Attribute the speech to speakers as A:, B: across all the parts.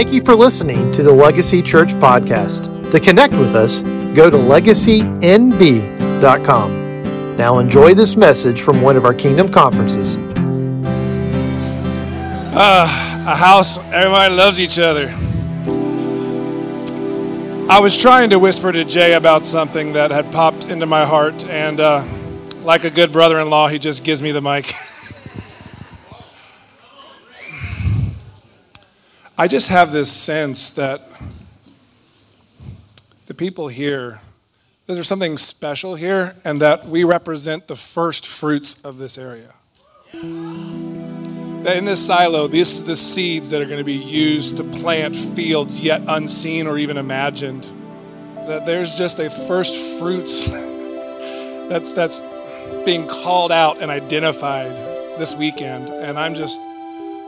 A: Thank you for listening to the Legacy Church podcast. To connect with us, go to legacynb.com. Now enjoy this message from one of our Kingdom conferences.
B: Uh, a house, everybody loves each other. I was trying to whisper to Jay about something that had popped into my heart, and uh, like a good brother in law, he just gives me the mic. I just have this sense that the people here, that there's something special here, and that we represent the first fruits of this area. That in this silo, these are the seeds that are going to be used to plant fields yet unseen or even imagined. That there's just a first fruits that's, that's being called out and identified this weekend. And I'm just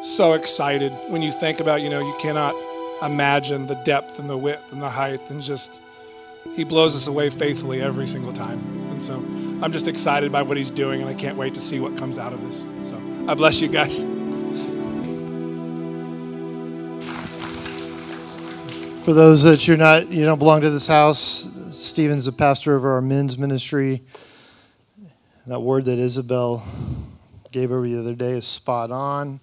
B: so excited when you think about, you know, you cannot imagine the depth and the width and the height and just, he blows us away faithfully every single time. And so I'm just excited by what he's doing and I can't wait to see what comes out of this. So I bless you guys.
A: For those that you're not, you don't belong to this house, Stephen's the pastor of our men's ministry. That word that Isabel gave over the other day is spot on.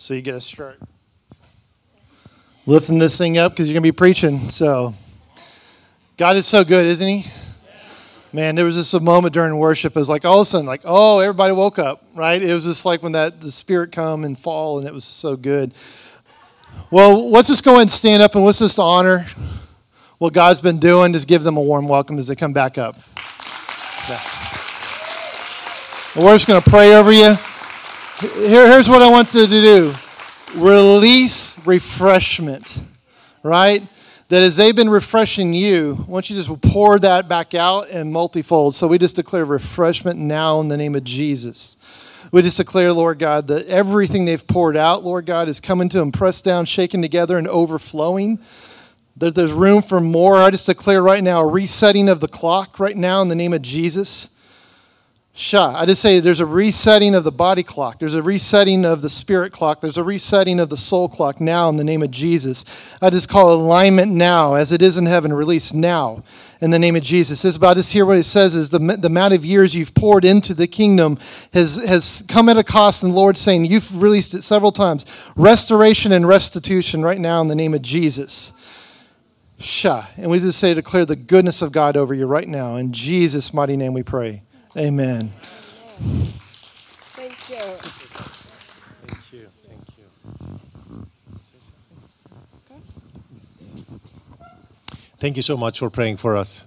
A: So you get to start lifting this thing up because you're going to be preaching. So God is so good, isn't He? Man, there was just a moment during worship. It was like all of a sudden, like, oh, everybody woke up, right? It was just like when that the Spirit come and fall, and it was so good. Well, let's just go ahead and stand up and let's just honor what God's been doing. Just give them a warm welcome as they come back up. Yeah. We're just going to pray over you. Here, here's what I want you to do release refreshment, right? That as they've been refreshing you, I want you just pour that back out and multifold. So we just declare refreshment now in the name of Jesus. We just declare, Lord God, that everything they've poured out, Lord God, is coming to them, pressed down, shaken together, and overflowing. That there's room for more. I just declare right now a resetting of the clock right now in the name of Jesus. Shah. I just say there's a resetting of the body clock. There's a resetting of the spirit clock. There's a resetting of the soul clock now in the name of Jesus. I just call alignment now as it is in heaven, release now in the name of Jesus. This about just hear what it says is the, the amount of years you've poured into the kingdom has, has come at a cost, and the Lord's saying you've released it several times. Restoration and restitution right now in the name of Jesus. Shah. And we just say, declare the goodness of God over you right now. In Jesus' mighty name we pray. Amen.
C: Thank you.
A: Thank you. Thank you.
D: Thank you so much for praying for us.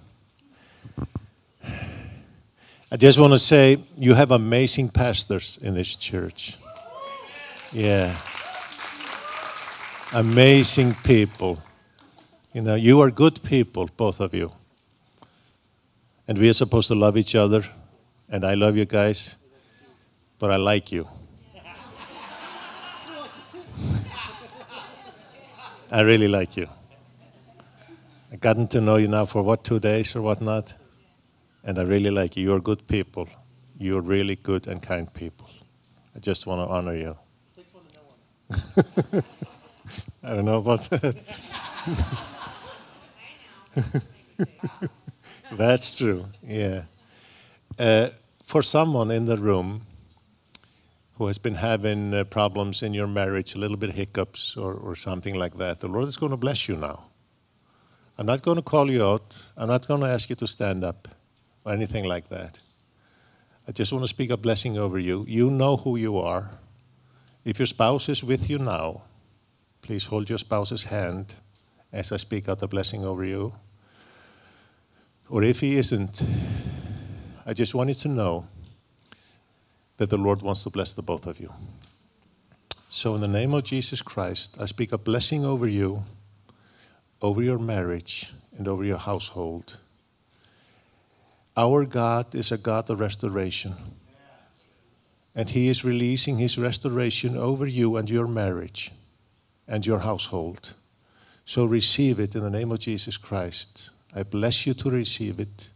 D: I just want to say you have amazing pastors in this church. Yeah. Amazing people. You know, you are good people, both of you. And we are supposed to love each other. And I love you guys. But I like you. I really like you. I've gotten to know you now for what, two days or whatnot? And I really like you. You're good people. You're really good and kind people. I just want to honor you. I don't know about that. That's true, yeah. Uh, for someone in the room who has been having uh, problems in your marriage, a little bit of hiccups or, or something like that, the Lord is going to bless you now. I'm not going to call you out. I'm not going to ask you to stand up or anything like that. I just want to speak a blessing over you. You know who you are. If your spouse is with you now, please hold your spouse's hand as I speak out a blessing over you. Or if he isn't, I just wanted to know that the Lord wants to bless the both of you. So, in the name of Jesus Christ, I speak a blessing over you, over your marriage, and over your household. Our God is a God of restoration. And He is releasing His restoration over you and your marriage and your household. So receive it in the name of Jesus Christ. I bless you to receive it.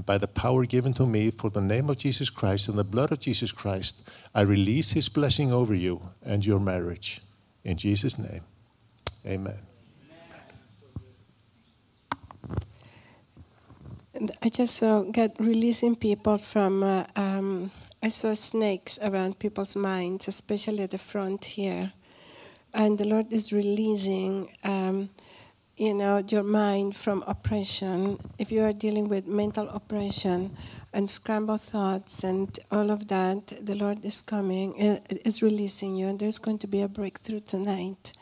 D: And by the power given to me for the name of Jesus Christ and the blood of Jesus Christ, I release His blessing over you and your marriage. In Jesus' name, Amen.
C: I just saw God releasing people from. Uh, um, I saw snakes around people's minds, especially at the front here, and the Lord is releasing. Um, you know your mind from oppression. If you are dealing with mental oppression and scrambled thoughts and all of that the lord is coming uh, is releasing you. And there's going to be a breakthrough tonight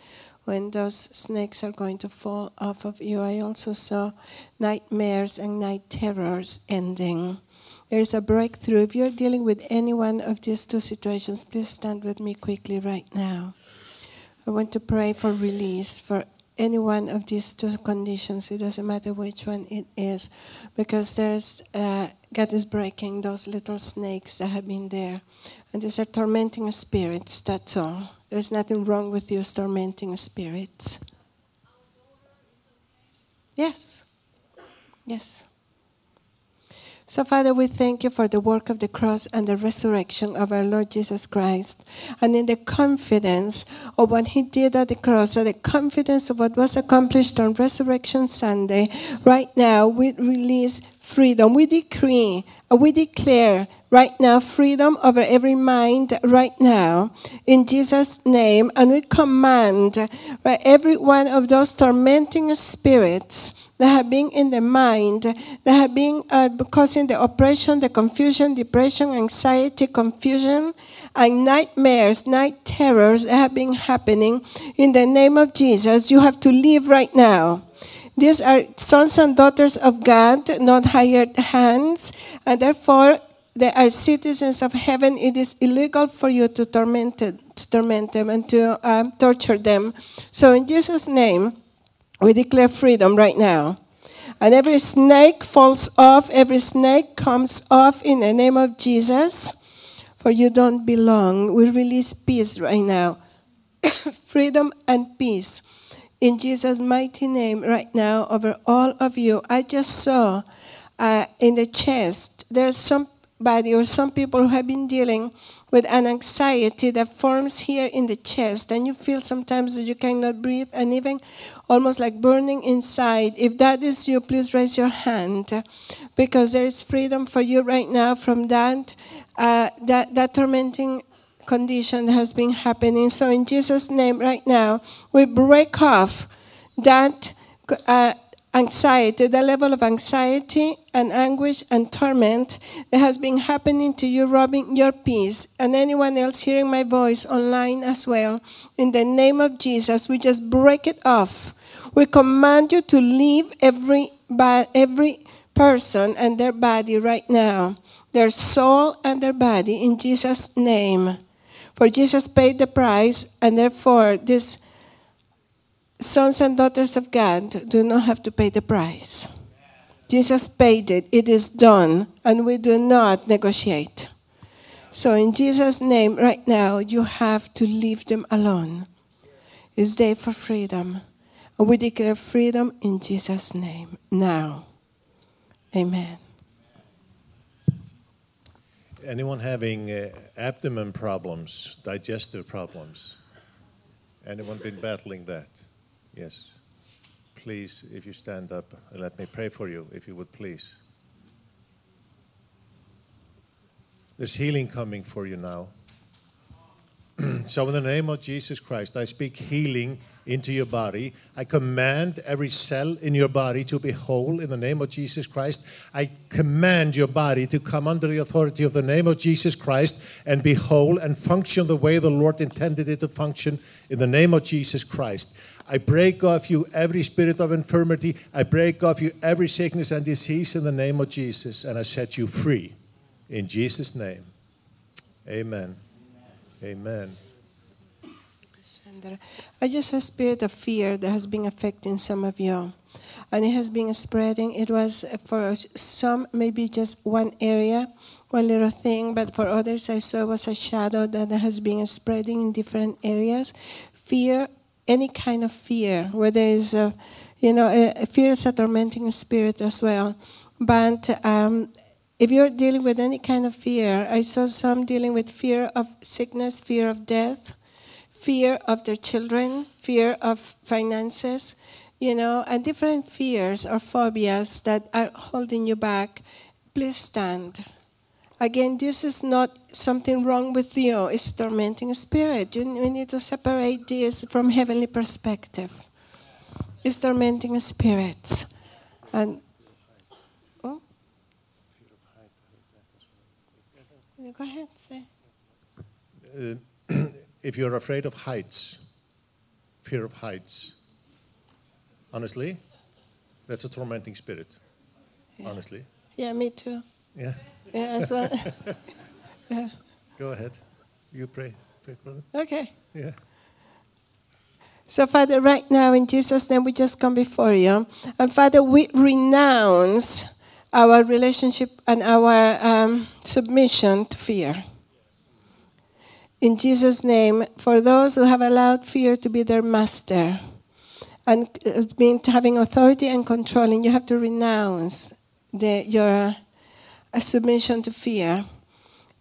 C: when those snakes are going to fall off of you. I also saw nightmares and night terrors ending. There's a breakthrough. If you're dealing with any one of these two situations please stand with me quickly right now. I want to pray for release for any one of these two conditions. It doesn't matter which one it is, because there's uh, God is breaking those little snakes that have been there, and these are tormenting spirits. That's all. There's nothing wrong with those tormenting spirits. Yes. Yes. So, Father, we thank you for the work of the cross and the resurrection of our Lord Jesus Christ. And in the confidence of what he did at the cross, and the confidence of what was accomplished on Resurrection Sunday, right now we release freedom. We decree, we declare right now freedom over every mind right now in Jesus' name. And we command every one of those tormenting spirits that have been in the mind, that have been uh, causing the oppression, the confusion, depression, anxiety, confusion, and nightmares, night terrors that have been happening. In the name of Jesus, you have to leave right now. These are sons and daughters of God, not hired hands, and therefore they are citizens of heaven. It is illegal for you to torment, to torment them and to um, torture them. So, in Jesus' name, we declare freedom right now. And every snake falls off, every snake comes off in the name of Jesus, for you don't belong. We release peace right now. freedom and peace in Jesus' mighty name right now over all of you. I just saw uh, in the chest, there's somebody or some people who have been dealing with an anxiety that forms here in the chest, and you feel sometimes that you cannot breathe and even almost like burning inside. If that is you, please raise your hand because there is freedom for you right now from that, uh, that, that tormenting condition that has been happening. So, in Jesus' name, right now, we break off that. Uh, anxiety, the level of anxiety and anguish and torment that has been happening to you, robbing your peace, and anyone else hearing my voice online as well. In the name of Jesus, we just break it off. We command you to leave every, every person and their body right now, their soul and their body, in Jesus' name. For Jesus paid the price, and therefore, this sons and daughters of God do not have to pay the price. Jesus paid it, it is done, and we do not negotiate. So, in Jesus' name, right now, you have to leave them alone. It's day for freedom. We declare freedom in Jesus' name now. Amen.
D: Anyone having uh, abdomen problems, digestive problems? Anyone been battling that? Yes. Please, if you stand up, let me pray for you, if you would please. There's healing coming for you now. so, in the name of Jesus Christ, I speak healing into your body. I command every cell in your body to be whole in the name of Jesus Christ. I command your body to come under the authority of the name of Jesus Christ and be whole and function the way the Lord intended it to function in the name of Jesus Christ. I break off you every spirit of infirmity. I break off you every sickness and disease in the name of Jesus, and I set you free. In Jesus' name. Amen. Amen.
C: I just a spirit of fear that has been affecting some of you. And it has been spreading. It was for some, maybe just one area, one little thing, but for others, I saw was a shadow that has been spreading in different areas. Fear any kind of fear, where there is a, you know, a, fear is a tormenting spirit as well. But um, if you're dealing with any kind of fear, I saw some dealing with fear of sickness, fear of death, fear of their children, fear of finances, you know, and different fears or phobias that are holding you back, please stand. Again, this is not something wrong with you, it's a tormenting spirit. You, we need to separate this from heavenly perspective. It's tormenting spirits. And oh? Go ahead, say.
D: Uh, if you're afraid of heights, fear of heights, honestly, that's a tormenting spirit. Honestly.
C: Yeah, me too.
D: Yeah.
C: Yeah, yeah.
D: Go ahead. You pray. Pray.
C: Okay.
D: Yeah.
C: So, Father, right now in Jesus' name, we just come before you. And Father, we renounce our relationship and our um, submission to fear. In Jesus' name, for those who have allowed fear to be their master and uh, being having authority and controlling, you have to renounce the, your uh, submission to fear.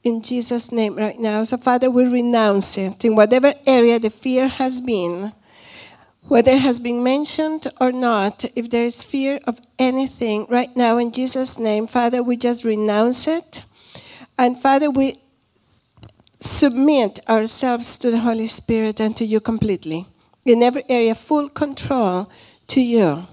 C: In Jesus' name, right now. So, Father, we renounce it in whatever area the fear has been whether it has been mentioned or not, if there is fear of anything right now in Jesus' name, Father, we just renounce it. And Father, we submit ourselves to the Holy Spirit and to you completely. In every area, full control to you.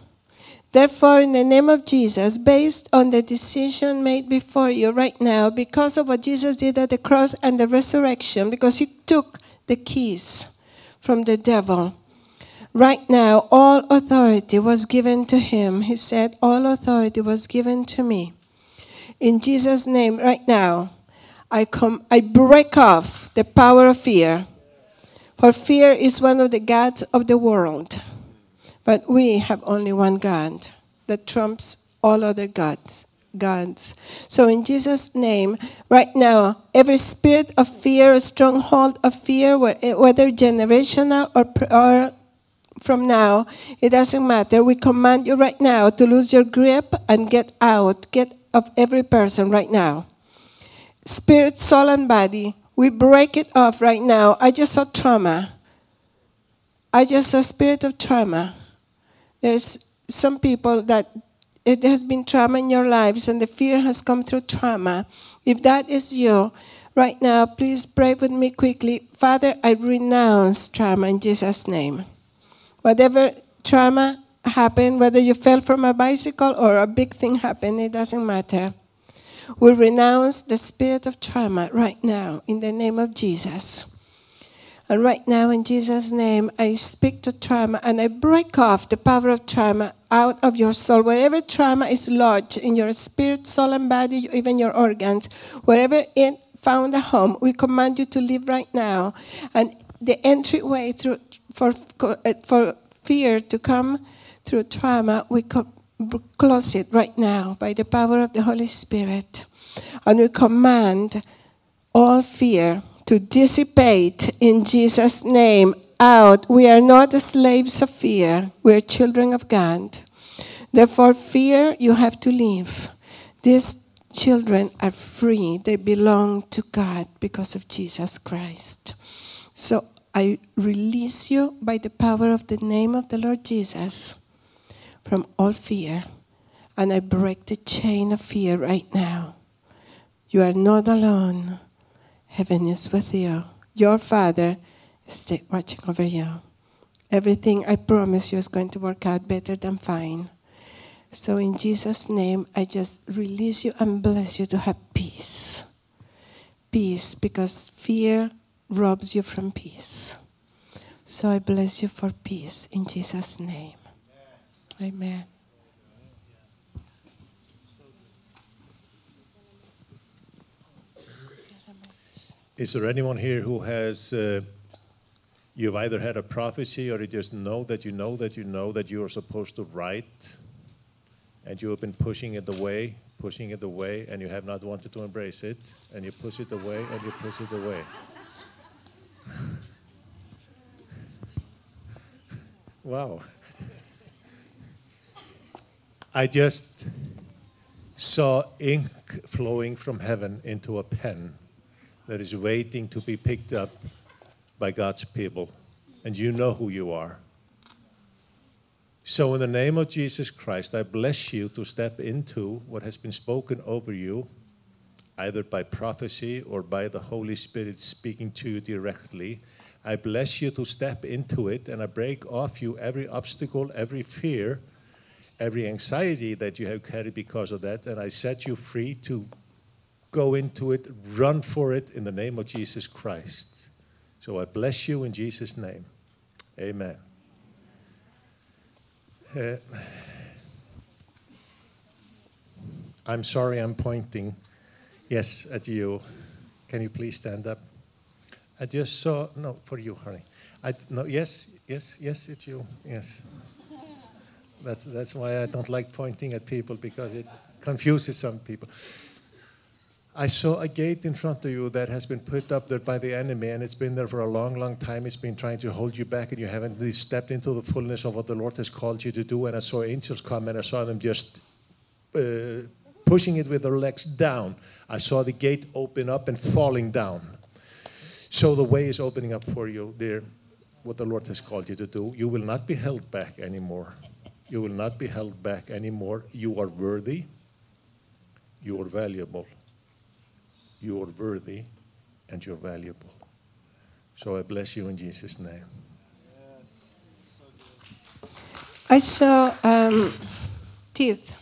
C: Therefore, in the name of Jesus, based on the decision made before you right now, because of what Jesus did at the cross and the resurrection, because he took the keys from the devil Right now, all authority was given to him. He said, All authority was given to me. In Jesus' name, right now, I, come, I break off the power of fear. For fear is one of the gods of the world. But we have only one God that trumps all other gods. Gods. So in Jesus' name, right now, every spirit of fear, a stronghold of fear, eh, whether generational or, or from now, it doesn't matter. We command you right now to lose your grip and get out. Get of every person right now. Spirit, soul, and body, we break it off right now. I just saw trauma. I just saw spirit of trauma. There's some people that it has been trauma in your lives and the fear has come through trauma. If that is you, right now, please pray with me quickly. Father, I renounce trauma in Jesus' name. Whatever trauma happened, whether you fell from a bicycle or a big thing happened, it doesn't matter. We renounce the spirit of trauma right now in the name of Jesus. And right now, in Jesus' name, I speak to trauma and I break off the power of trauma out of your soul. Wherever trauma is lodged in your spirit, soul, and body, even your organs, wherever it found a home, we command you to leave right now. And the entryway through for, for fear to come through trauma, we close it right now by the power of the Holy Spirit. And we command all fear to dissipate in Jesus' name out. We are not slaves of fear, we are children of God. Therefore, fear you have to leave. These children are free, they belong to God because of Jesus Christ. So I release you by the power of the name of the Lord Jesus from all fear. And I break the chain of fear right now. You are not alone. Heaven is with you. Your Father is watching over you. Everything I promise you is going to work out better than fine. So, in Jesus' name, I just release you and bless you to have peace. Peace, because fear robs you from peace. So I bless you for peace in Jesus' name. Amen.
D: Is there anyone here who has, uh, you've either had a prophecy or you just know that you know that you know that you are supposed to write and you have been pushing it away, pushing it away, and you have not wanted to embrace it, and you push it away and you push it away? wow. I just saw ink flowing from heaven into a pen that is waiting to be picked up by God's people, and you know who you are. So, in the name of Jesus Christ, I bless you to step into what has been spoken over you, either by prophecy or by the Holy Spirit speaking to you directly. I bless you to step into it, and I break off you every obstacle, every fear, every anxiety that you have carried because of that, and I set you free to go into it, run for it in the name of Jesus Christ. So I bless you in Jesus' name. Amen. Uh, I'm sorry I'm pointing. Yes, at you. Can you please stand up? I just saw, no, for you, honey. I, no, yes, yes, yes, it's you. Yes. That's, that's why I don't like pointing at people because it confuses some people. I saw a gate in front of you that has been put up there by the enemy, and it's been there for a long, long time. It's been trying to hold you back, and you haven't really stepped into the fullness of what the Lord has called you to do. And I saw angels come, and I saw them just uh, pushing it with their legs down. I saw the gate open up and falling down. So the way is opening up for you, dear, what the Lord has called you to do. You will not be held back anymore. You will not be held back anymore. You are worthy. You are valuable you are worthy and you're valuable. So I bless you in Jesus' name.
C: I saw um, teeth,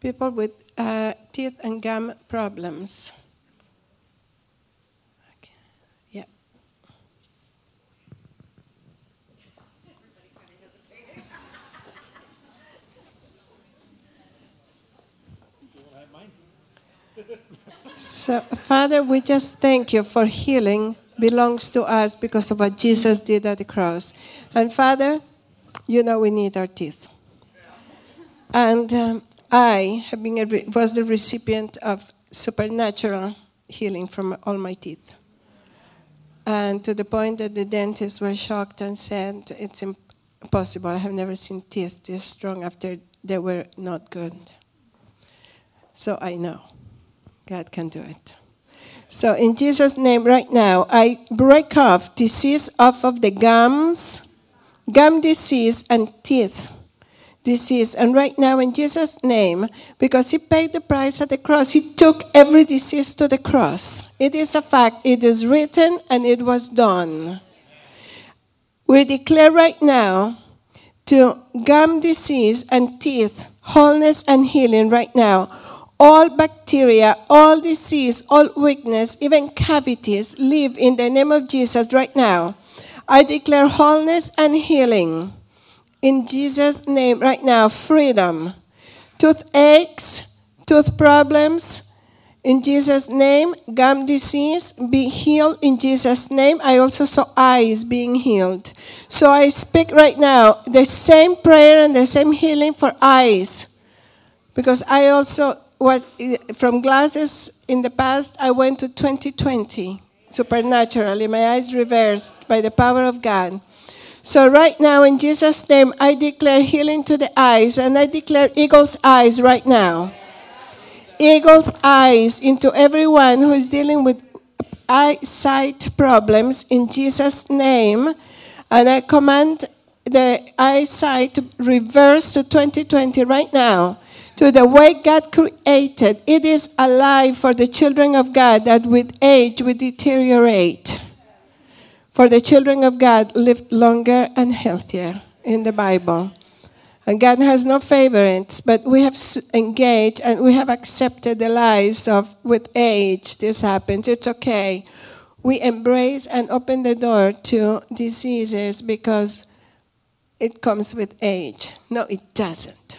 C: people with uh, teeth and gum problems. So, Father, we just thank you for healing belongs to us because of what Jesus did at the cross. And Father, you know we need our teeth. And um, I have been was the recipient of supernatural healing from all my teeth. And to the point that the dentists were shocked and said, It's impossible. I have never seen teeth this strong after they were not good. So I know. God can do it. So, in Jesus' name, right now, I break off disease off of the gums, gum disease, and teeth disease. And right now, in Jesus' name, because He paid the price at the cross, He took every disease to the cross. It is a fact, it is written, and it was done. We declare right now to gum disease and teeth, wholeness and healing right now all bacteria, all disease, all weakness, even cavities, live in the name of Jesus right now. I declare wholeness and healing. In Jesus' name, right now, freedom. Toothaches, tooth problems, in Jesus' name, gum disease, be healed in Jesus' name. I also saw eyes being healed. So I speak right now the same prayer and the same healing for eyes. Because I also was from glasses in the past, I went to 2020 supernaturally. My eyes reversed by the power of God. So, right now, in Jesus' name, I declare healing to the eyes, and I declare eagle's eyes right now. Eagle's eyes into everyone who is dealing with eyesight problems in Jesus' name. And I command the eyesight to reverse to 2020 right now to the way God created. It is alive for the children of God that with age we deteriorate. For the children of God live longer and healthier in the Bible. And God has no favorites, but we have engaged and we have accepted the lies of with age this happens. It's okay. We embrace and open the door to diseases because it comes with age. No, it doesn't.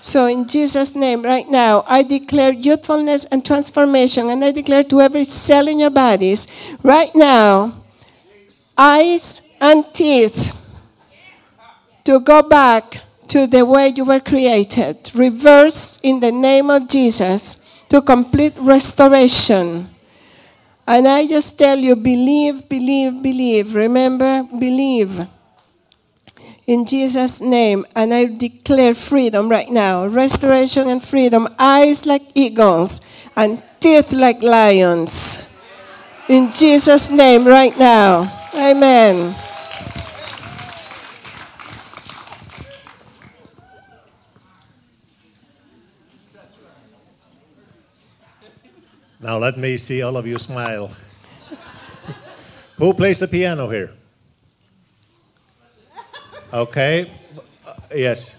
C: So, in Jesus' name, right now, I declare youthfulness and transformation, and I declare to every cell in your bodies, right now, eyes and teeth to go back to the way you were created. Reverse in the name of Jesus to complete restoration. And I just tell you believe, believe, believe. Remember, believe in Jesus' name. And I declare freedom right now restoration and freedom. Eyes like eagles and teeth like lions. In Jesus' name, right now. Amen.
D: Now let me see all of you smile. Who plays the piano here? Okay. Uh, yes.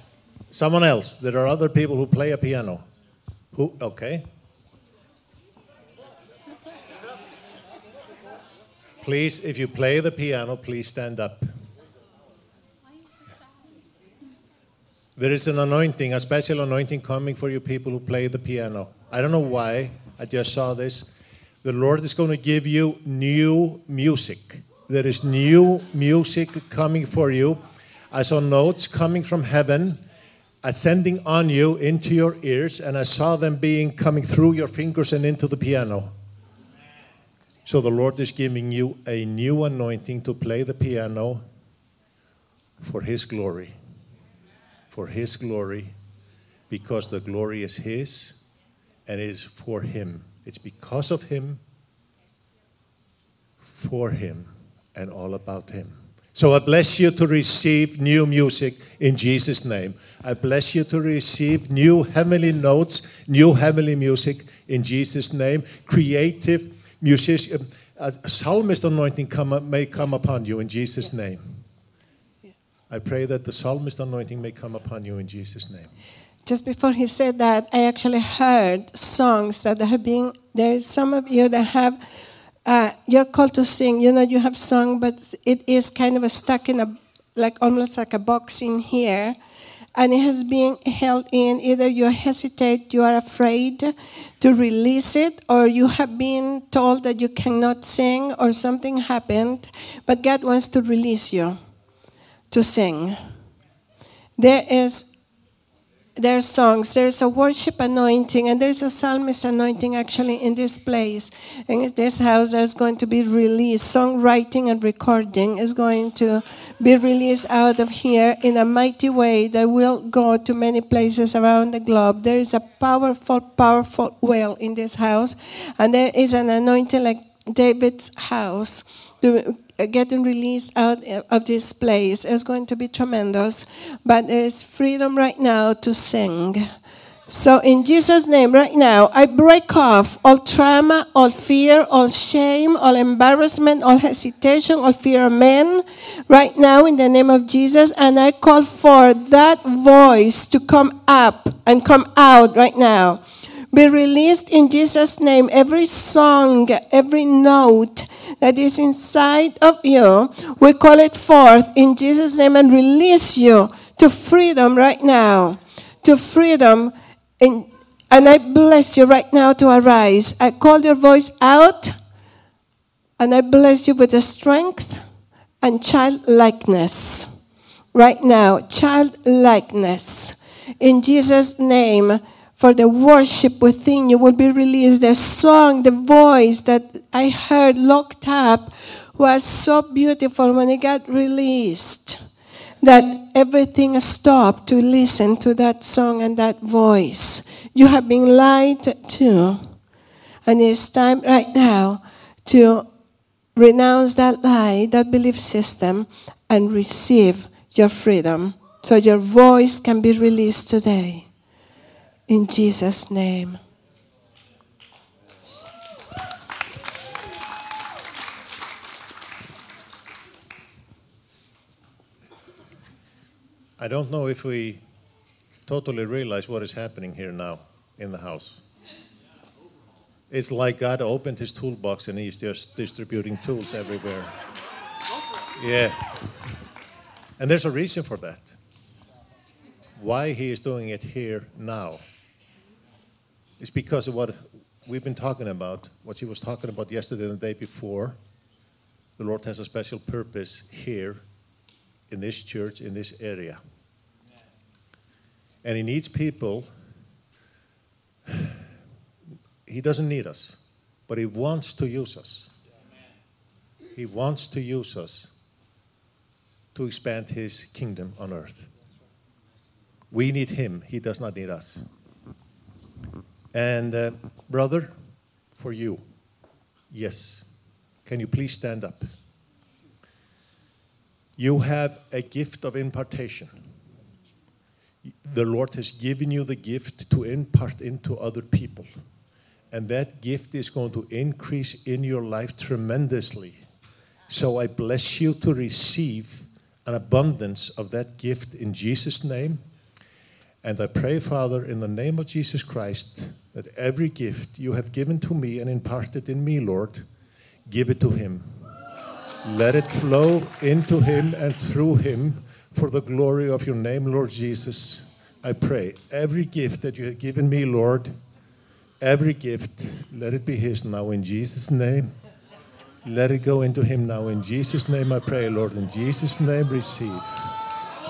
D: Someone else. There are other people who play a piano. Who? Okay. Please, if you play the piano, please stand up. There is an anointing, a special anointing coming for you people who play the piano. I don't know why. I just saw this. The Lord is going to give you new music. There is new music coming for you. I saw notes coming from heaven, ascending on you into your ears, and I saw them being coming through your fingers and into the piano. So the Lord is giving you a new anointing to play the piano for His glory. For His glory, because the glory is His and it is for Him. It's because of Him, for Him, and all about Him. So I bless you to receive new music in Jesus' name. I bless you to receive new heavenly notes, new heavenly music in Jesus' name. Creative musician, a psalmist anointing come, may come upon you in Jesus' name. I pray that the psalmist anointing may come upon you in Jesus' name.
C: Just before he said that, I actually heard songs that have been. There is some of you that have. Uh, you're called to sing. You know, you have sung, but it is kind of stuck in a, like almost like a box in here, and it has been held in. Either you hesitate, you are afraid to release it, or you have been told that you cannot sing, or something happened, but God wants to release you to sing. There is there's songs, there's a worship anointing, and there's a psalmist anointing actually in this place. In this house, there's going to be released. Songwriting and recording is going to be released out of here in a mighty way that will go to many places around the globe. There is a powerful, powerful well in this house, and there is an anointing like David's house to uh, getting released out uh, of this place is going to be tremendous. But there is freedom right now to sing. So, in Jesus' name, right now, I break off all trauma, all fear, all shame, all embarrassment, all hesitation, all fear of men, right now, in the name of Jesus. And I call for that voice to come up and come out right now. Be released in Jesus' name. Every song, every note, that is inside of you, we call it forth in Jesus' name and release you to freedom right now. To freedom. In, and I bless you right now to arise. I call your voice out and I bless you with the strength and childlikeness. Right now, childlikeness. In Jesus' name for the worship within you will be released. The song, the voice that I heard locked up was so beautiful when it got released that everything stopped to listen to that song and that voice. You have been lied to. And it's time right now to renounce that lie, that belief system, and receive your freedom so your voice can be released today. In Jesus' name.
D: I don't know if we totally realize what is happening here now in the house. It's like God opened his toolbox and he's just distributing tools everywhere. Yeah. And there's a reason for that. Why he is doing it here now. It's because of what we've been talking about, what she was talking about yesterday and the day before. The Lord has a special purpose here in this church, in this area. And He needs people. He doesn't need us, but He wants to use us. He wants to use us to expand His kingdom on earth. We need Him, He does not need us. And, uh, brother, for you, yes, Can you please stand up? You have a gift of impartation. The Lord has given you the gift to impart into other people. And that gift is going to increase in your life tremendously. So I bless you to receive an abundance of that gift in Jesus' name. And I pray, Father, in the name of Jesus Christ, that every gift you have given to me and imparted in me, Lord, give it to him. Let it flow into him and through him for the glory of your name, Lord Jesus. I pray every gift that you have given me, Lord, every gift, let it be his now in Jesus' name. Let it go into him now in Jesus' name. I pray, Lord, in Jesus' name, receive.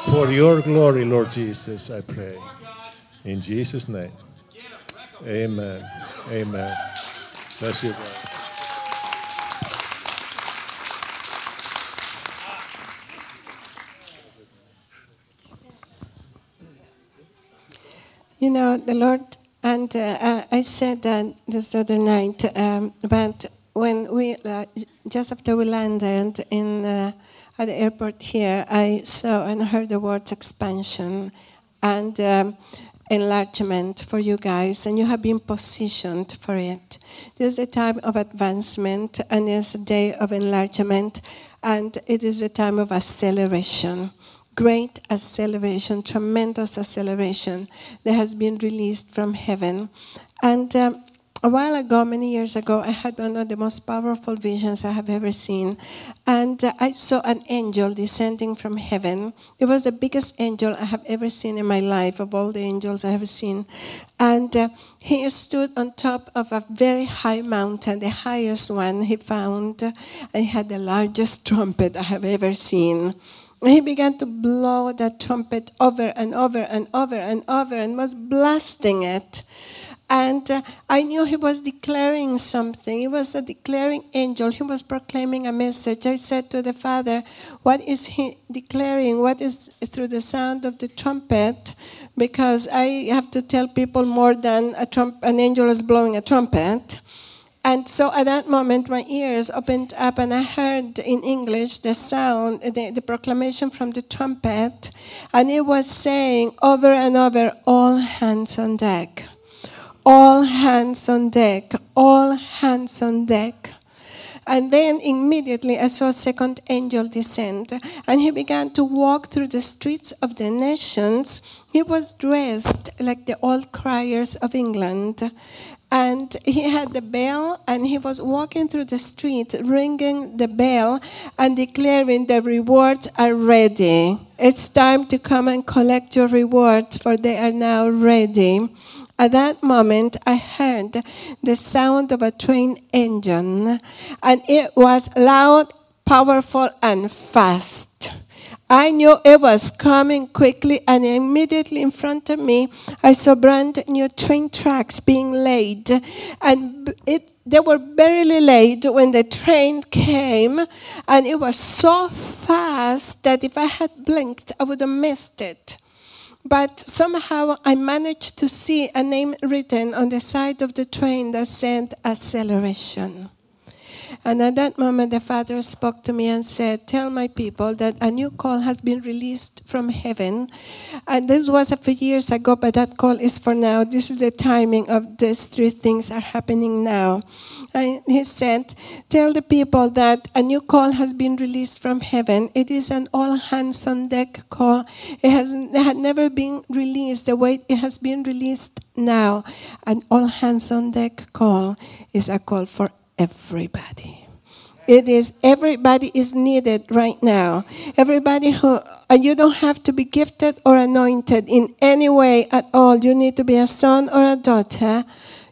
D: For your glory, Lord Jesus, I pray. In Jesus' name. Amen. Amen. Bless you, brother.
C: You know, the Lord, and uh, I said that this other night, um, but when we, uh, just after we landed in, uh, at the airport here, I saw and heard the words expansion and um, enlargement for you guys, and you have been positioned for it. This is a time of advancement, and it's a day of enlargement, and it is a time of acceleration great acceleration, tremendous acceleration that has been released from heaven. And um, a while ago, many years ago, I had one of the most powerful visions I have ever seen. And uh, I saw an angel descending from heaven. It was the biggest angel I have ever seen in my life, of all the angels I have seen. And uh, he stood on top of a very high mountain, the highest one he found. And he had the largest trumpet I have ever seen. And he began to blow that trumpet over and over and over and over and was blasting it. And uh, I knew he was declaring something. He was a declaring angel. He was proclaiming a message. I said to the Father, What is he declaring? What is through the sound of the trumpet? Because I have to tell people more than a trump- an angel is blowing a trumpet. And so at that moment, my ears opened up and I heard in English the sound, the, the, proclamation from the trumpet. And it was saying over and over, all hands on deck. All hands on deck. All hands on deck. And then immediately I saw a second angel descend, and he began to walk through the streets of the nations. He was dressed like the old criers of England and he had the bell and he was walking through the street ringing the bell and declaring the rewards are ready it's time to come and collect your rewards for they are now ready at that moment i heard the sound of a train engine and it was loud powerful and fast I knew it was coming quickly, and immediately in front of me, I saw brand new train tracks being laid. And it, they were barely laid when the train came, and it was so fast that if I had blinked, I would have missed it. But somehow I managed to see a name written on the side of the train that said acceleration. And at that moment, the Father spoke to me and said, Tell my people that a new call has been released from heaven. And this was a few years ago, but that call is for now. This is the timing of these three things are happening now. And he said, Tell the people that a new call has been released from heaven. It is an all hands on deck call. It, has, it had never been released the way it has been released now. An all hands on deck call is a call for everybody. It is everybody is needed right now. Everybody who and you don't have to be gifted or anointed in any way at all. You need to be a son or a daughter.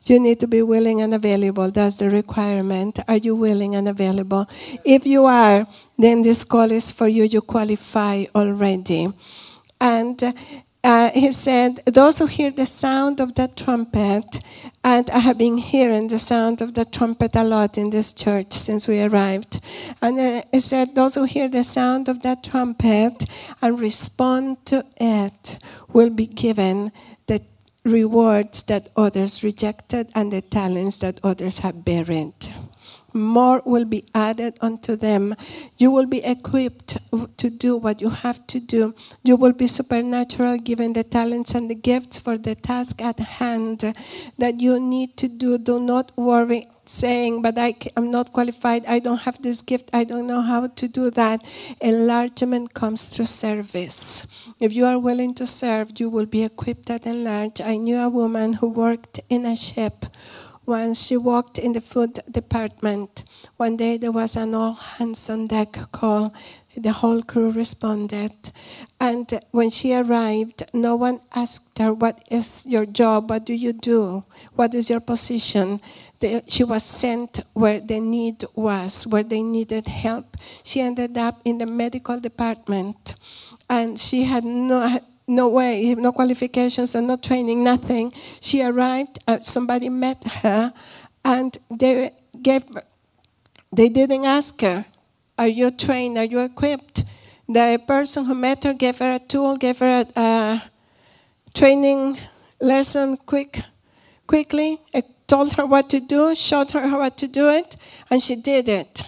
C: You need to be willing and available. That's the requirement. Are you willing and available? If you are, then this call is for you. You qualify already. And uh, uh, he said, Those who hear the sound of that trumpet, and I have been hearing the sound of the trumpet a lot in this church since we arrived. And uh, he said, Those who hear the sound of that trumpet and respond to it will be given the rewards that others rejected and the talents that others have buried. More will be added unto them. You will be equipped to do what you have to do. You will be supernatural, given the talents and the gifts for the task at hand that you need to do. Do not worry saying, but I am not qualified, I don't have this gift, I don't know how to do that. Enlargement comes through service. If you are willing to serve, you will be equipped at enlarge. I knew a woman who worked in a ship. Once she walked in the food department. One day there was an all hands on deck call. The whole crew responded. And when she arrived, no one asked her, What is your job? What do you do? What is your position? The, she was sent where the need was, where they needed help. She ended up in the medical department, and she had no no way, no qualifications and no training, nothing. She arrived, uh, somebody met her, and they gave. They didn't ask her, "Are you trained? Are you equipped?" The person who met her gave her a tool, gave her a, a training lesson, quick, quickly, told her what to do, showed her how to do it, and she did it.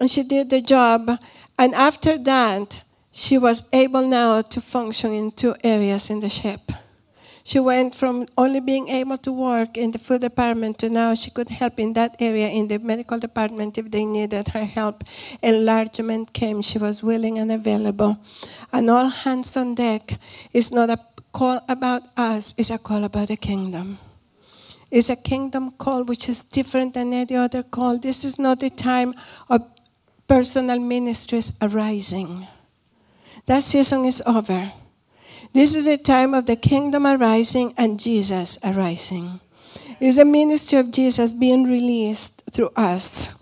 C: And she did the job. And after that, she was able now to function in two areas in the ship. She went from only being able to work in the food department to now she could help in that area in the medical department if they needed her help. Enlargement came. She was willing and available. And all hands on deck is not a call about us, it's a call about the kingdom It's a kingdom call which is different than any other call. This is not the time of personal ministries arising. That season is over. This is the time of the kingdom arising and Jesus arising. It's a ministry of Jesus being released through us,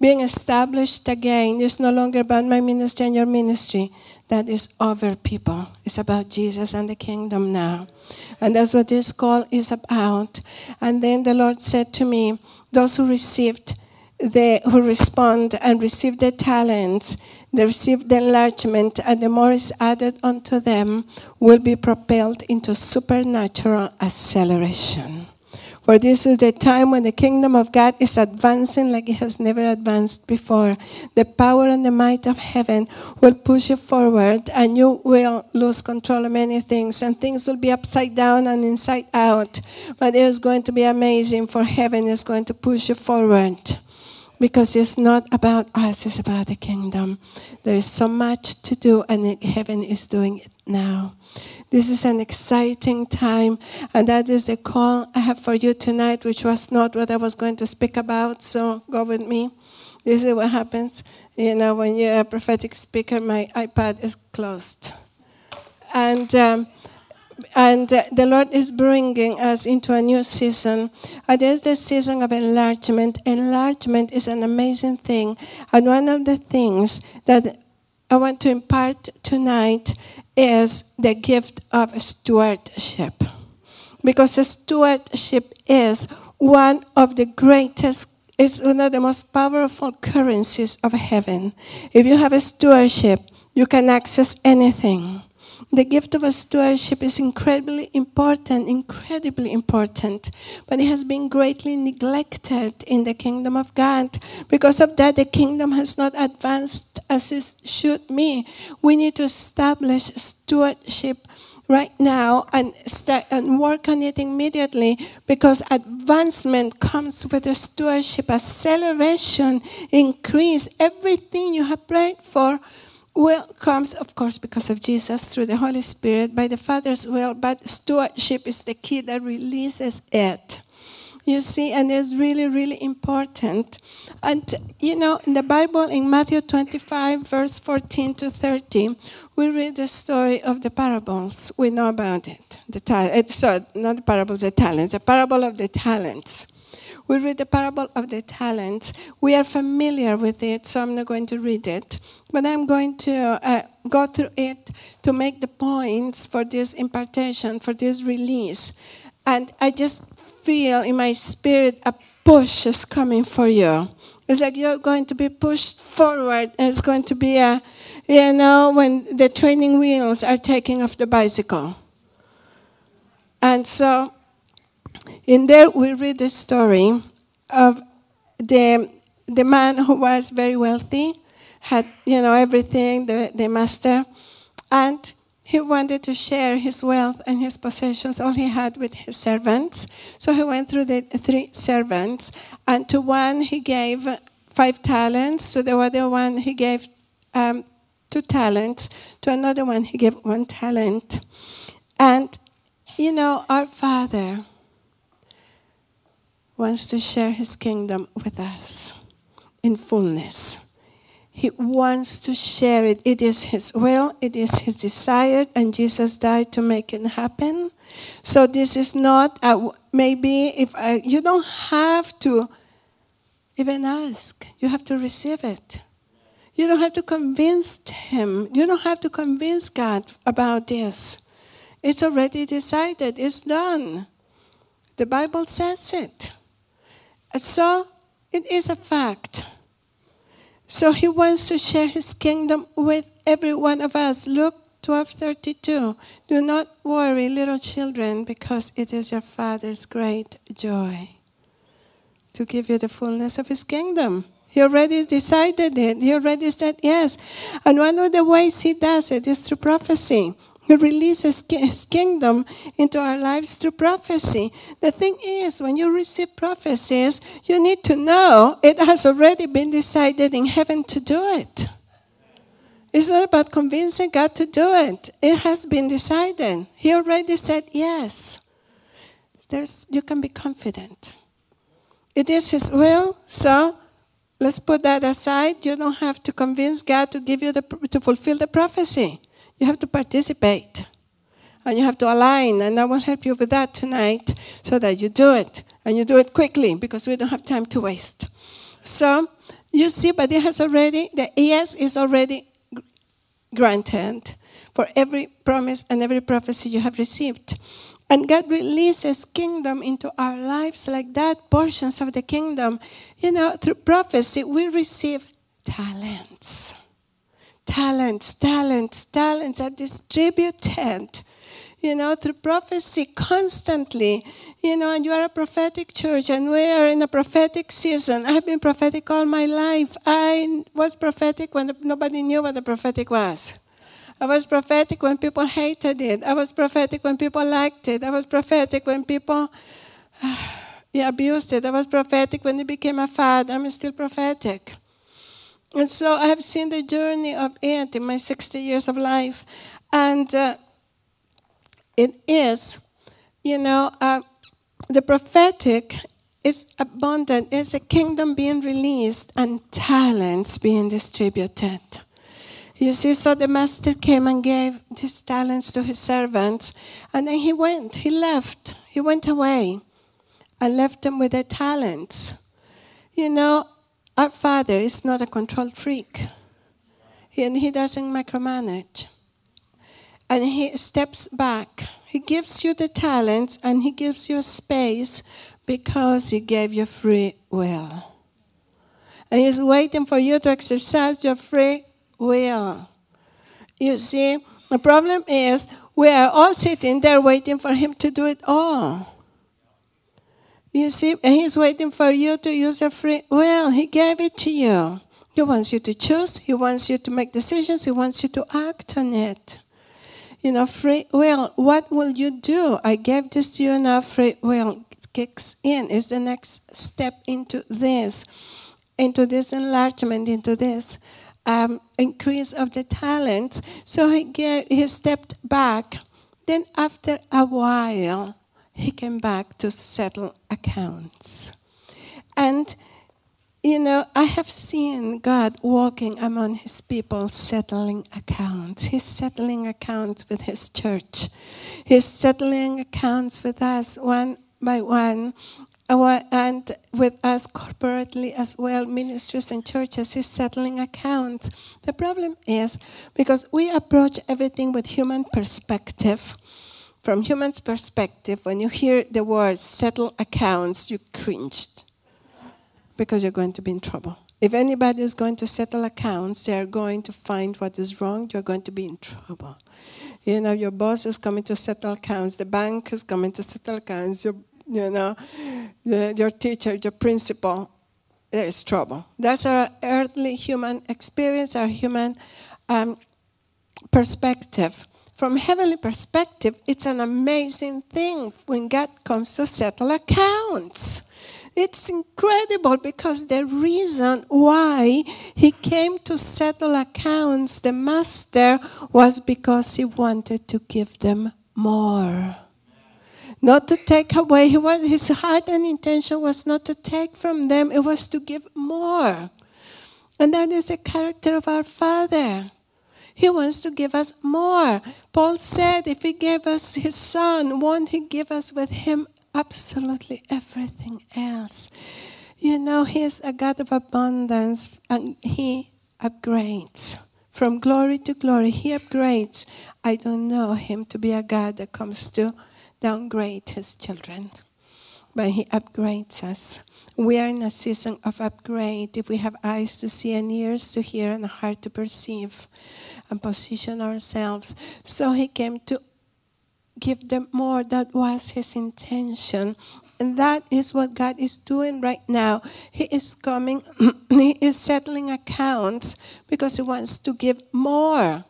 C: being established again. It's no longer about my ministry and your ministry that is over people. It's about Jesus and the kingdom now. And that's what this call is about. And then the Lord said to me, those who received the who respond and receive the talents, they receive the enlargement, and the more is added unto them, will be propelled into supernatural acceleration. For this is the time when the kingdom of God is advancing like it has never advanced before. The power and the might of heaven will push you forward, and you will lose control of many things, and things will be upside down and inside out. But it is going to be amazing, for heaven is going to push you forward because it's not about us, it's about the kingdom. There is so much to do, and heaven is doing it now. This is an exciting time, and that is the call I have for you tonight, which was not what I was going to speak about, so go with me. This is what happens. You know, when you're a prophetic speaker, my iPad is closed. And. Um, and uh, the Lord is bringing us into a new season. And there's the season of enlargement. Enlargement is an amazing thing. And one of the things that I want to impart tonight is the gift of stewardship. Because stewardship is one of the greatest, it's one of the most powerful currencies of heaven. If you have a stewardship, you can access anything. The gift of stewardship is incredibly important, incredibly important, but it has been greatly neglected in the kingdom of God. Because of that, the kingdom has not advanced as it should be. We need to establish stewardship right now and start and work on it immediately because advancement comes with the stewardship acceleration increase everything you have prayed for will comes, of course, because of Jesus through the Holy Spirit, by the Father's will, but stewardship is the key that releases it. You see, and it's really, really important. And, you know, in the Bible, in Matthew 25, verse 14 to 30, we read the story of the parables. We know about it. The ta- eh, so, not the parables, the talents, the parable of the talents we read the parable of the talents. We are familiar with it, so I'm not going to read it. But I'm going to uh, go through it to make the points for this impartation, for this release. And I just feel in my spirit a push is coming for you. It's like you're going to be pushed forward, and it's going to be a, you know, when the training wheels are taking off the bicycle. And so in there, we read the story of the the man who was very wealthy, had you know everything, the, the master, and he wanted to share his wealth and his possessions, all he had with his servants. So he went through the three servants, and to one he gave five talents, to the other one he gave um, two talents, to another one he gave one talent. And you know, our Father wants to share his kingdom with us in fullness. He wants to share it. It is His will, it is His desire, and Jesus died to make it happen. So this is not uh, a, maybe if I, you don't have to even ask, you have to receive it. You don't have to convince Him, you don't have to convince God about this. It's already decided, it's done. The Bible says it. So it is a fact. So he wants to share his kingdom with every one of us. Luke 12:32. Do not worry, little children, because it is your Father's great joy to give you the fullness of his kingdom. He already decided it. He already said yes. And one of the ways he does it is through prophecy. He releases his kingdom into our lives through prophecy. The thing is, when you receive prophecies, you need to know it has already been decided in heaven to do it. It's not about convincing God to do it. It has been decided. He already said yes. There's, you can be confident. It is His will, so let's put that aside. You don't have to convince God to give you the, to fulfill the prophecy. You have to participate and you have to align, and I will help you with that tonight so that you do it and you do it quickly because we don't have time to waste. So, you see, but it has already, the yes is already granted for every promise and every prophecy you have received. And God releases kingdom into our lives like that, portions of the kingdom. You know, through prophecy, we receive talents talents, talents, talents are distributed, you know, through prophecy constantly. You know, and you are a prophetic church, and we are in a prophetic season. I've been prophetic all my life. I was prophetic when nobody knew what the prophetic was. I was prophetic when people hated it. I was prophetic when people liked it. I was prophetic when people yeah, abused it. I was prophetic when it became a fad. I'm still prophetic. And so I have seen the journey of it in my 60 years of life. And uh, it is, you know, uh, the prophetic is abundant. It's a kingdom being released and talents being distributed. You see, so the master came and gave these talents to his servants, and then he went, he left, he went away and left them with their talents. You know, our Father is not a control freak, and He doesn't micromanage. And He steps back. He gives you the talents and He gives you space because He gave you free will. And He's waiting for you to exercise your free will. You see, the problem is we are all sitting there waiting for Him to do it all. You see, and He's waiting for you to use your free will. He gave it to you. He wants you to choose. He wants you to make decisions. He wants you to act on it. You know, free will. What will you do? I gave this to you now. Free will kicks in. Is the next step into this, into this enlargement, into this um, increase of the talent. So he gave, he stepped back. Then after a while, he came back to settle accounts. And, you know, I have seen God walking among his people settling accounts. He's settling accounts with his church, he's settling accounts with us one by one. Uh, and with us corporately as well, ministries and churches, he's settling accounts. The problem is because we approach everything with human perspective from human's perspective, when you hear the word settle accounts, you cringed because you're going to be in trouble. If anybody is going to settle accounts, they are going to find what is wrong, you're going to be in trouble. You know, your boss is coming to settle accounts, the bank is coming to settle accounts, your, you know, your teacher, your principal. there is trouble. That's our earthly human experience, our human um, perspective. From heavenly perspective, it's an amazing thing when God comes to settle accounts. It's incredible because the reason why he came to settle accounts, the master, was because he wanted to give them more. Not to take away. He was, his heart and intention was not to take from them, it was to give more. And that is the character of our Father. He wants to give us more. Paul said, if he gave us his son, won't he give us with him absolutely everything else? You know, he's a God of abundance and he upgrades. From glory to glory, he upgrades. I don't know him to be a God that comes to downgrade his children, but he upgrades us. We are in a season of upgrade. If we have eyes to see and ears to hear and a heart to perceive and position ourselves. So he came to give them more. That was his intention. And that is what God is doing right now. He is coming, He is settling accounts because He wants to give more,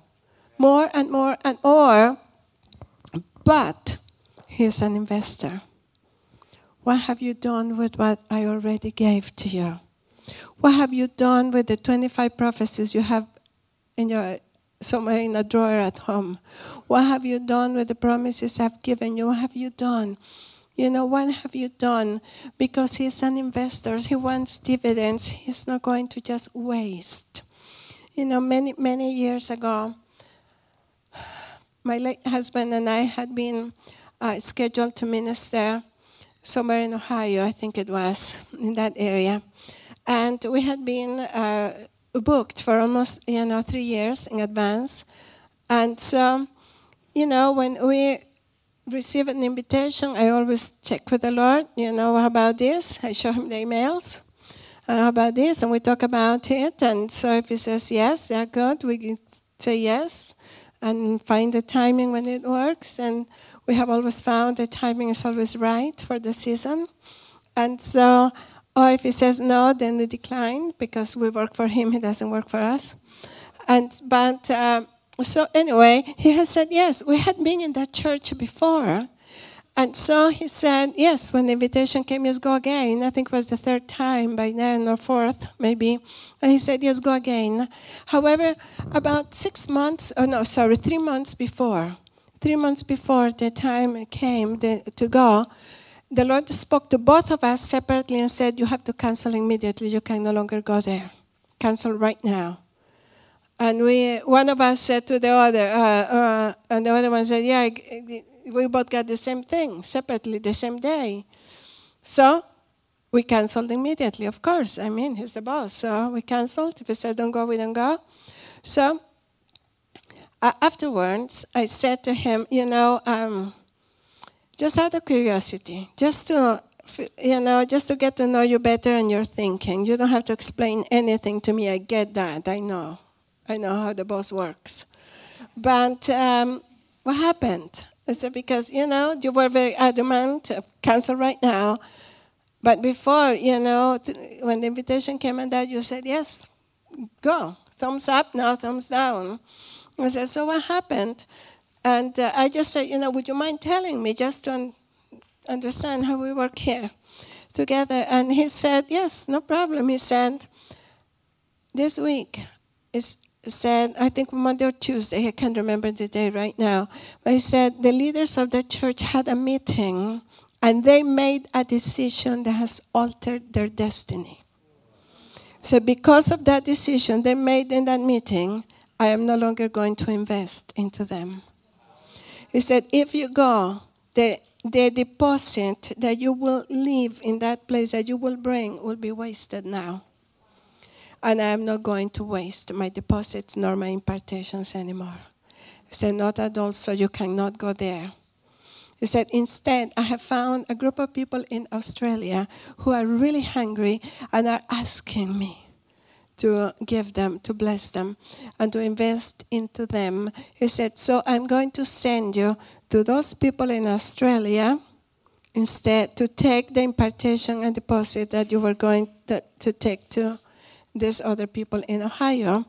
C: more and more and more. But He is an investor. What have you done with what I already gave to you? What have you done with the 25 prophecies you have in your somewhere in a drawer at home? What have you done with the promises I've given you? What have you done? You know, what have you done? Because he's an investor, he wants dividends. He's not going to just waste. You know, many, many years ago, my late husband and I had been uh, scheduled to minister somewhere in Ohio, I think it was, in that area. And we had been uh, booked for almost, you know, three years in advance. And so, you know, when we receive an invitation, I always check with the Lord, you know, about this? I show him the emails. Uh, about this? And we talk about it. And so if he says yes, they're good, we say yes and find the timing when it works. And we have always found the timing is always right for the season. And so, or if he says no, then we decline because we work for him, he doesn't work for us. And but uh, so anyway, he has said yes. We had been in that church before, and so he said yes. When the invitation came, yes, go again. I think it was the third time by then or fourth maybe. And he said yes, go again. However, about six months, oh no, sorry, three months before, three months before the time came the, to go, the Lord spoke to both of us separately and said, You have to cancel immediately. You can no longer go there. Cancel right now. And we, one of us said to the other, uh, uh, and the other one said, Yeah, we both got the same thing separately the same day. So we canceled immediately, of course. I mean, he's the boss. So we canceled. If he says don't go, we don't go. So afterwards, I said to him, you know, um, just out of curiosity, just to, you know, just to get to know you better and your thinking. You don't have to explain anything to me. I get that. I know. I know how the boss works. But um, what happened? I said, because, you know, you were very adamant, cancel right now. But before, you know, when the invitation came and that, you said, yes, go. Thumbs up, now thumbs down. I said, so what happened? And uh, I just said, you know, would you mind telling me just to un- understand how we work here together? And he said, yes, no problem. He said, this week is said, I think Monday or Tuesday, I can't remember the day right now, but he said the leaders of the church had a meeting and they made a decision that has altered their destiny. So, because of that decision they made in that meeting, I am no longer going to invest into them. He said, if you go, the, the deposit that you will leave in that place that you will bring will be wasted now. And I am not going to waste my deposits nor my impartations anymore. He said, Not at all, so you cannot go there. He said, Instead, I have found a group of people in Australia who are really hungry and are asking me to give them, to bless them, and to invest into them. He said, So I'm going to send you to those people in Australia instead to take the impartation and deposit that you were going to, to take to these other people in Ohio.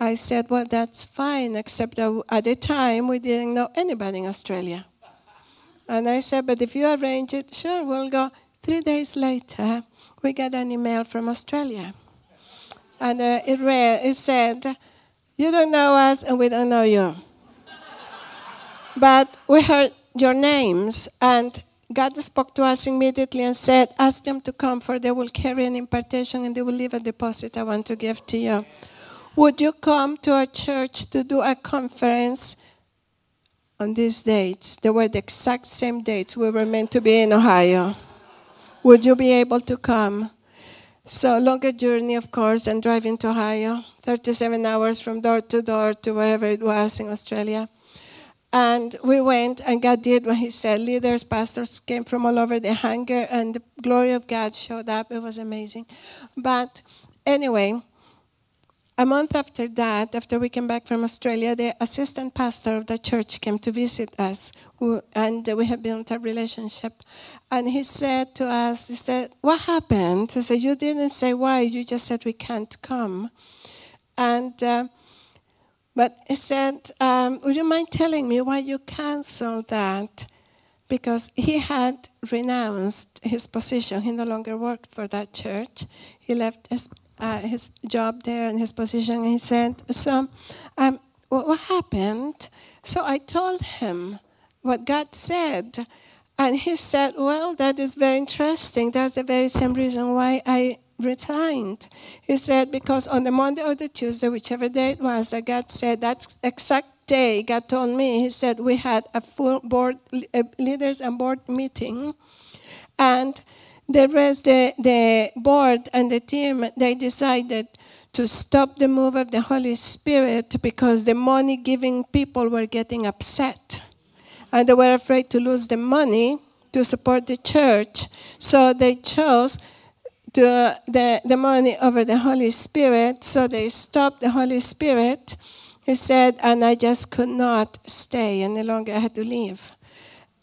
C: I said, Well, that's fine, except that at the time we didn't know anybody in Australia. And I said, But if you arrange it, sure, we'll go. Three days later, we got an email from Australia. And uh, it, read, it said, You don't know us, and we don't know you. but we heard your names, and God spoke to us immediately and said, Ask them to come, for they will carry an impartation and they will leave a deposit I want to give to you. Would you come to our church to do a conference on these dates? They were the exact same dates we were meant to be in Ohio. Would you be able to come? So, longer journey, of course, and driving to Ohio, 37 hours from door to door to wherever it was in Australia. And we went, and God did what He said. Leaders, pastors came from all over the hangar, and the glory of God showed up. It was amazing. But anyway, a month after that, after we came back from Australia, the assistant pastor of the church came to visit us, and we have built a relationship. And he said to us, he said, "What happened?" He said, "You didn't say why. You just said we can't come." And uh, but he said, um, Would you mind telling me why you canceled that? Because he had renounced his position. He no longer worked for that church. He left his, uh, his job there and his position. He said, So, um, what happened? So I told him what God said. And he said, Well, that is very interesting. That's the very same reason why I resigned. He said, because on the Monday or the Tuesday, whichever day it was, that God said that exact day, God told me, He said, we had a full board, leaders and board meeting. And the rest, the, the board and the team, they decided to stop the move of the Holy Spirit because the money giving people were getting upset. And they were afraid to lose the money to support the church. So they chose the, the, the money over the Holy Spirit, so they stopped the Holy Spirit. He said, and I just could not stay any longer. I had to leave.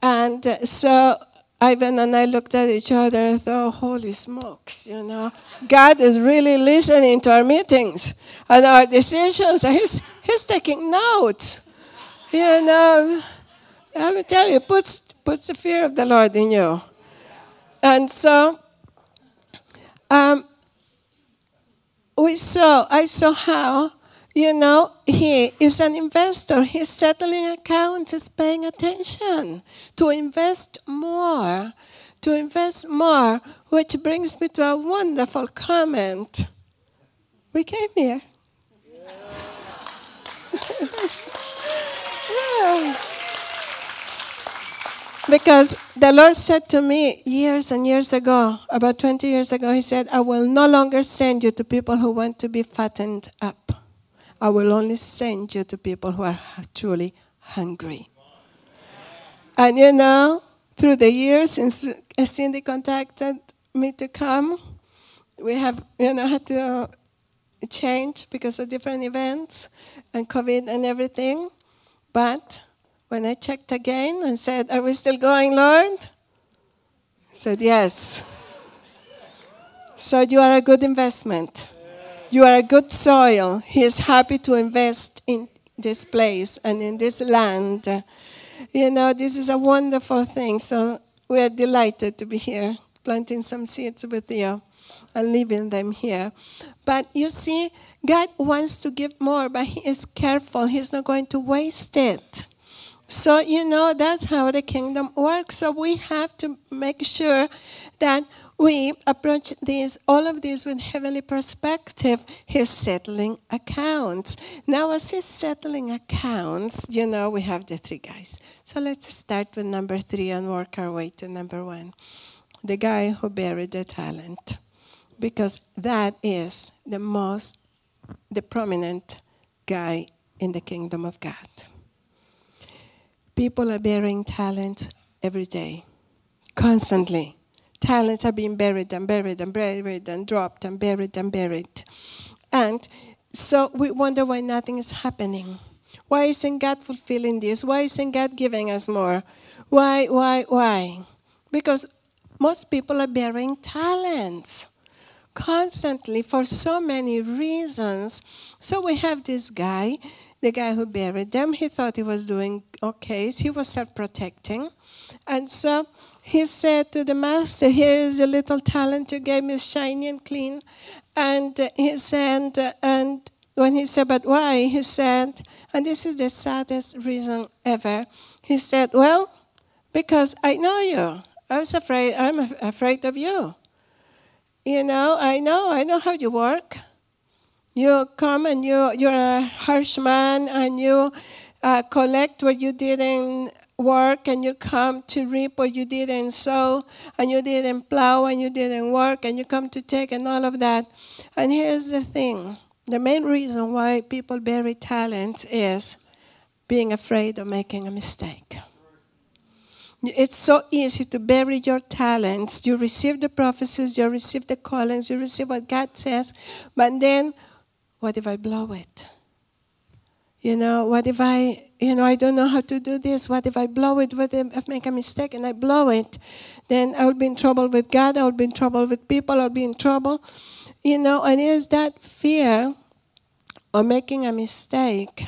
C: And uh, so Ivan and I looked at each other and thought, holy smokes, you know, God is really listening to our meetings and our decisions. He's, he's taking notes. You know, I will tell you, puts, puts the fear of the Lord in you. And so um, we saw, I saw how, you know, he is an investor. He's settling accounts, he's paying attention to invest more, to invest more, which brings me to a wonderful comment. We came here. yeah. Because the Lord said to me years and years ago, about 20 years ago, He said, I will no longer send you to people who want to be fattened up. I will only send you to people who are truly hungry. And you know, through the years since Cindy contacted me to come, we have, you know, had to change because of different events and COVID and everything. But when I checked again and said, Are we still going, Lord? He said, Yes. So you are a good investment. You are a good soil. He is happy to invest in this place and in this land. You know, this is a wonderful thing. So we are delighted to be here, planting some seeds with you and leaving them here. But you see, God wants to give more, but He is careful. He's not going to waste it. So, you know, that's how the kingdom works. So, we have to make sure that we approach this, all of this with heavenly perspective. He's settling accounts. Now, as he's settling accounts, you know, we have the three guys. So, let's start with number three and work our way to number one the guy who buried the talent. Because that is the most, the prominent guy in the kingdom of God. People are burying talent every day, constantly. Talents are being buried and buried and buried and dropped and buried and buried. And so we wonder why nothing is happening. Why isn't God fulfilling this? Why isn't God giving us more? Why, why, why? because most people are burying talents constantly for so many reasons. So we have this guy, the guy who buried them. He thought he was doing okay. He was self protecting. And so he said to the master, Here is a little talent you gave me, shiny and clean. And uh, he said, uh, and when he said, But why? He said, and this is the saddest reason ever. He said, Well, because I know you. I was afraid, I'm afraid of you. You know, I know, I know how you work. You come and you, you're a harsh man and you uh, collect what you didn't work and you come to reap what you didn't sow and you didn't plow and you didn't work and you come to take and all of that. And here's the thing the main reason why people bury talents is being afraid of making a mistake. It's so easy to bury your talents. You receive the prophecies, you receive the callings, you receive what God says, but then, what if I blow it? You know, what if I, you know, I don't know how to do this? What if I blow it? What if I make a mistake and I blow it? Then I will be in trouble with God, I will be in trouble with people, I'll be in trouble. You know, and it's that fear of making a mistake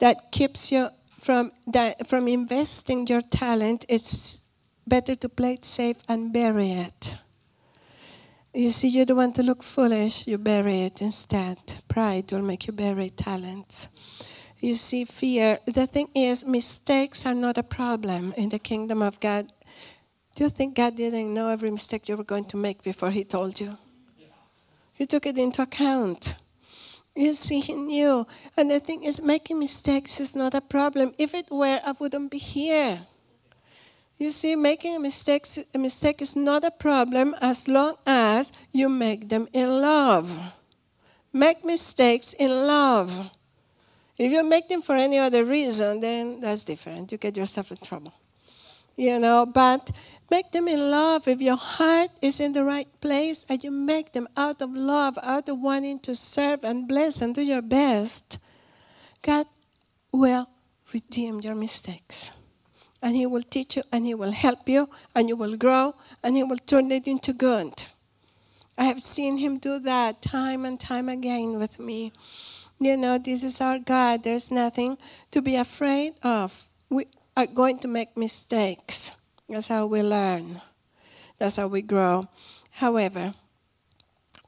C: that keeps you from that from investing your talent, it's better to play it safe and bury it. You see, you don't want to look foolish, you bury it instead. Pride will make you bury talents. You see, fear. The thing is, mistakes are not a problem in the kingdom of God. Do you think God didn't know every mistake you were going to make before He told you? He took it into account. You see, he knew. And the thing is, making mistakes is not a problem. If it were, I wouldn't be here. You see, making a mistake, a mistake is not a problem as long as you make them in love. Make mistakes in love. If you make them for any other reason, then that's different. You get yourself in trouble. You know, but Make them in love. If your heart is in the right place and you make them out of love, out of wanting to serve and bless and do your best, God will redeem your mistakes. And He will teach you and He will help you and you will grow and He will turn it into good. I have seen Him do that time and time again with me. You know, this is our God. There's nothing to be afraid of. We are going to make mistakes. That's how we learn. That's how we grow. However,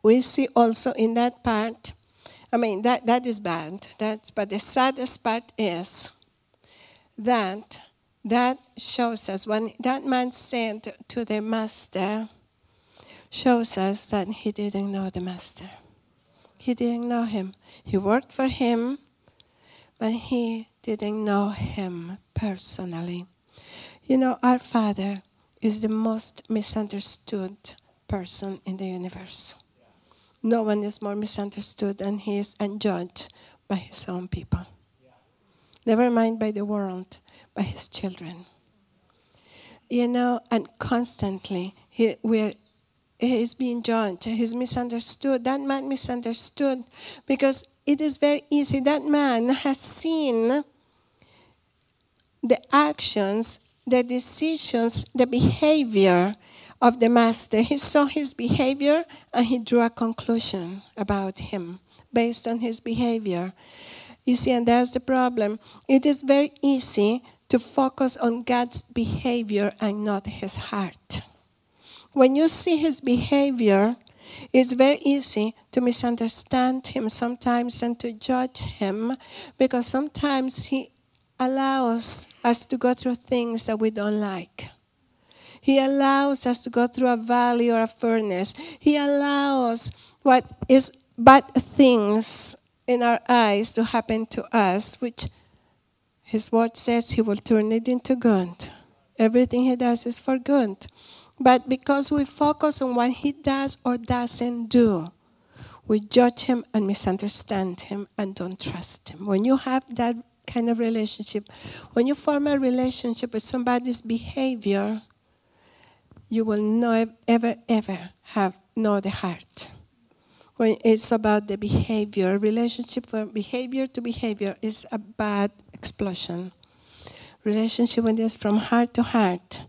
C: we see also in that part, I mean, that, that is bad. That's, but the saddest part is that that shows us when that man said to the master, shows us that he didn't know the master. He didn't know him. He worked for him, but he didn't know him personally. You know, our Father is the most misunderstood person in the universe. No one is more misunderstood than he is and judged by his own people. Never mind by the world, by his children. You know, and constantly he, we're, he is being judged. He's misunderstood. That man misunderstood because it is very easy. That man has seen the actions the decisions, the behavior of the master. He saw his behavior and he drew a conclusion about him based on his behavior. You see, and that's the problem. It is very easy to focus on God's behavior and not his heart. When you see his behavior, it's very easy to misunderstand him sometimes and to judge him because sometimes he allows us to go through things that we don't like. He allows us to go through a valley or a furnace. He allows what is bad things in our eyes to happen to us, which His word says He will turn it into good. Everything He does is for good. But because we focus on what He does or doesn't do, we judge Him and misunderstand Him and don't trust Him. When you have that kind of relationship. When you form a relationship with somebody's behavior, you will never, ever, ever have know the heart. When it's about the behavior, relationship from behavior to behavior is a bad explosion. Relationship when it's from heart to heart,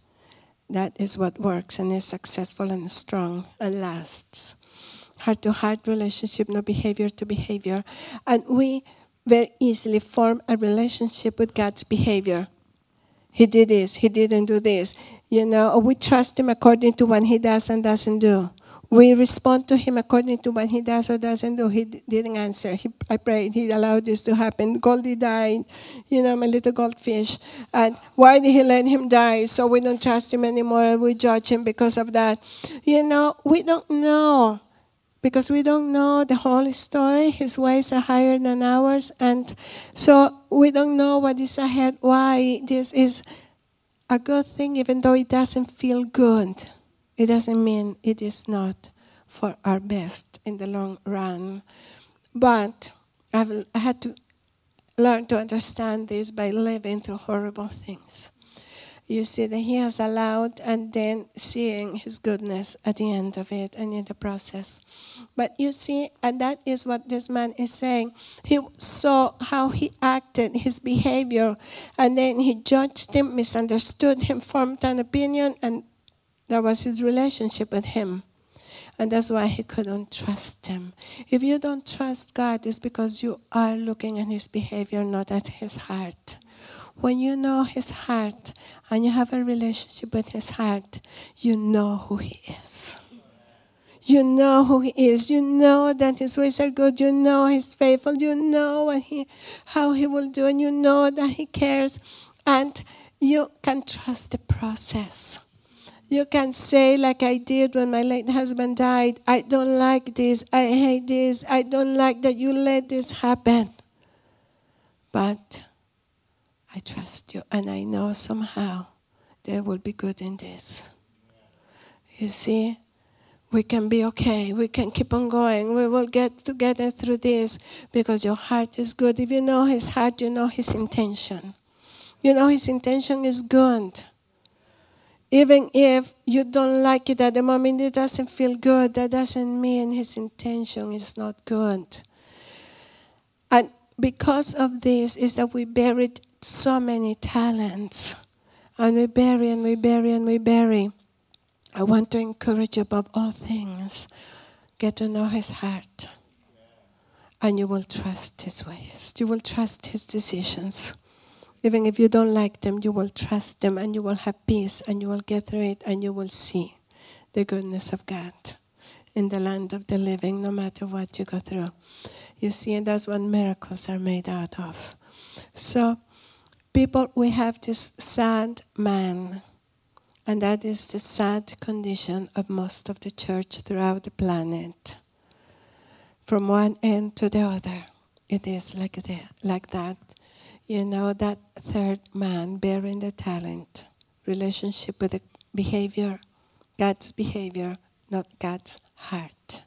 C: That is what works and is successful and strong and lasts. Heart to heart relationship, no behavior to behavior. And we very easily form a relationship with God's behavior. He did this, he didn't do this. You know, we trust him according to what he does and doesn't do. We respond to him according to what he does or doesn't do. He didn't answer. He, I prayed. He allowed this to happen. Goldie died, you know, my little goldfish. And why did he let him die? So we don't trust him anymore. We judge him because of that. You know, we don't know because we don't know the whole story. His ways are higher than ours. And so we don't know what is ahead, why this is a good thing, even though it doesn't feel good. It doesn't mean it is not for our best in the long run. But I've, I had to learn to understand this by living through horrible things. You see that He has allowed, and then seeing His goodness at the end of it and in the process. But you see, and that is what this man is saying. He saw how he acted, his behavior, and then he judged him, misunderstood him, formed an opinion, and that was his relationship with him. And that's why he couldn't trust him. If you don't trust God, it's because you are looking at his behavior, not at his heart. When you know his heart and you have a relationship with his heart, you know who he is. You know who he is. You know that his ways are good. You know he's faithful. You know what he, how he will do, and you know that he cares. And you can trust the process. You can say, like I did when my late husband died, I don't like this, I hate this, I don't like that you let this happen. But I trust you, and I know somehow there will be good in this. You see, we can be okay. We can keep on going. We will get together through this because your heart is good. If you know his heart, you know his intention. You know his intention is good. Even if you don't like it at the moment, it doesn't feel good, that doesn't mean his intention is not good. And because of this is that we buried so many talents. And we bury and we bury and we bury. I want to encourage you above all things. Get to know his heart. And you will trust his ways. You will trust his decisions. Even if you don't like them, you will trust them and you will have peace and you will get through it and you will see the goodness of God in the land of the living, no matter what you go through. You see, and that's what miracles are made out of. So, people, we have this sad man, and that is the sad condition of most of the church throughout the planet. From one end to the other, it is like, the, like that you know, that third man bearing the talent, relationship with the behavior, God's behavior, not God's heart.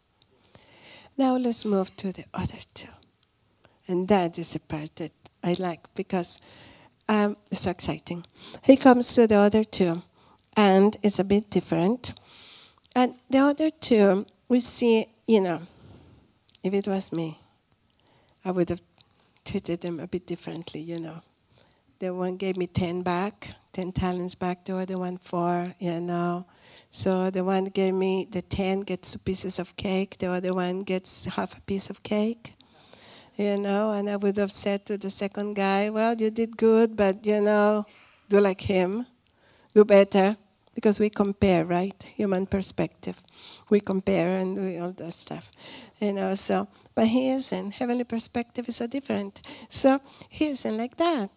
C: Now let's move to the other two. And that is the part that I like because um, it's so exciting. He comes to the other two, and it's a bit different. And the other two, we see, you know, if it was me, I would have treated them a bit differently, you know. The one gave me 10 back, 10 talents back, the other one four, you know. So the one gave me the 10 gets two pieces of cake, the other one gets half a piece of cake, you know. And I would have said to the second guy, well, you did good, but, you know, do like him, do better. Because we compare, right? Human perspective. We compare and we all that stuff. You know, so but he isn't. Heavenly perspective is so different. So he isn't like that.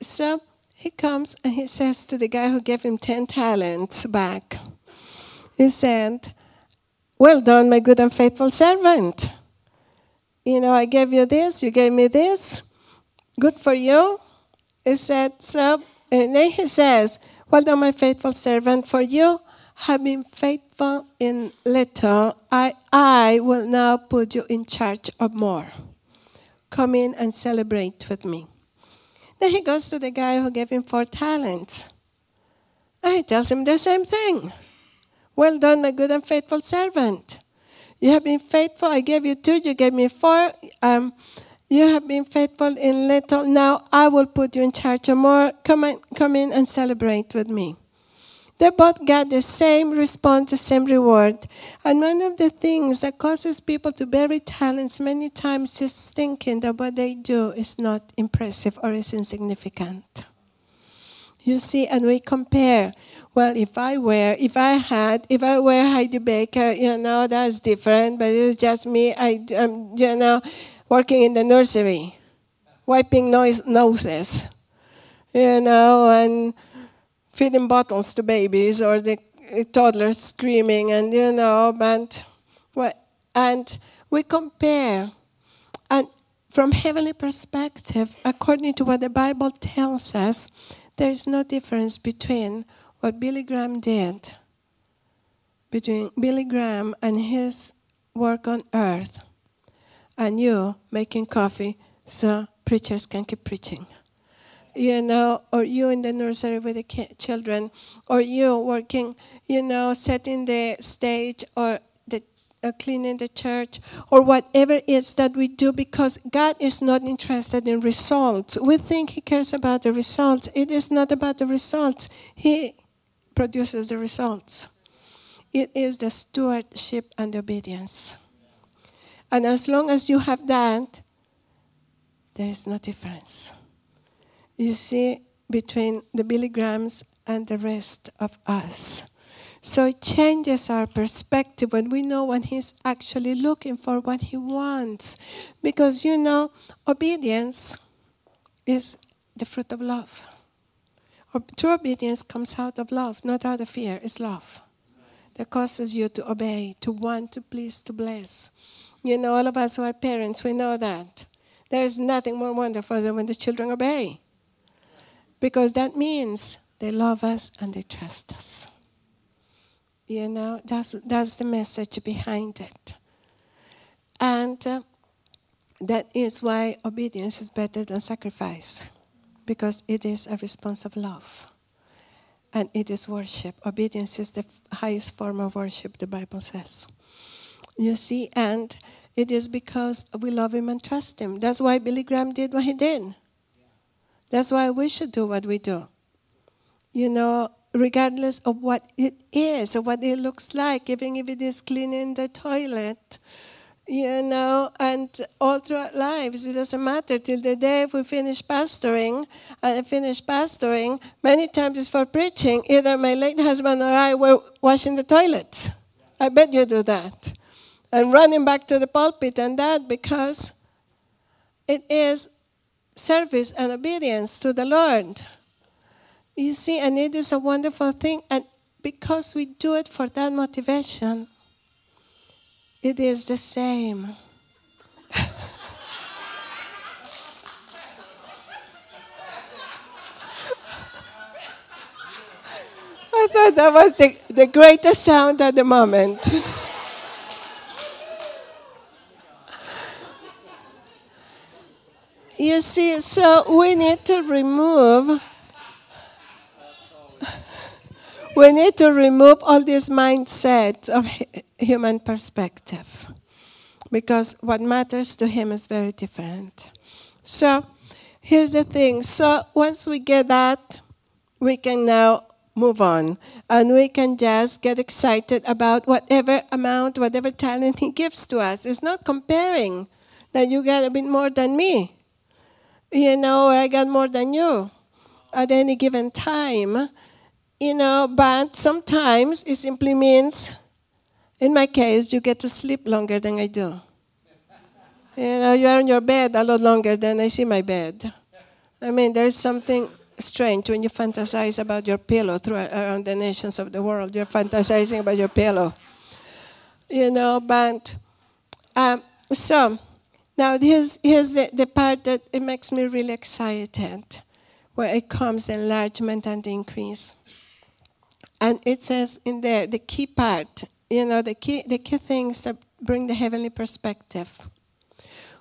C: So he comes and he says to the guy who gave him 10 talents back, he said, Well done, my good and faithful servant. You know, I gave you this, you gave me this. Good for you. He said, So, and then he says, Well done, my faithful servant, for you have been faithful in little, I, I will now put you in charge of more. Come in and celebrate with me. Then he goes to the guy who gave him four talents. And he tells him the same thing. Well done, my good and faithful servant. You have been faithful. I gave you two, you gave me four. Um, you have been faithful in little. Now I will put you in charge of more. Come, in, come in and celebrate with me. They both got the same response, the same reward. And one of the things that causes people to bury talents many times is thinking that what they do is not impressive or is insignificant. You see, and we compare. Well, if I were, if I had, if I were Heidi Baker, you know, that's different, but it's just me. I, am you know, working in the nursery, wiping noses, you know, and feeding bottles to babies or the toddlers screaming, and you know, what, and we compare. And from heavenly perspective, according to what the Bible tells us, there is no difference between what Billy Graham did, between Billy Graham and his work on earth, and you making coffee so preachers can keep preaching you know, or you in the nursery with the children, or you working, you know, setting the stage or the uh, cleaning the church, or whatever it is that we do, because God is not interested in results. We think He cares about the results. It is not about the results. He produces the results. It is the stewardship and obedience. And as long as you have that, there is no difference you see, between the Billy Grahams and the rest of us. So it changes our perspective when we know when He's actually looking for, what He wants. Because, you know, obedience is the fruit of love. True obedience comes out of love, not out of fear. It's love that causes you to obey, to want, to please, to bless. You know, all of us who are parents, we know that. There is nothing more wonderful than when the children obey because that means they love us and they trust us. You know, that's, that's the message behind it. And uh, that is why obedience is better than sacrifice, because it is a response of love. And it is worship. Obedience is the highest form of worship, the Bible says. You see, and it is because we love Him and trust Him. That's why Billy Graham did what he did. That's why we should do what we do. You know, regardless of what it is or what it looks like, even if it is cleaning the toilet, you know, and all through our lives, it doesn't matter till the day we finish pastoring. And I finish pastoring, many times for preaching. Either my late husband or I were washing the toilets. I bet you do that. And running back to the pulpit and that because it is service and obedience to the Lord. You see, and it is a wonderful thing. And because we do it for that motivation, it is the same. I thought that was the, the greatest sound at the moment. You see, so we need to remove we need to remove all these mindsets of human perspective because what matters to him is very different. So here's the thing. So once we get that, we can now move on and we can just get excited about whatever amount, whatever talent he gives to us. It's not comparing that you get a bit more than me you know, I got more than you at any given time, you know, but sometimes it simply means, in my case, you get to sleep longer than I do. You know, you are in your bed a lot longer than I see my bed. I mean, there's something strange when you fantasize about your pillow through, around the nations of the world. You're fantasizing about your pillow. You know, but um, so now, here's, here's the, the part that it makes me really excited, where it comes the enlargement and the increase. And it says in there, the key part, you know, the key, the key things that bring the heavenly perspective.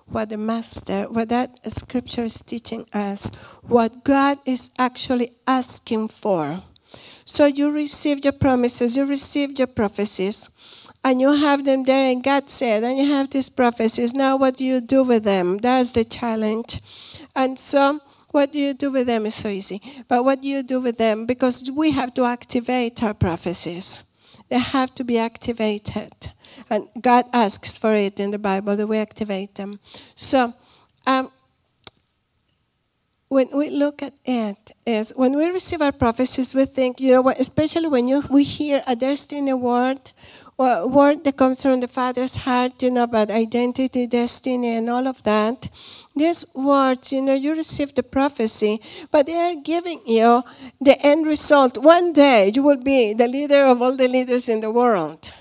C: What the Master, what that scripture is teaching us, what God is actually asking for. So you received your promises, you received your prophecies and you have them there, and God said, and you have these prophecies. Now, what do you do with them? That's the challenge. And so, what do you do with them is so easy. But what do you do with them? Because we have to activate our prophecies. They have to be activated. And God asks for it in the Bible that we activate them. So, um, when we look at it is when we receive our prophecies, we think, you know, what, especially when you, we hear a destiny word or word that comes from the Father's heart, you know, about identity, destiny, and all of that. These words, you know, you receive the prophecy, but they are giving you the end result. One day you will be the leader of all the leaders in the world.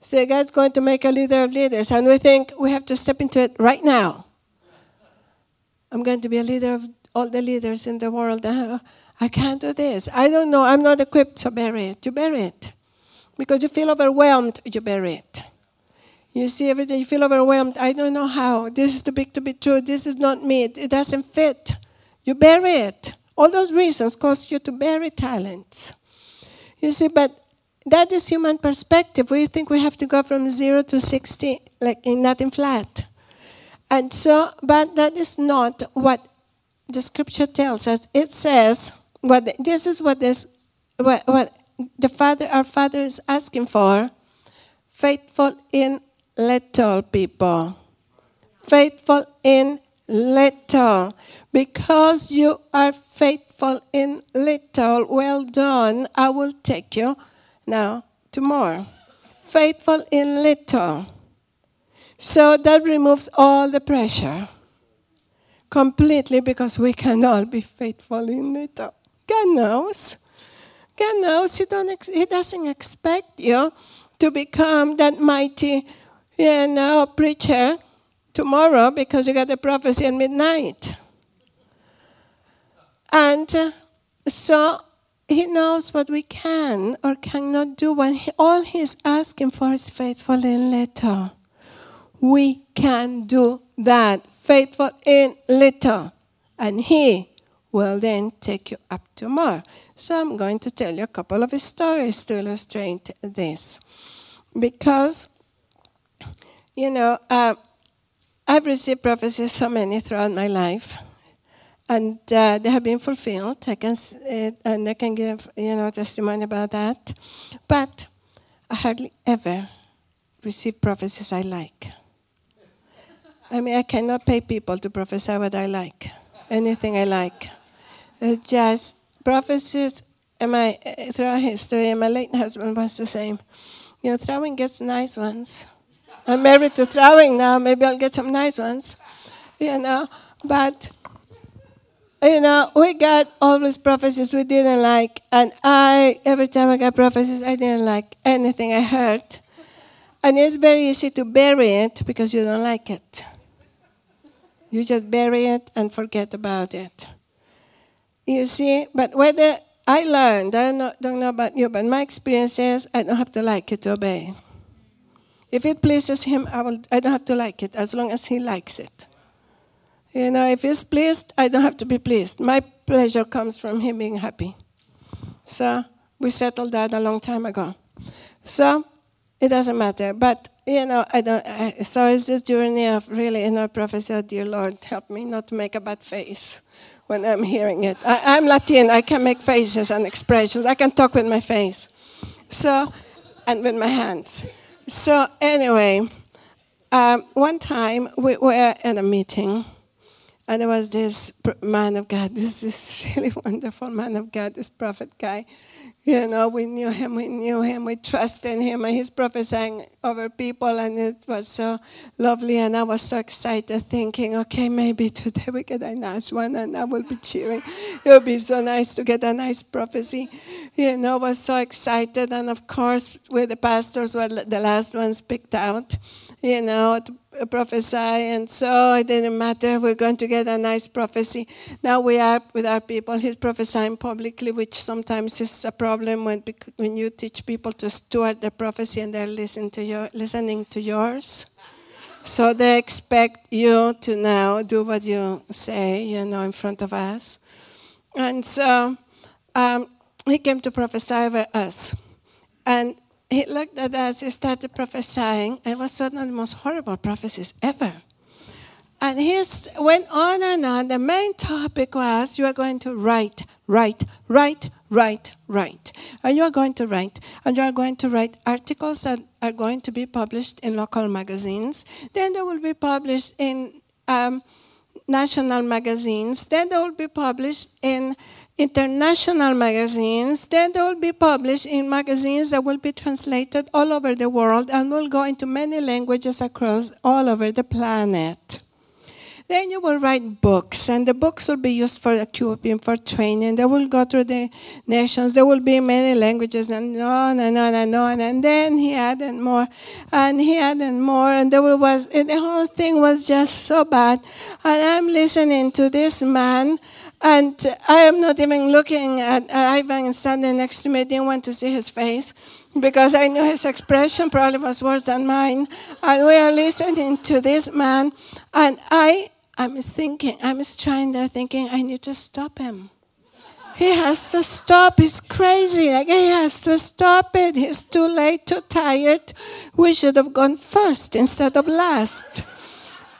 C: So God's going to make a leader of leaders, and we think we have to step into it right now. I'm going to be a leader of all the leaders in the world. Uh, I can't do this. I don't know. I'm not equipped, to bear it. You bear it. Because you feel overwhelmed, you bury it. You see everything, you feel overwhelmed. I don't know how. This is too big to be true. This is not me. It doesn't fit. You bury it. All those reasons cause you to bury talents. You see, but that is human perspective. We think we have to go from zero to 60, like in nothing flat. And so, but that is not what the scripture tells us. It says, what this is what this, what, what the Father, our Father is asking for faithful in little people. Faithful in little. Because you are faithful in little, well done, I will take you now to more. Faithful in little. So that removes all the pressure completely because we can all be faithful in little. God knows. God knows He, don't ex- he doesn't expect you to become that mighty you know, preacher tomorrow because you got a prophecy at midnight. And uh, so he knows what we can or cannot do. When he, all he's asking for is faithful in little. We can do that. Faithful in little. And he will then take you up to more. So I'm going to tell you a couple of stories to illustrate this. Because, you know, uh, I've received prophecies so many throughout my life, and uh, they have been fulfilled. I can, uh, and I can give, you know, testimony about that. But I hardly ever receive prophecies I like. I mean, I cannot pay people to prophesy what I like, anything I like. It's just prophecies and my eh, throughout history, and my late husband was the same. You know, Thrainn gets nice ones. I'm married to Thrainn now. Maybe I'll get some nice ones. You know, but you know, we got all these prophecies we didn't like, and I every time I got prophecies, I didn't like anything I heard. And it's very easy to bury it because you don't like it. You just bury it and forget about it. You see, but whether I learned, I don't know about you, but my experience is I don't have to like it to obey. If it pleases him, I, will, I don't have to like it as long as he likes it. You know, if he's pleased, I don't have to be pleased. My pleasure comes from him being happy. So we settled that a long time ago. So it doesn't matter. But, you know, I don't, I, so it's this journey of really in our prophecy, oh, dear Lord, help me not to make a bad face when I'm hearing it. I, am Latin. I can make faces and expressions. I can talk with my face. So, and with my hands. So, anyway, um, one time we were in a meeting, and there was this man of God, this is really wonderful man of God, this prophet guy. You know, we knew him, we knew him, we trusted him, and he's prophesying over people, and it was so lovely. And I was so excited, thinking, okay, maybe today we get a nice one, and I will be cheering. It will be so nice to get a nice prophecy. You know, I was so excited, and of course, with the pastors were the last ones picked out you know, prophesy. And so it didn't matter. We're going to get a nice prophecy. Now we are with our people. He's prophesying publicly, which sometimes is a problem when, when you teach people to steward the prophecy and they're listening to, your, listening to yours. So they expect you to now do what you say, you know, in front of us. And so um, he came to prophesy over us. And he looked at us, he started prophesying. It was one of the most horrible prophecies ever. And he went on and on. The main topic was you are going to write, write, write, write, write. And you are going to write. And you are going to write articles that are going to be published in local magazines. Then they will be published in um, national magazines. Then they will be published in international magazines. Then they will be published in magazines that will be translated all over the world and will go into many languages across all over the planet. Then you will write books, and the books will be used for equipping, for training. They will go through the nations. There will be many languages, and on and on and on. And then he added more, and he added more, and there was and the whole thing was just so bad. And I'm listening to this man, and I am not even looking at Ivan standing next to me. I didn't want to see his face because I knew his expression probably was worse than mine. And we are listening to this man, and I I'm thinking, I'm trying there thinking, I need to stop him. He has to stop. He's crazy. Like he has to stop it. He's too late, too tired. We should have gone first instead of last.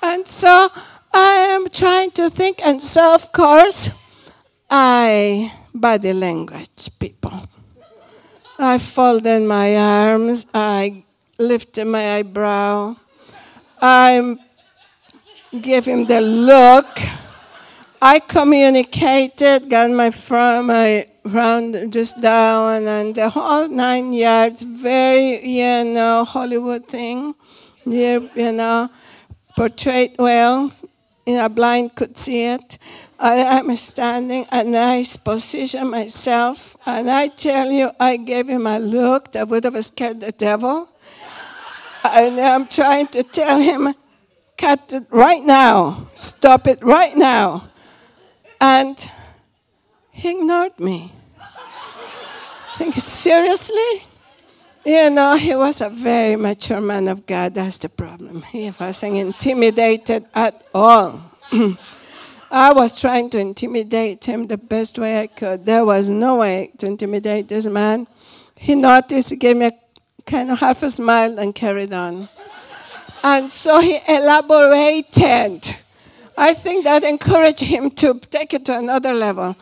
C: And so I am trying to think, and so of course, I body language people. I folded my arms. I lifted my eyebrow. I gave him the look. I communicated, got my front, my round just down, and the whole nine yards. Very, you know, Hollywood thing. You know, portrayed well. You know, blind could see it. I am standing and I position myself, and I tell you, I gave him a look that would have scared the devil. and I'm trying to tell him, cut it right now, stop it right now. And he ignored me. Think seriously? You know, he was a very mature man of God. That's the problem. He wasn't intimidated at all. I was trying to intimidate him the best way I could. There was no way to intimidate this man. He noticed, he gave me a kind of half a smile and carried on. And so he elaborated. I think that encouraged him to take it to another level.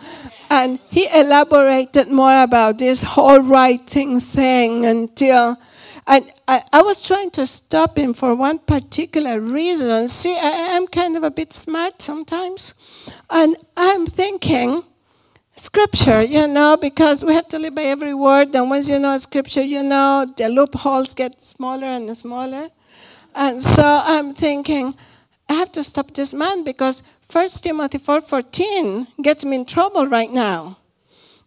C: And he elaborated more about this whole writing thing until and I, I, was trying to stop him for one particular reason. See, I am kind of a bit smart sometimes. And I'm thinking, scripture, you know, because we have to live by every word. And once you know scripture, you know, the loopholes get smaller and smaller. And so I'm thinking, I have to stop this man because 1 Timothy 4.14 gets me in trouble right now.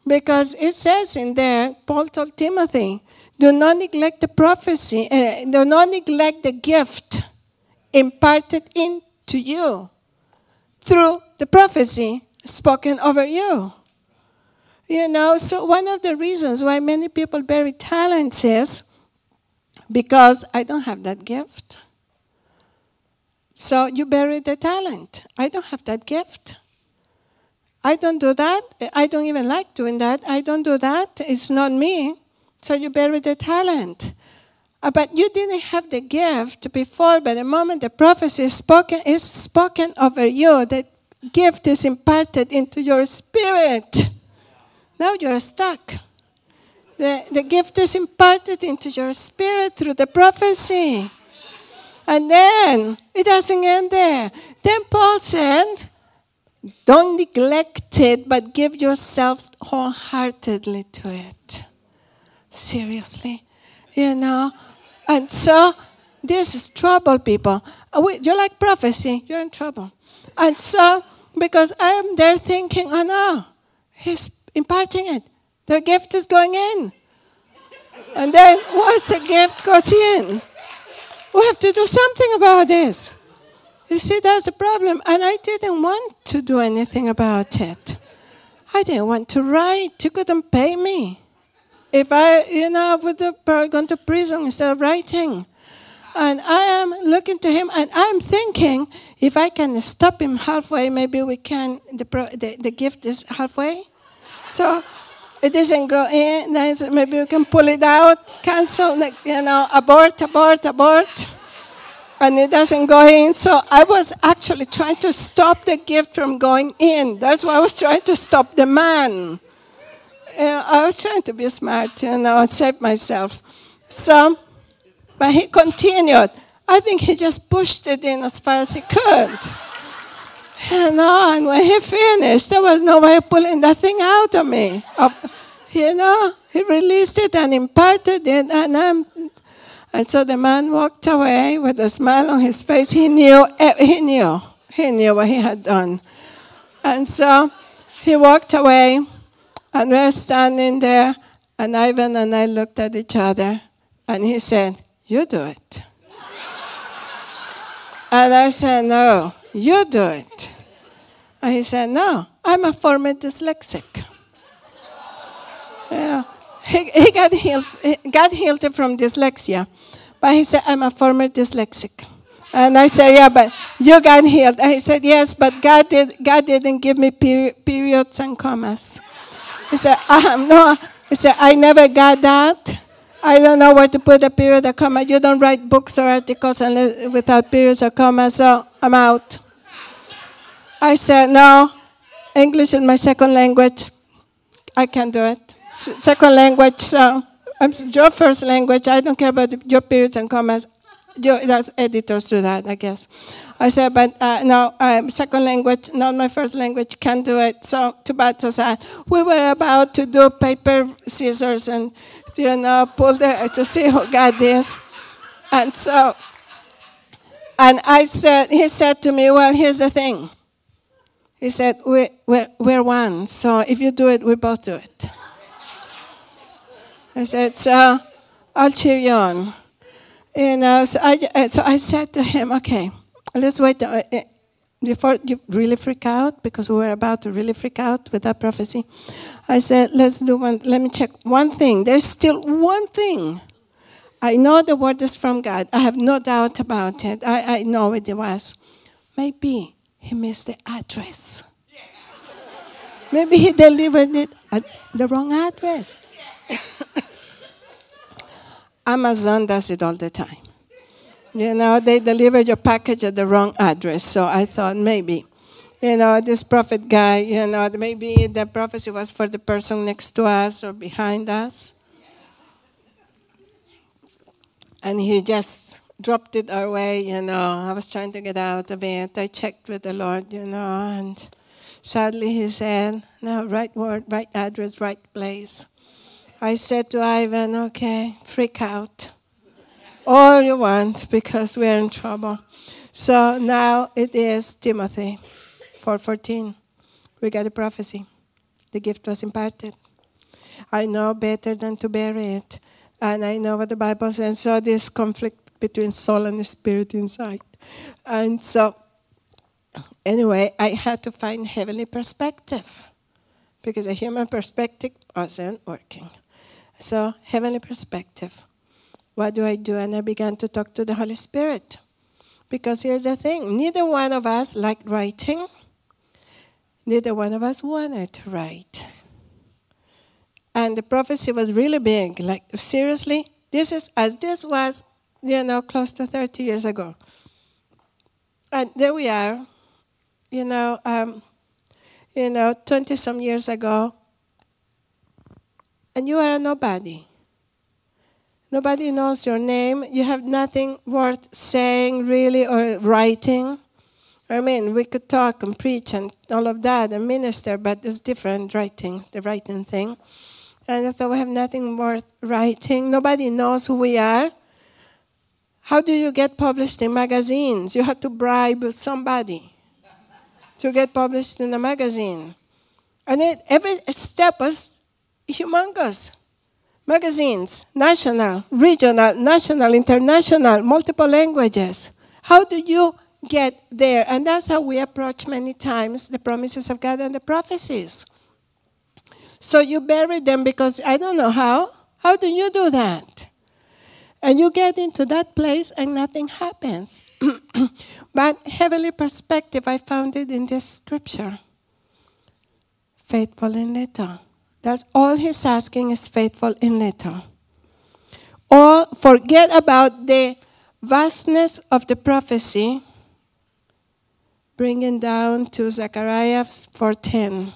C: Because it says in there, Paul told Timothy, do not neglect the prophecy, uh, do not neglect the gift imparted into you through the prophecy spoken over you. You know, so one of the reasons why many people bury talents is because I don't have that gift. So you bury the talent. I don't have that gift. I don't do that. I don't even like doing that. I don't do that. It's not me. So you bury the talent. Uh, but you didn't have the gift before, but the moment the prophecy is spoken, is spoken over you, the gift is imparted into your spirit. Now you're stuck. The, the gift is imparted into your spirit through the prophecy. And then it doesn't end there. Then Paul said, Don't neglect it, but give yourself wholeheartedly to it. Seriously. You know? And so this is trouble, people. Uh, you like prophecy, you're in trouble. And so, because I am there thinking, oh no, he's imparting it. The gift is going in. And then once the gift goes in, we have to do something about this. You see, that's the problem. And I didn't want to do anything about it. I didn't want to write. You couldn't pay me. If I, you know, I would have probably gone to prison instead of writing. And I am looking to him and I'm thinking if I can stop him halfway, maybe we can, the, the, the gift is halfway. So it doesn't go in, then maybe we can pull it out, cancel, you know, abort, abort, abort. and it doesn't go in. So I was actually trying to stop the gift from going in. That's why I was trying to stop the man. Uh, I was trying to be smart, you know, save myself. So, but he continued. I think he just pushed it in as far as he could. And when he finished, there was no way of pulling that thing out of me. you know, he released it and imparted it, and I'm and so the man walked away with a smile on his face. He knew, he knew, he knew what he had done. And so he walked away, and we we're standing there, and Ivan and I looked at each other, and he said, You do it. and I said, No, you do it. And he said, No, I'm a former dyslexic. Yeah he, he got healed, he got healed from dyslexia. But he said, I'm a former dyslexic. And I said, yeah, but you got healed. And he said, yes, but God, did, God didn't give me peri- periods and commas. He said, um, no. He said, I never got that. I don't know where to put a period or comma. You don't write books or articles unless, without periods or commas, so I'm out. I said, no, English is my second language. I can do it second language. so I'm your first language. I don't care about your periods and commas. Your, that's editors do that, I guess. I said, but uh, no, um, second language, not my first language, can't do it. So too bad, so sad. We were about to do paper, scissors, and you know, pull the to see who got this. And so, and I said, he said to me, well, here's the thing. He said, we, we're, we're one, so if you do it, we both do it. I said, so I'll cheer you on. You know, so I, uh, so I said to him, okay, let's wait. Uh, uh, before you really freak out, because we were about to really freak out with that prophecy, I said, let's do one, let me check one thing. There's still one thing. I know the word is from God. I have no doubt about it. I, I know it was. Maybe he missed the address. Maybe he delivered it at the wrong address. Amazon does it all the time. You know, they deliver your package at the wrong address. So I thought maybe, you know, this prophet guy, you know, maybe the prophecy was for the person next to us or behind us. And he just dropped it our way, you know. I was trying to get out of it. I checked with the Lord, you know, and sadly he said, no, right word, right address, right place. I said to Ivan, okay, freak out. All you want because we're in trouble. So now it is Timothy 4:14. We got a prophecy. The gift was imparted. I know better than to bury it. And I know what the Bible says. So this conflict between soul and spirit inside. And so anyway, I had to find heavenly perspective because a human perspective wasn't working. So, heavenly perspective. What do I do? And I began to talk to the Holy Spirit. Because here's the thing neither one of us liked writing, neither one of us wanted to write. And the prophecy was really big. Like, seriously, this is as this was, you know, close to 30 years ago. And there we are, you know, um, you know, 20 some years ago, and you are a nobody. Nobody knows your name. You have nothing worth saying, really, or writing. I mean, we could talk and preach and all of that and minister, but it's different writing, the writing thing. And I thought we have nothing worth writing. Nobody knows who we are. How do you get published in magazines? You have to bribe somebody to get published in a magazine. And it, every step was humongous. Magazines, national, regional, national, international, multiple languages. How do you get there? And that's how we approach many times the promises of God and the prophecies. So you bury them because I don't know how. How do you do that? And you get into that place and nothing happens. but heavenly perspective, I found it in this scripture. Faithful in little that's all he's asking is faithful in little. Or forget about the Vastness of the prophecy, bringing down to Zechariah 4:10.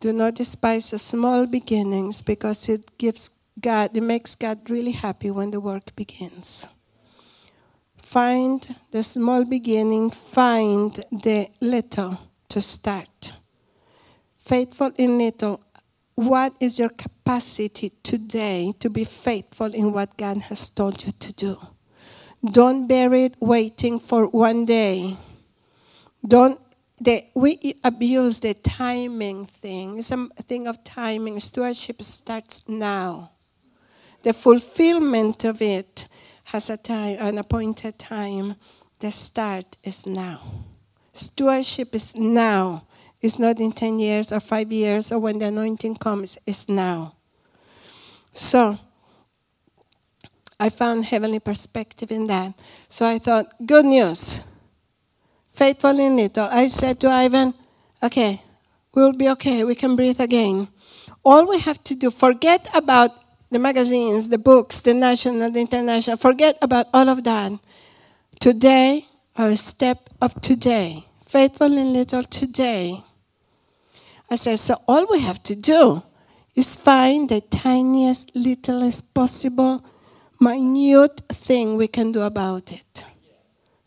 C: Do not despise the small beginnings because it gives God, it makes God really happy when the work begins. Find the small beginning, find the little to start. Faithful in little. What is your capacity today to be faithful in what God has told you to do? Don't bury it waiting for one day. Don't the, we abuse the timing thing. It's a thing of timing. Stewardship starts now. The fulfillment of it has a time, an appointed time. The start is now. Stewardship is now. It's not in 10 years or five years or when the anointing comes. It's now. So, I found heavenly perspective in that. So I thought, good news faithful in little. I said to Ivan, okay, we'll be okay. We can breathe again. All we have to do, forget about the magazines, the books, the national, the international, forget about all of that. Today, our step of today, faithful in little today. I said, so all we have to do is find the tiniest, littlest possible, minute thing we can do about it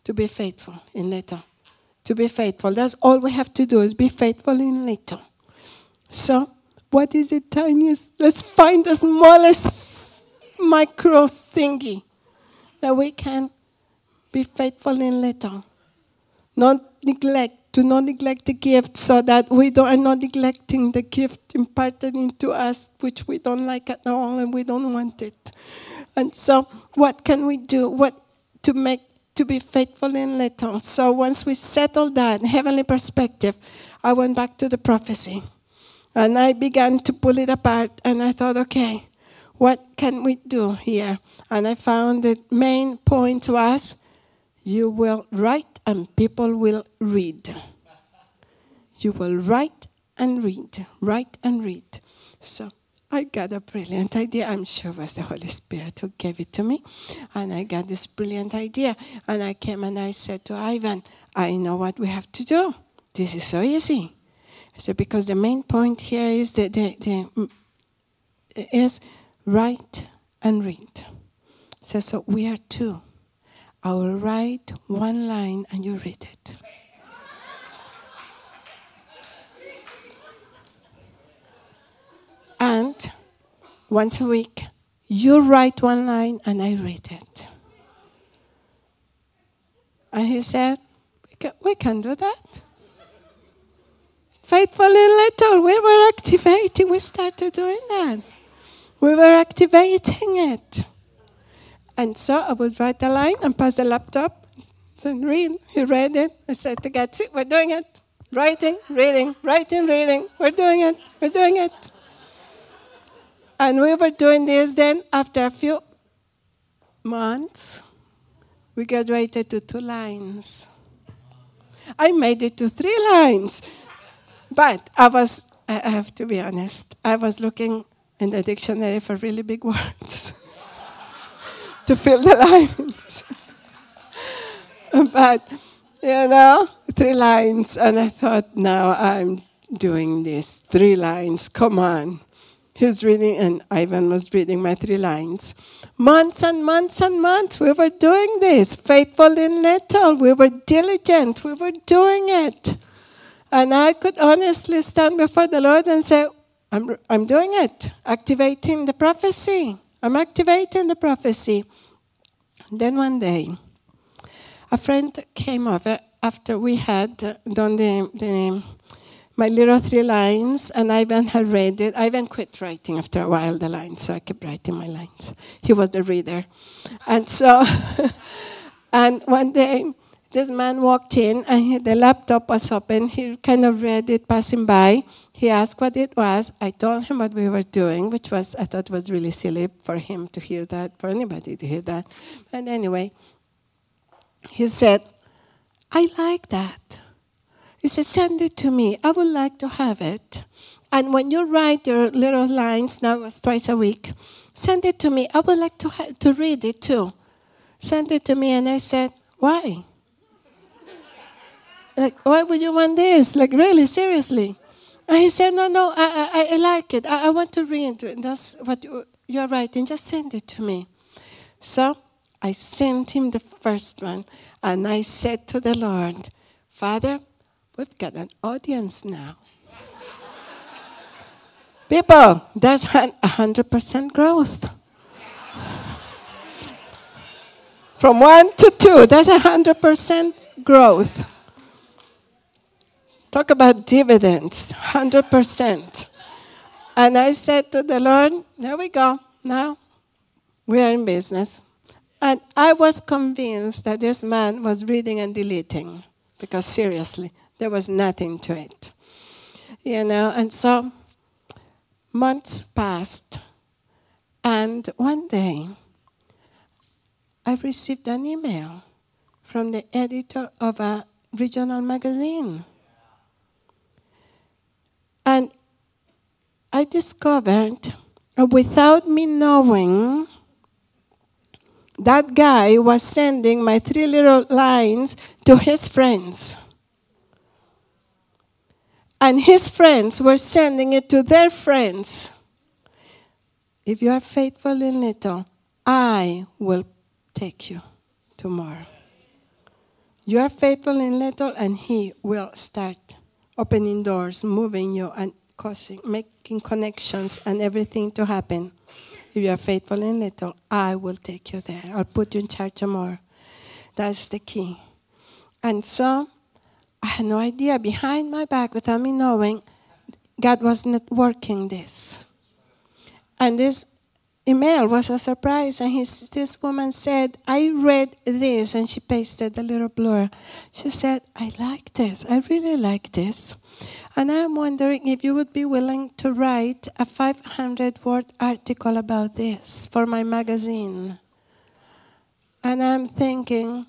C: to be faithful in little to be faithful. That's all we have to do is be faithful in little. So, what is the tiniest? Let's find the smallest micro thingy that we can be faithful in little. Not neglect, to not neglect the gift so that we don't, are not neglecting the gift imparted into us, which we don't like at all and we don't want it. And so, what can we do? What to make to be faithful in little. So once we settled that heavenly perspective, I went back to the prophecy. And I began to pull it apart and I thought, okay, what can we do here? And I found the main point was you will write and people will read. You will write and read, write and read. So I got a brilliant idea. I'm sure it was the Holy Spirit who gave it to me. And I got this brilliant idea. And I came and I said to Ivan, I know what we have to do. This is so easy. Said, because the main point here is that the, the, mm, is write and read. So, so we are two. I will write one line and you read it. And once a week, you write one line and I read it. And he said, We can, we can do that. Faithful in little, we were activating, we started doing that. We were activating it. And so I would write the line and pass the laptop and read. He read it. I said to see, we're doing it. Writing, reading, writing, reading. We're doing it. We're doing it. And we were doing this then after a few months, we graduated to two lines. I made it to three lines. But I was, I have to be honest, I was looking in the dictionary for really big words to fill the lines. but, you know, three lines. And I thought, now I'm doing this. Three lines, come on. He's reading, and Ivan was reading my three lines. Months and months and months, we were doing this. Faithful in little, we were diligent, we were doing it. And I could honestly stand before the Lord and say, I'm, I'm doing it, activating the prophecy. I'm activating the prophecy. Then one day, a friend came over after we had done the, the my little three lines, and Ivan had read it. Ivan quit writing after a while the lines, so I kept writing my lines. He was the reader. And so, and one day, this man walked in, and he, the laptop was open. He kind of read it passing by. He asked what it was. I told him what we were doing, which was, I thought was really silly for him to hear that, for anybody to hear that. And anyway, he said, I like that. He said, Send it to me. I would like to have it. And when you write your little lines, now it's twice a week, send it to me. I would like to, ha- to read it too. Send it to me, and I said, Why? Like, why would you want this? Like, really, seriously? And he said, No, no, I, I, I like it. I, I want to read. it. That's what you, you're writing. Just send it to me. So I sent him the first one, and I said to the Lord, Father, we've got an audience now. People, that's 100% growth. From one to two, that's 100% growth. Talk about dividends, 100%. And I said to the Lord, there we go. Now we are in business. And I was convinced that this man was reading and deleting because seriously, there was nothing to it. You know, and so months passed, and one day I received an email from the editor of a regional magazine. And I discovered, uh, without me knowing, that guy was sending my three little lines to his friends. And his friends were sending it to their friends. If you are faithful in little, I will take you tomorrow. You are faithful in little, and He will start opening doors, moving you, and causing, making connections, and everything to happen. If you are faithful in little, I will take you there. I'll put you in charge of more. That's the key. And so I had no idea behind my back without me knowing God was not working this. And this email was a surprise. And his, this woman said, I read this. And she pasted the little blur. She said, I like this. I really like this. And I'm wondering if you would be willing to write a 500 word article about this for my magazine. And I'm thinking,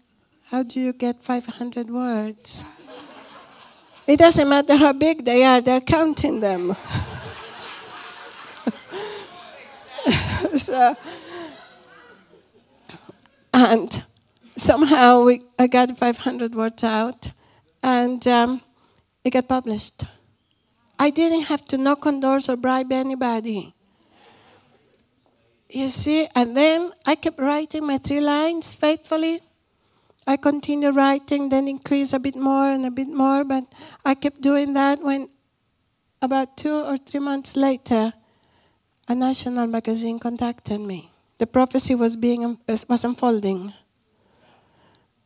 C: how do you get 500 words? It doesn't matter how big they are, they're counting them. so, and somehow we, I got 500 words out, and um, it got published. I didn't have to knock on doors or bribe anybody. You see, and then I kept writing my three lines faithfully I continued writing, then increase a bit more and a bit more, but I kept doing that when about two or three months later, a national magazine contacted me. The prophecy was being was unfolding,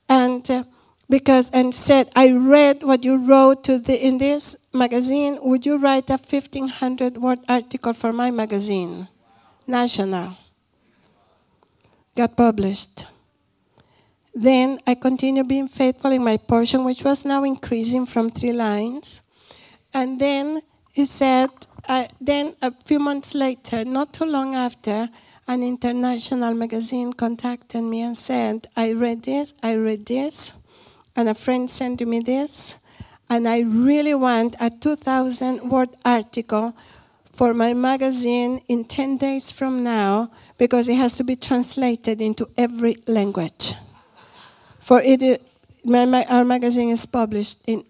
C: and uh, because and said, "I read what you wrote to the, in this magazine. Would you write a fifteen hundred word article for my magazine, national?" Got published. Then I continued being faithful in my portion, which was now increasing from three lines. And then he said, uh, then a few months later, not too long after, an international magazine contacted me and said, I read this, I read this, and a friend sent me this, and I really want a 2,000 word article for my magazine in 10 days from now because it has to be translated into every language. For it, my, my, our magazine is published in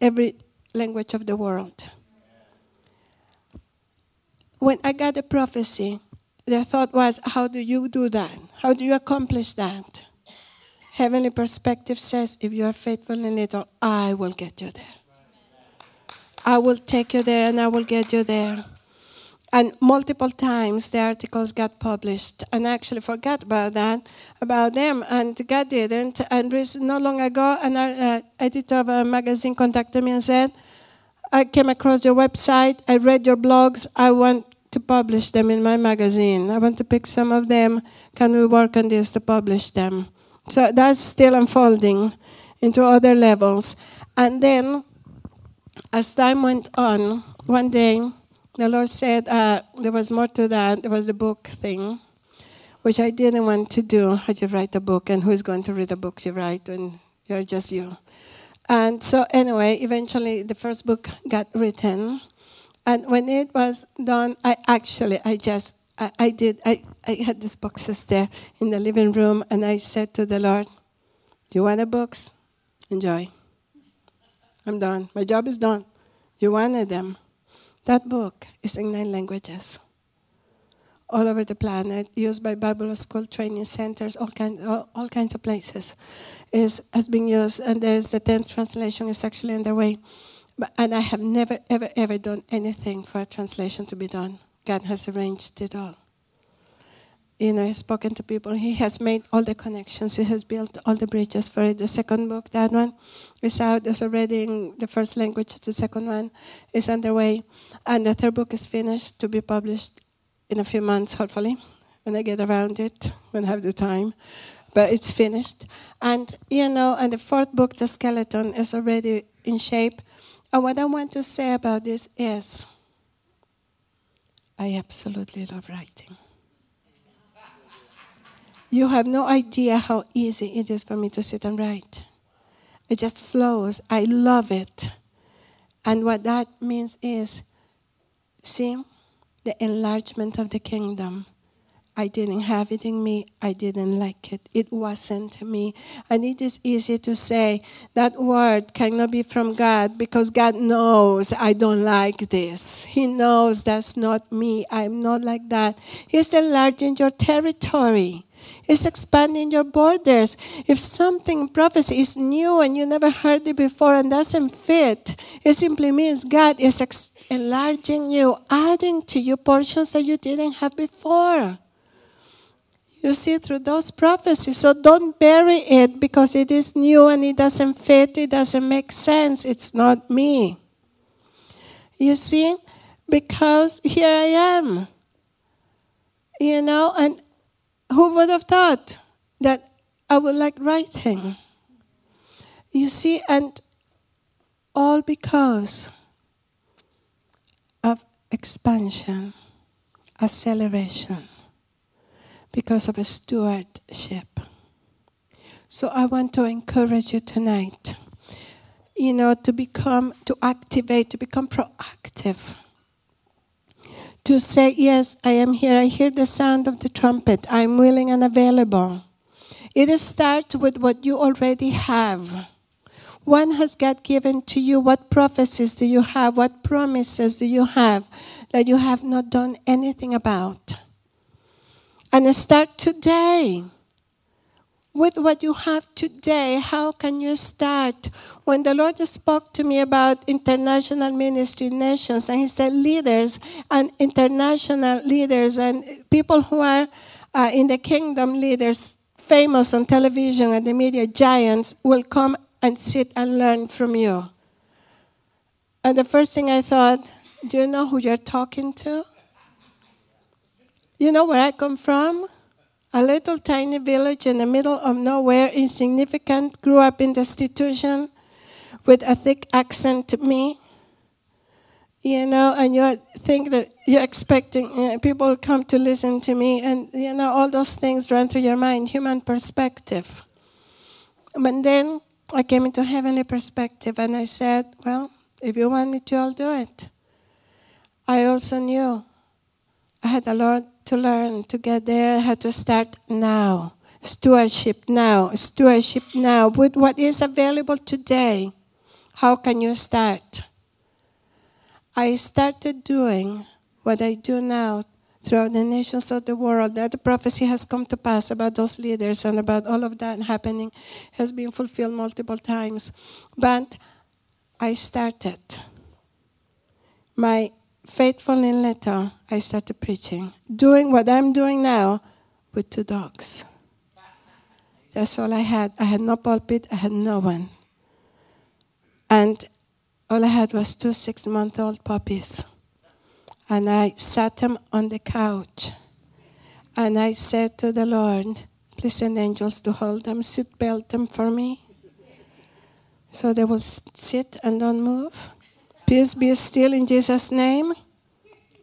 C: every language of the world. When I got the prophecy, the thought was, how do you do that? How do you accomplish that? Heavenly perspective says, if you are faithful in little, I will get you there. I will take you there and I will get you there. And multiple times the articles got published, and I actually forgot about that, about them, and God didn't. And not long ago, an uh, editor of a magazine contacted me and said, I came across your website, I read your blogs, I want to publish them in my magazine. I want to pick some of them. Can we work on this to publish them? So that's still unfolding into other levels. And then, as time went on, one day, the Lord said uh, there was more to that. There was the book thing, which I didn't want to do. How you write a book, and who's going to read a book you write when you're just you? And so, anyway, eventually the first book got written. And when it was done, I actually, I just, I, I did, I, I had these boxes there in the living room, and I said to the Lord, Do you want a books? Enjoy. I'm done. My job is done. You wanted them. That book is in nine languages all over the planet, used by Bible school training centers, all, kind, all, all kinds of places, is has been used, and there's the tenth translation is actually underway. But, and I have never, ever, ever done anything for a translation to be done. God has arranged it all. You know, He's spoken to people. He has made all the connections. He has built all the bridges for it. The second book, that one, is out. It's already in the first language. The second one is underway. And the third book is finished to be published in a few months, hopefully, when I get around it, when I have the time. But it's finished. And, you know, and the fourth book, The Skeleton, is already in shape. And what I want to say about this is I absolutely love writing. You have no idea how easy it is for me to sit and write. It just flows. I love it. And what that means is, see, the enlargement of the kingdom. I didn't have it in me. I didn't like it. It wasn't me. And it is easy to say that word cannot be from God because God knows I don't like this. He knows that's not me. I'm not like that. He's enlarging your territory. He's expanding your borders. If something prophecy is new and you never heard it before and doesn't fit, it simply means God is ex- enlarging you, adding to you portions that you didn't have before. You see through those prophecies. So don't bury it because it is new and it doesn't fit, it doesn't make sense. It's not me. You see? Because here I am. You know, and who would have thought that I would like writing? You see, and all because of expansion, acceleration, because of a stewardship. So I want to encourage you tonight, you know, to become, to activate, to become proactive. To say, Yes, I am here. I hear the sound of the trumpet. I'm willing and available. It starts with what you already have. When has God given to you? What prophecies do you have? What promises do you have that you have not done anything about? And start today with what you have today. How can you start? When the Lord spoke to me about international ministry nations, and He said, leaders and international leaders and people who are uh, in the kingdom leaders, famous on television and the media giants, will come and sit and learn from you. And the first thing I thought, do you know who you're talking to? You know where I come from? A little tiny village in the middle of nowhere, insignificant, grew up in the institution with a thick accent to me. You know, and you think that you're expecting uh, people come to listen to me, and you know, all those things run through your mind, human perspective. But then I came into heavenly perspective and I said, Well, if you want me to, I'll do it. I also knew I had a lot to learn to get there. Had to start now. Stewardship now. Stewardship now. With what is available today, how can you start? I started doing what I do now throughout the nations of the world that the prophecy has come to pass about those leaders and about all of that happening has been fulfilled multiple times. But I started. My faithful in letter, I started preaching, doing what I'm doing now with two dogs. That's all I had. I had no pulpit, I had no one. And all I had was two six month old puppies and I sat them on the couch. And I said to the Lord, please send angels to hold them, sit belt them for me. So they will sit and don't move. Peace be still in Jesus' name.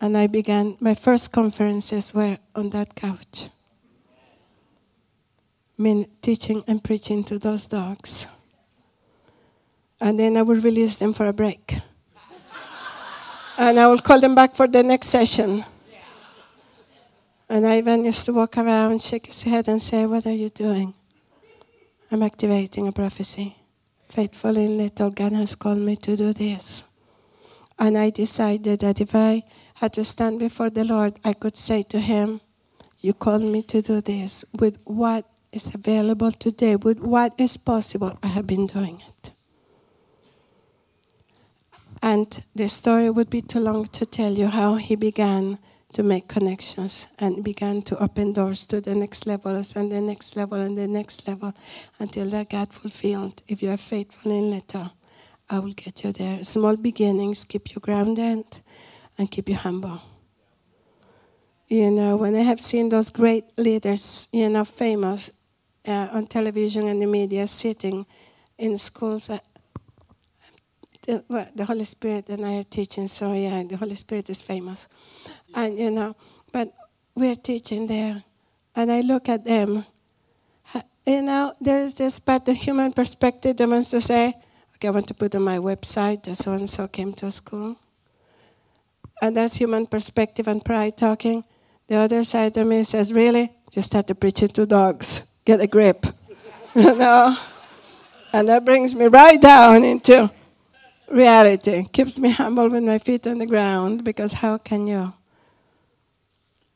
C: And I began, my first conferences were on that couch. mean, teaching and preaching to those dogs. And then I would release them for a break and I will call them back for the next session. And Ivan used to walk around, shake his head, and say, What are you doing? I'm activating a prophecy. Faithfully little, God has called me to do this. And I decided that if I had to stand before the Lord, I could say to Him, You called me to do this. With what is available today, with what is possible, I have been doing it. And the story would be too long to tell you how he began to make connections and began to open doors to the next levels and the next level and the next level until that got fulfilled. If you are faithful in little, I will get you there. Small beginnings keep you grounded and keep you humble. You know, when I have seen those great leaders, you know, famous uh, on television and the media sitting in schools, uh, the, well, the Holy Spirit and I are teaching, so yeah, the Holy Spirit is famous. And, you know, but we're teaching there. And I look at them. You know, there's this part, the human perspective that wants to say, I want to put on my website that so and so came to school. And that's human perspective and pride talking. The other side of me says, really? Just start to preach it to dogs. Get a grip. you know? And that brings me right down into reality. Keeps me humble with my feet on the ground because how can you,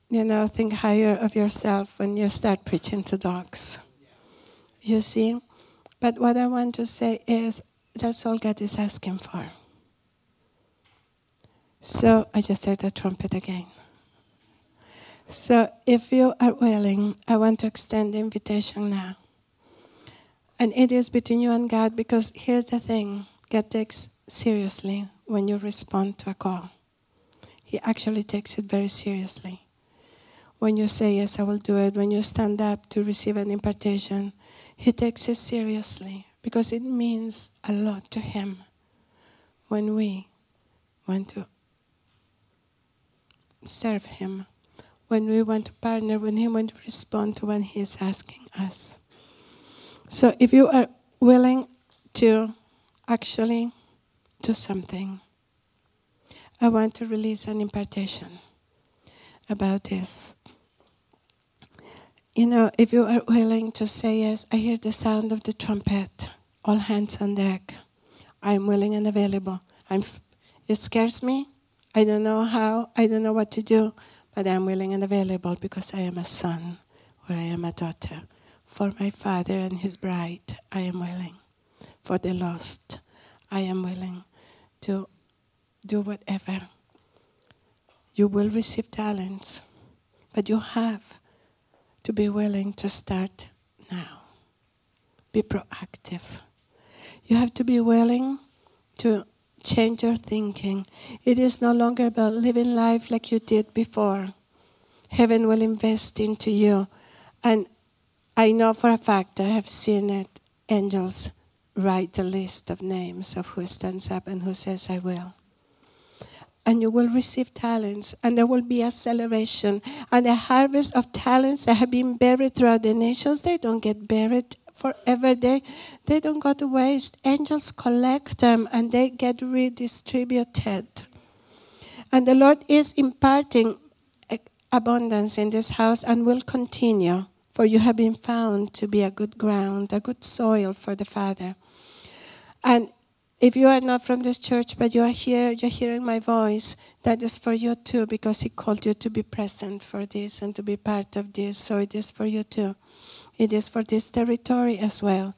C: you know, think higher of yourself when you start preaching to dogs? You see? But what I want to say is that's all God is asking for. So I just said the trumpet again. So if you are willing, I want to extend the invitation now. And it is between you and God because here's the thing God takes seriously when you respond to a call. He actually takes it very seriously. When you say, Yes, I will do it, when you stand up to receive an impartation, He takes it seriously because it means a lot to Him when we want to serve Him, when we want to partner with Him, when to respond to when He is asking us. So if you are willing to actually do something. I want to release an impartation about this. You know, if you are willing to say yes, I hear the sound of the trumpet, all hands on deck. I'm willing and available. I'm, it scares me. I don't know how, I don't know what to do, but I'm willing and available because I am a son or I am a daughter. For my father and his bride, I am willing. For the lost, I am willing to do whatever. You will receive talents, but you have to be willing to start now. Be proactive. You have to be willing to change your thinking. It is no longer about living life like you did before. Heaven will invest into you. And I know for a fact, I have seen it, angels write a list of names of who stands up and who says, I will. And you will receive talents, and there will be acceleration. And a harvest of talents that have been buried throughout the nations, they don't get buried forever. They, they don't go to waste. Angels collect them and they get redistributed. And the Lord is imparting eh, abundance in this house and will continue. For you have been found to be a good ground, a good soil for the Father. And if you are not from this church, but you are here, you're hearing my voice, that is for you too, because He called you to be present for this and to be part of this. So it is for you too. It is for this territory as well.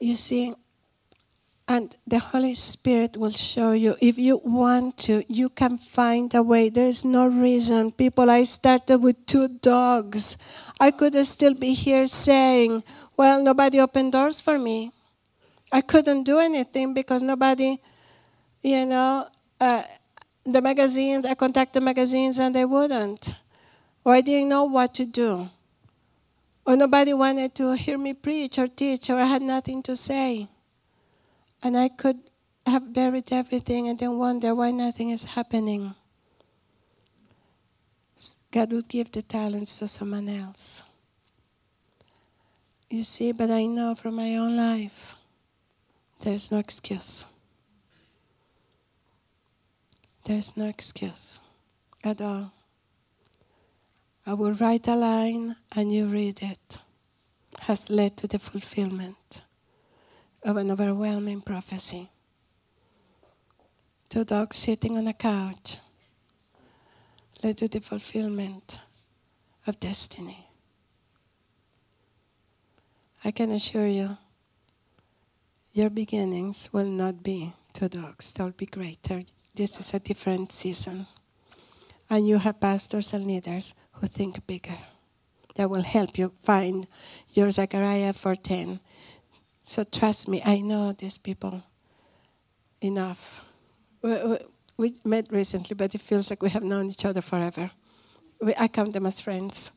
C: You see, and the Holy Spirit will show you. If you want to, you can find a way. There is no reason. People, I started with two dogs. I could still be here saying, Well, nobody opened doors for me. I couldn't do anything because nobody, you know, uh, the magazines, I contacted the magazines and they wouldn't. Or I didn't know what to do. Or nobody wanted to hear me preach or teach, or I had nothing to say. And I could have buried everything and then wonder why nothing is happening. God would give the talents to someone else. You see, but I know from my own life there's no excuse. There's no excuse at all. I will write a line and you read it, has led to the fulfillment of an overwhelming prophecy. Two dogs sitting on a couch led to the fulfillment of destiny. I can assure you, your beginnings will not be two dogs, they'll be greater. This is a different season. And you have pastors and leaders who think bigger. That will help you find your Zechariah 4:10. So trust me, I know these people enough. We, we, we met recently, but it feels like we have known each other forever. We, I count them as friends.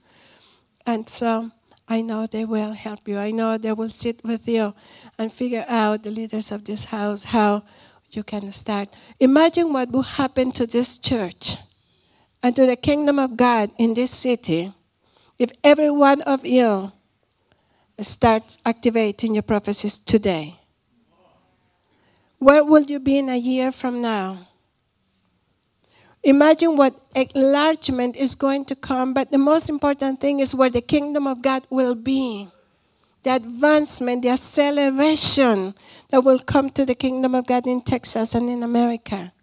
C: And so I know they will help you. I know they will sit with you and figure out, the leaders of this house, how you can start. Imagine what will happen to this church and to the kingdom of God in this city if every one of you starts activating your prophecies today. Where will you be in a year from now? Imagine what enlargement is going to come, but the most important thing is where the kingdom of God will be. The advancement, the acceleration that will come to the kingdom of God in Texas and in America.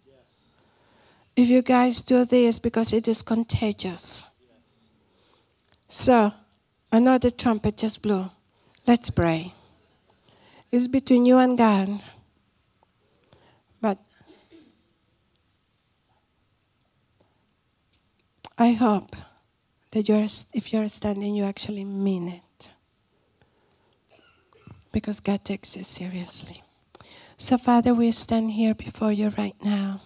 C: If you guys do this, because it is contagious. So, another trumpet just blew. Let's pray. It's between you and God. But I hope that you're, if you're standing, you actually mean it. Because God takes it seriously. So, Father, we stand here before you right now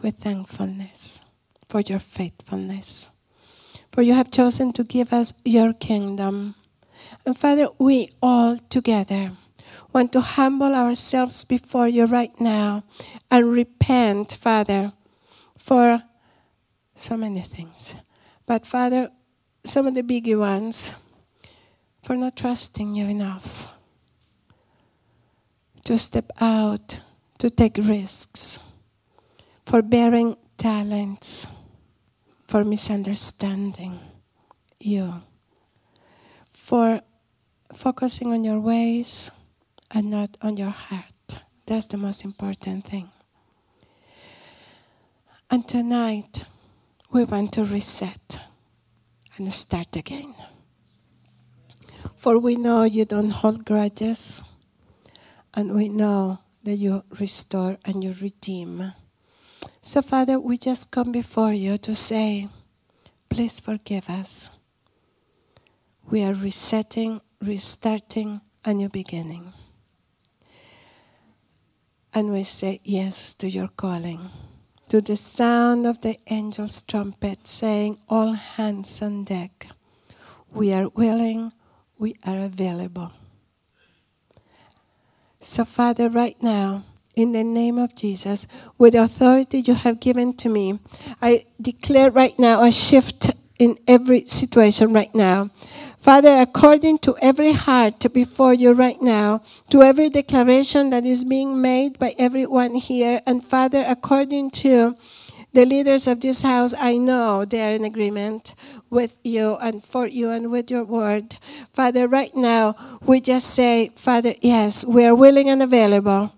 C: with thankfulness for your faithfulness. For you have chosen to give us your kingdom. And Father, we all together want to humble ourselves before you right now and repent, Father, for so many things. But Father, some of the biggie ones, for not trusting you enough to step out, to take risks, for bearing talents, for misunderstanding you, for focusing on your ways and not on your heart. That's the most important thing. And tonight, we want to reset and start again. For we know you don't hold grudges, and we know that you restore and you redeem. So, Father, we just come before you to say, please forgive us. We are resetting, restarting a new beginning. And we say yes to your calling to the sound of the angel's trumpet saying, All hands on deck. We are willing, we are available. So, Father, right now, in the name of Jesus, with the authority you have given to me, I declare right now a shift in every situation right now. Father, according to every heart before you right now, to every declaration that is being made by everyone here, and Father, according to the leaders of this house, I know they are in agreement with you and for you and with your word. Father, right now, we just say, Father, yes, we are willing and available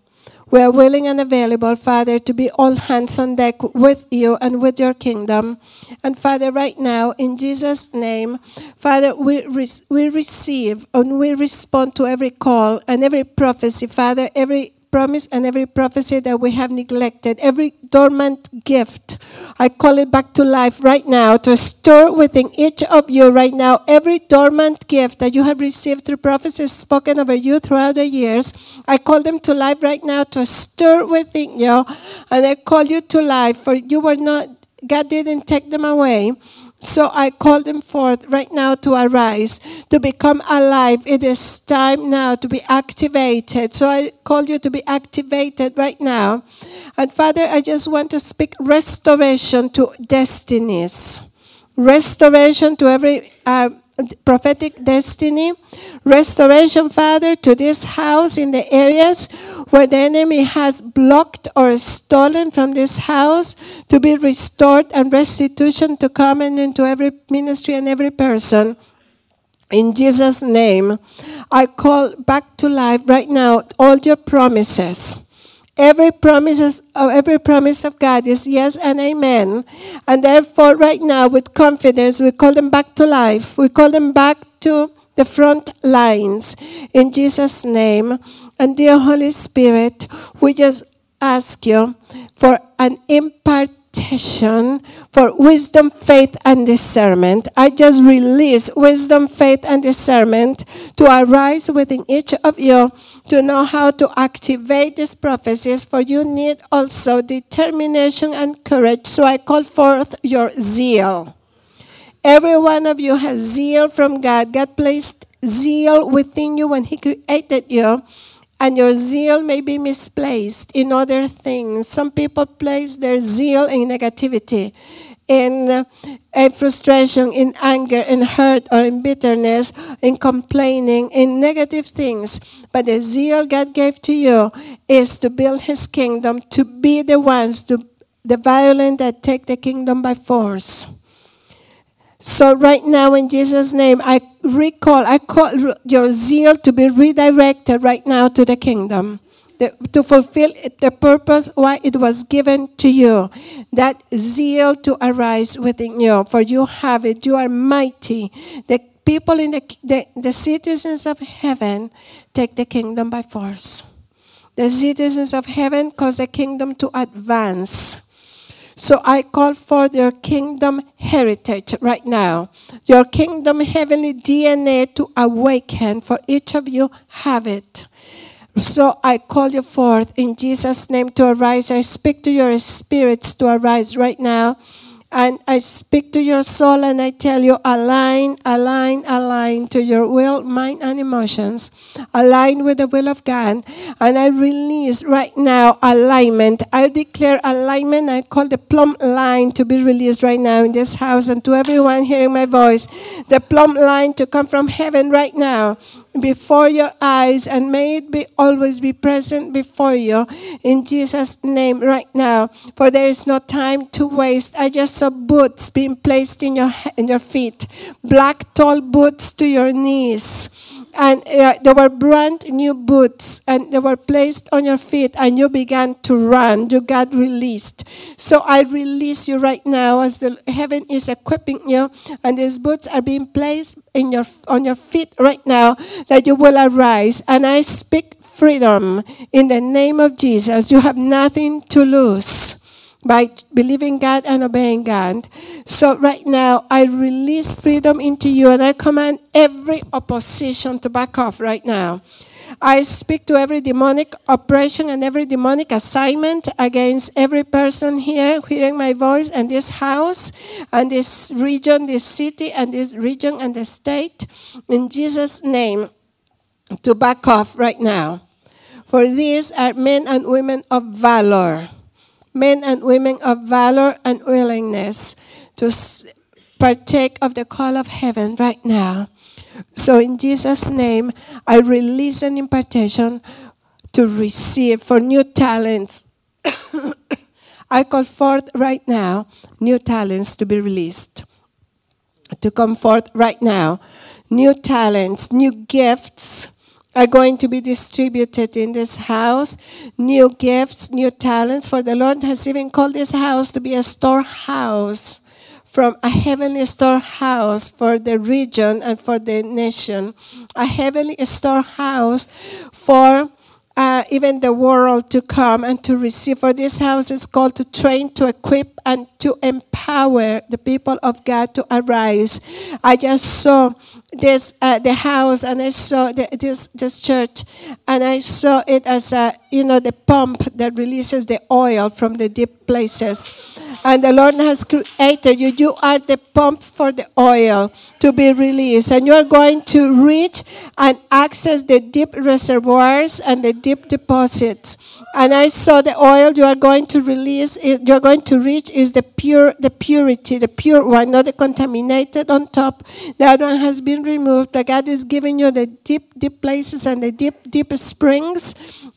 C: we are willing and available, Father, to be all hands on deck with you and with your kingdom. And Father, right now, in Jesus' name, Father, we, re- we receive and we respond to every call and every prophecy, Father, every promise and every prophecy that we have neglected, every dormant gift, I call it back to life right now to stir within each of you right now every dormant gift that you have received through prophecies spoken over you throughout the years. I call them to life right now to stir within you, and I call you to life for you were not, God didn't take them away. So I call them forth right now to arise, to become alive. It is time now to be activated. So I call you to be activated right now. And Father, I just want to speak restoration to destinies, restoration to every uh, prophetic destiny. Restoration, Father, to this house in the areas where the enemy has blocked or stolen from this house to be restored and restitution to come and into every ministry and every person. In Jesus' name, I call back to life right now all your promises. Every promises of every promise of God is yes and amen. And therefore, right now, with confidence, we call them back to life. We call them back to the front lines in Jesus' name. And dear Holy Spirit, we just ask you for an impartation for wisdom, faith, and discernment. I just release wisdom, faith, and discernment to arise within each of you to know how to activate these prophecies, for you need also determination and courage. So I call forth your zeal. Every one of you has zeal from God. God placed zeal within you when He created you and your zeal may be misplaced in other things. Some people place their zeal in negativity, in uh, frustration, in anger, in hurt, or in bitterness, in complaining, in negative things. But the zeal God gave to you is to build His kingdom, to be the ones, to the violent that take the kingdom by force. So right now, in Jesus' name, I recall, I call your zeal to be redirected right now to the kingdom. The, to fulfill the purpose why it was given to you. That zeal to arise within you, for you have it. You are mighty. The people in the, the, the citizens of heaven take the kingdom by force. The citizens of heaven cause the kingdom to advance. So I call for your kingdom heritage right now, your kingdom heavenly DNA to awaken, for each of you have it. So I call you forth in Jesus' name to arise. I speak to your spirits to arise right now and I speak to your soul and I tell you, align, align, align to your will, mind, and emotions. Align with the will of God. And I release right now alignment. I declare alignment. I call the plumb line to be released right now in this house and to everyone hearing my voice. The plumb line to come from heaven right now before your eyes and may it be always be present before you in Jesus name right now. For there is no time to waste. I just saw boots being placed in your in your feet. Black tall boots to your knees and uh, there were brand new boots and they were placed on your feet and you began to run. You got released. So i release you right now as the heaven is equipping you and these boots are being placed in your on your feet right now that you will arise. And i speak freedom in the name of jesus. You have nothing to lose by believing God and obeying God. So right now, I release freedom into you and I command every opposition to back off right now. I speak to every demonic oppression and every demonic assignment against every person here hearing my voice and this house and this region, this city and this region and the state. In Jesus' name, to back off right now. For these are men and women of valor men and women of valor and willingness to partake of the call of heaven right now. So, in Jesus' name, I release an impartation to receive for new talents. I call forth right now new talents to be released, to come forth right now. New talents, new gifts are going to be distributed in this house. New gifts, new talents. For the Lord has even called this house to be a storehouse from a heavenly storehouse for the region and for the nation. A heavenly storehouse for uh, even the world to come and to receive. For this house is called to train, to equip, and to empower the people of God to arise. I just saw this uh, the house, and I saw the, this this church, and I saw it as a you know, the pump that releases the oil from the deep places. And the Lord has created you. You are the pump for the oil to be released. And you are going to reach and access the deep reservoirs and the deep deposits. And I saw the oil you are going to release, you're going to reach is the pure, the purity, the pure one, not the contaminated on top. That one has been removed. That God is giving you the deep, deep places and the deep, deep springs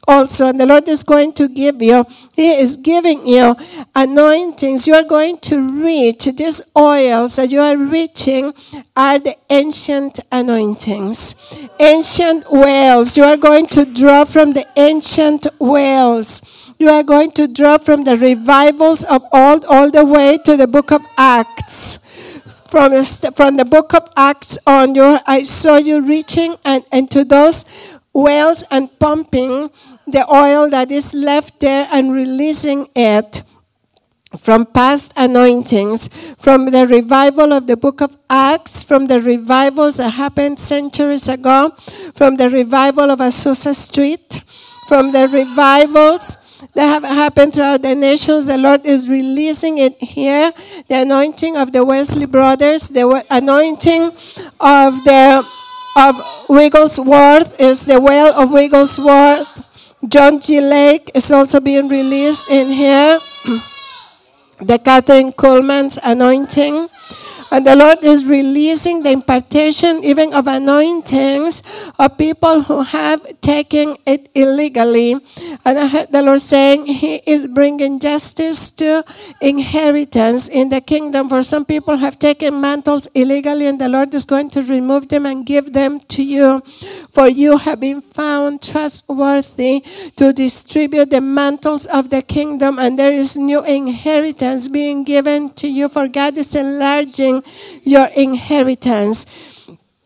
C: also. And the Lord is going to give you, He is giving you anointings. You are going to reach these oils that you are reaching are the ancient anointings, ancient wells. You are going to draw from the ancient wells. You are going to draw from the revivals of old all the way to the book of Acts from the, from the book of Acts on, you, I saw you reaching and, and to those wells and pumping the oil that is left there and releasing it from past anointings, from the revival of the book of Acts, from the revivals that happened centuries ago, from the revival of Azusa Street, from the revivals that have happened throughout the nations. The Lord is releasing it here. The anointing of the Wesley brothers, the anointing of the of Wigglesworth is the well of Wigglesworth. John G. Lake is also being released in here. the Kathryn Kuhlman's anointing. And the Lord is releasing the impartation even of anointings of people who have taken it illegally. And I heard the Lord saying He is bringing justice to inheritance in the kingdom. For some people have taken mantles illegally, and the Lord is going to remove them and give them to you. For you have been found trustworthy to distribute the mantles of the kingdom, and there is new inheritance being given to you. For God is enlarging your inheritance.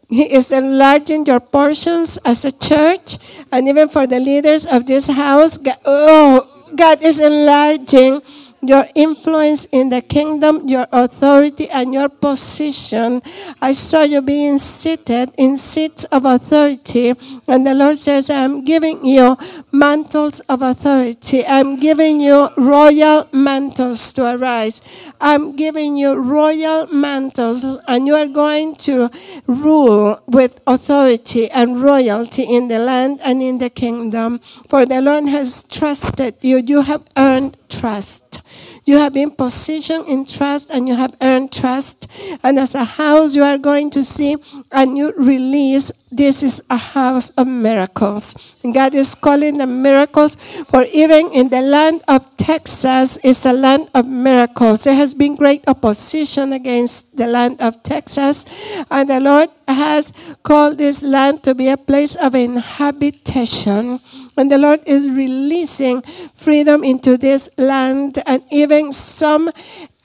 C: He is enlarging your portions as a church, and even for the leaders of this house. God, oh, God is enlarging your influence in the kingdom, your authority, and your position. I saw you being seated in seats of authority. And the Lord says, I'm giving you mantles of authority. I'm giving you royal mantles to arise. I'm giving you royal mantles, and you are going to rule with authority and royalty in the land and in the kingdom. For the Lord has trusted you. You have earned trust. You have been positioned in trust and you have earned trust. And as a house, you are going to see a new release. This is a house of miracles. And God is calling the miracles, for even in the land of Texas is a land of miracles. There has been great opposition against the land of Texas, and the Lord has called this land to be a place of inhabitation. And the Lord is releasing freedom into this land, and even some,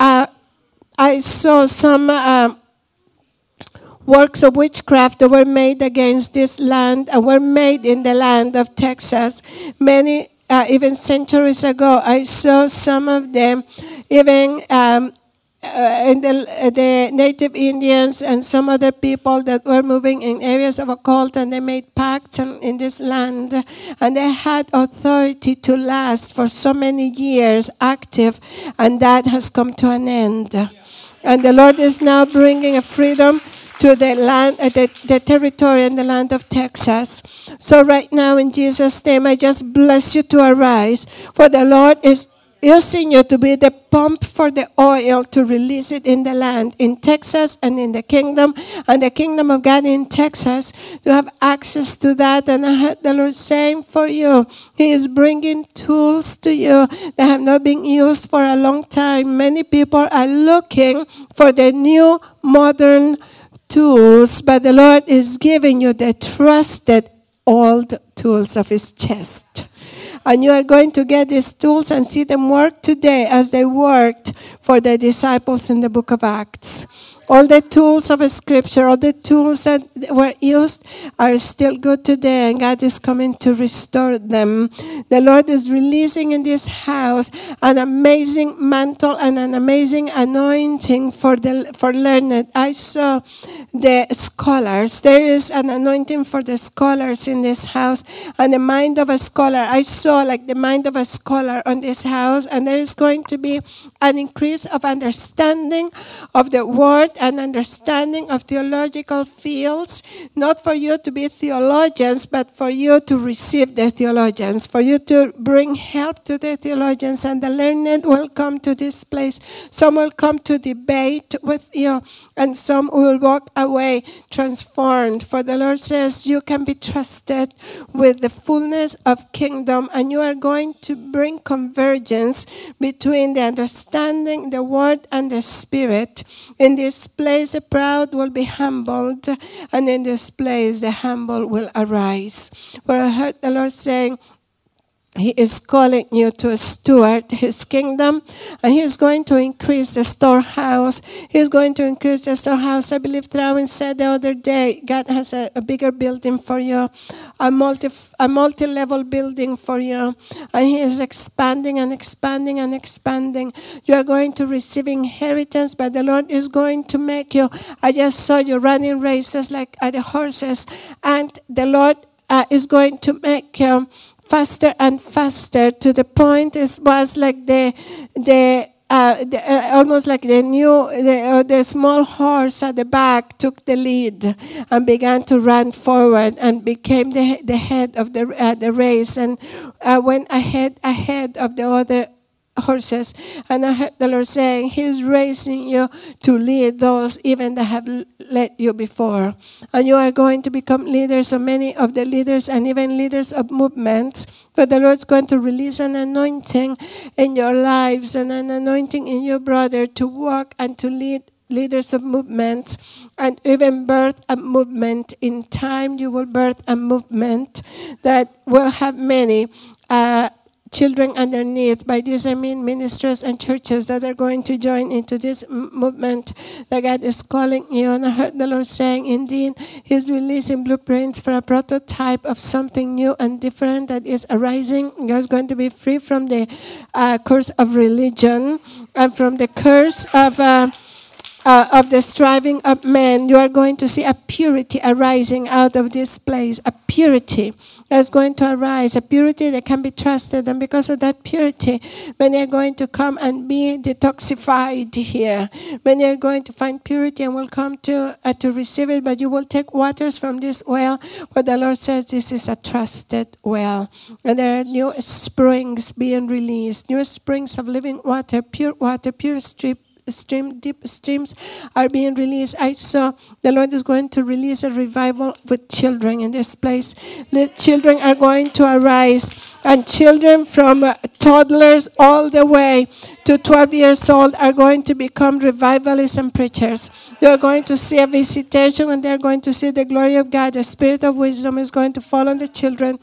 C: uh, I saw some. Uh, works of witchcraft that were made against this land and were made in the land of Texas. Many, uh, even centuries ago, I saw some of them, even um, uh, and the, uh, the, native Indians and some other people that were moving in areas of occult and they made pacts in, in this land and they had authority to last for so many years active and that has come to an end. And the Lord is now bringing a freedom to the land, uh, the, the territory and the land of Texas. So right now in Jesus' name, I just bless you to arise for the Lord is using you to be the pump for the oil to release it in the land, in Texas and in the kingdom, and the kingdom of God in Texas. to have access to that. And I heard the Lord saying for you, He is bringing tools to you that have not been used for a long time. Many people are looking for the new modern tools, but the Lord is giving you the trusted old tools of His chest. And you are going to get these tools and see them work today as they worked for the disciples in the book of Acts. All the tools of Scripture, all the tools that were used are still good today, and God is coming to restore them. The Lord is releasing in this house an amazing mantle and an amazing anointing for the for learned. I saw the scholars. There is an anointing for the scholars in this house, and the mind of a scholar. I saw like the mind of a scholar on this house, and there is going to be an increase of understanding of the word and understanding of theological fields, not for you to be theologians, but for you to receive the theologians, for you to bring help to the theologians, and the learned will come to this place. Some will come to debate with you, and some will walk away transformed. For the Lord says, You can be trusted with the fullness of kingdom, and you are going to bring convergence between the understanding, the word, and the spirit. In this place, the proud will be humbled, and in this place, the humble will arise. For I heard the Lord saying, he is calling you to steward his kingdom, and he is going to increase the storehouse. He is going to increase the storehouse. I believe Thrainn said the other day, God has a, a bigger building for you, a multi a multi level building for you, and he is expanding and expanding and expanding. You are going to receive inheritance, but the Lord is going to make you. I just saw you running races like the horses, and the Lord uh, is going to make you faster and faster to the point it was like the the, uh, the uh, almost like the new the, uh, the small horse at the back took the lead and began to run forward and became the the head of the uh, the race. And uh, went ahead ahead of the other horses. And I heard the Lord saying, He's raising you to lead those even that have led you before. And you are going to become leaders of many of the leaders and even leaders of movements. But the Lord's going to release an anointing in your lives and an anointing in your brother to walk and to lead leaders of movements and even birth a movement in time you will birth a movement that will have many uh, children underneath. By this I mean ministers and churches that are going to join into this movement that God is calling you. And I heard the Lord saying, indeed, He's releasing blueprints for a prototype of something new and different that is arising. You're going to be free from the uh, curse of religion and from the curse of. Uh, uh, of the striving of men, you are going to see a purity arising out of this place, a purity that's going to arise, a purity that can be trusted. And because of that purity, many are going to come and be detoxified here. Many are going to find purity and will come to, uh, to receive it, but you will take waters from this well where the Lord says this is a trusted well. And there are new springs being released, new springs of living water, pure water, pure stream stream, deep streams are being released. I saw the Lord is going to release a revival with children in this place. The children are going to arise, and children from uh, toddlers all the way to 12 years old are going to become revivalists and preachers. You're going to see a visitation, and they're going to see the glory of God. The spirit of wisdom is going to fall on the children,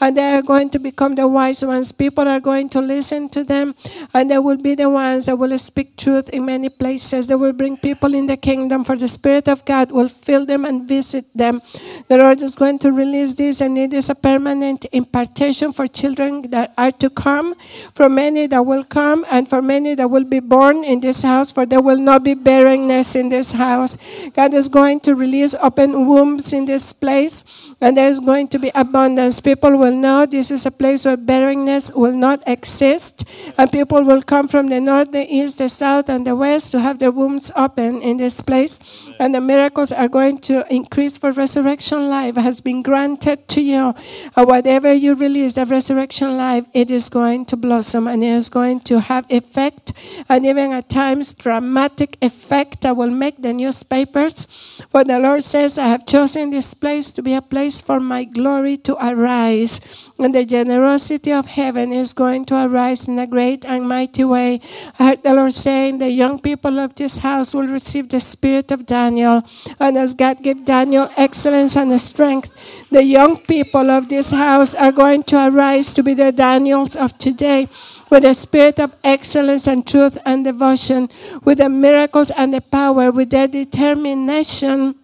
C: and they are going to become the wise ones. People are going to listen to them, and they will be the ones that will speak truth in many places. They will bring people in the kingdom, for the Spirit of God will fill them and visit them. The Lord is going to release this, and it is a permanent impartation for children that are to come, for many that will come, and for many that will be born in this house, for there will not be barrenness in this house. God is going to release open wombs in this place, and there is going to be abundance. People will know this is a place where barrenness will not exist, and people will come from the north, the east, the south, and the west to have their wombs open in this place, and the miracles are going to increase for resurrection life has been granted to you. Whatever you release, the resurrection life, it is going to blossom and it is going to have effect, and even at times dramatic effect that will make the newspapers. For the Lord says, I have chosen this place to be a place place for my glory to arise. And the generosity of heaven is going to arise in a great and mighty way. I heard the Lord saying, The young people of this house will receive the spirit of Daniel. And as God gave Daniel excellence and strength, the young people of this house are going to arise to be the Daniels of today with a spirit of excellence and truth and devotion, with the miracles and the power, with their determination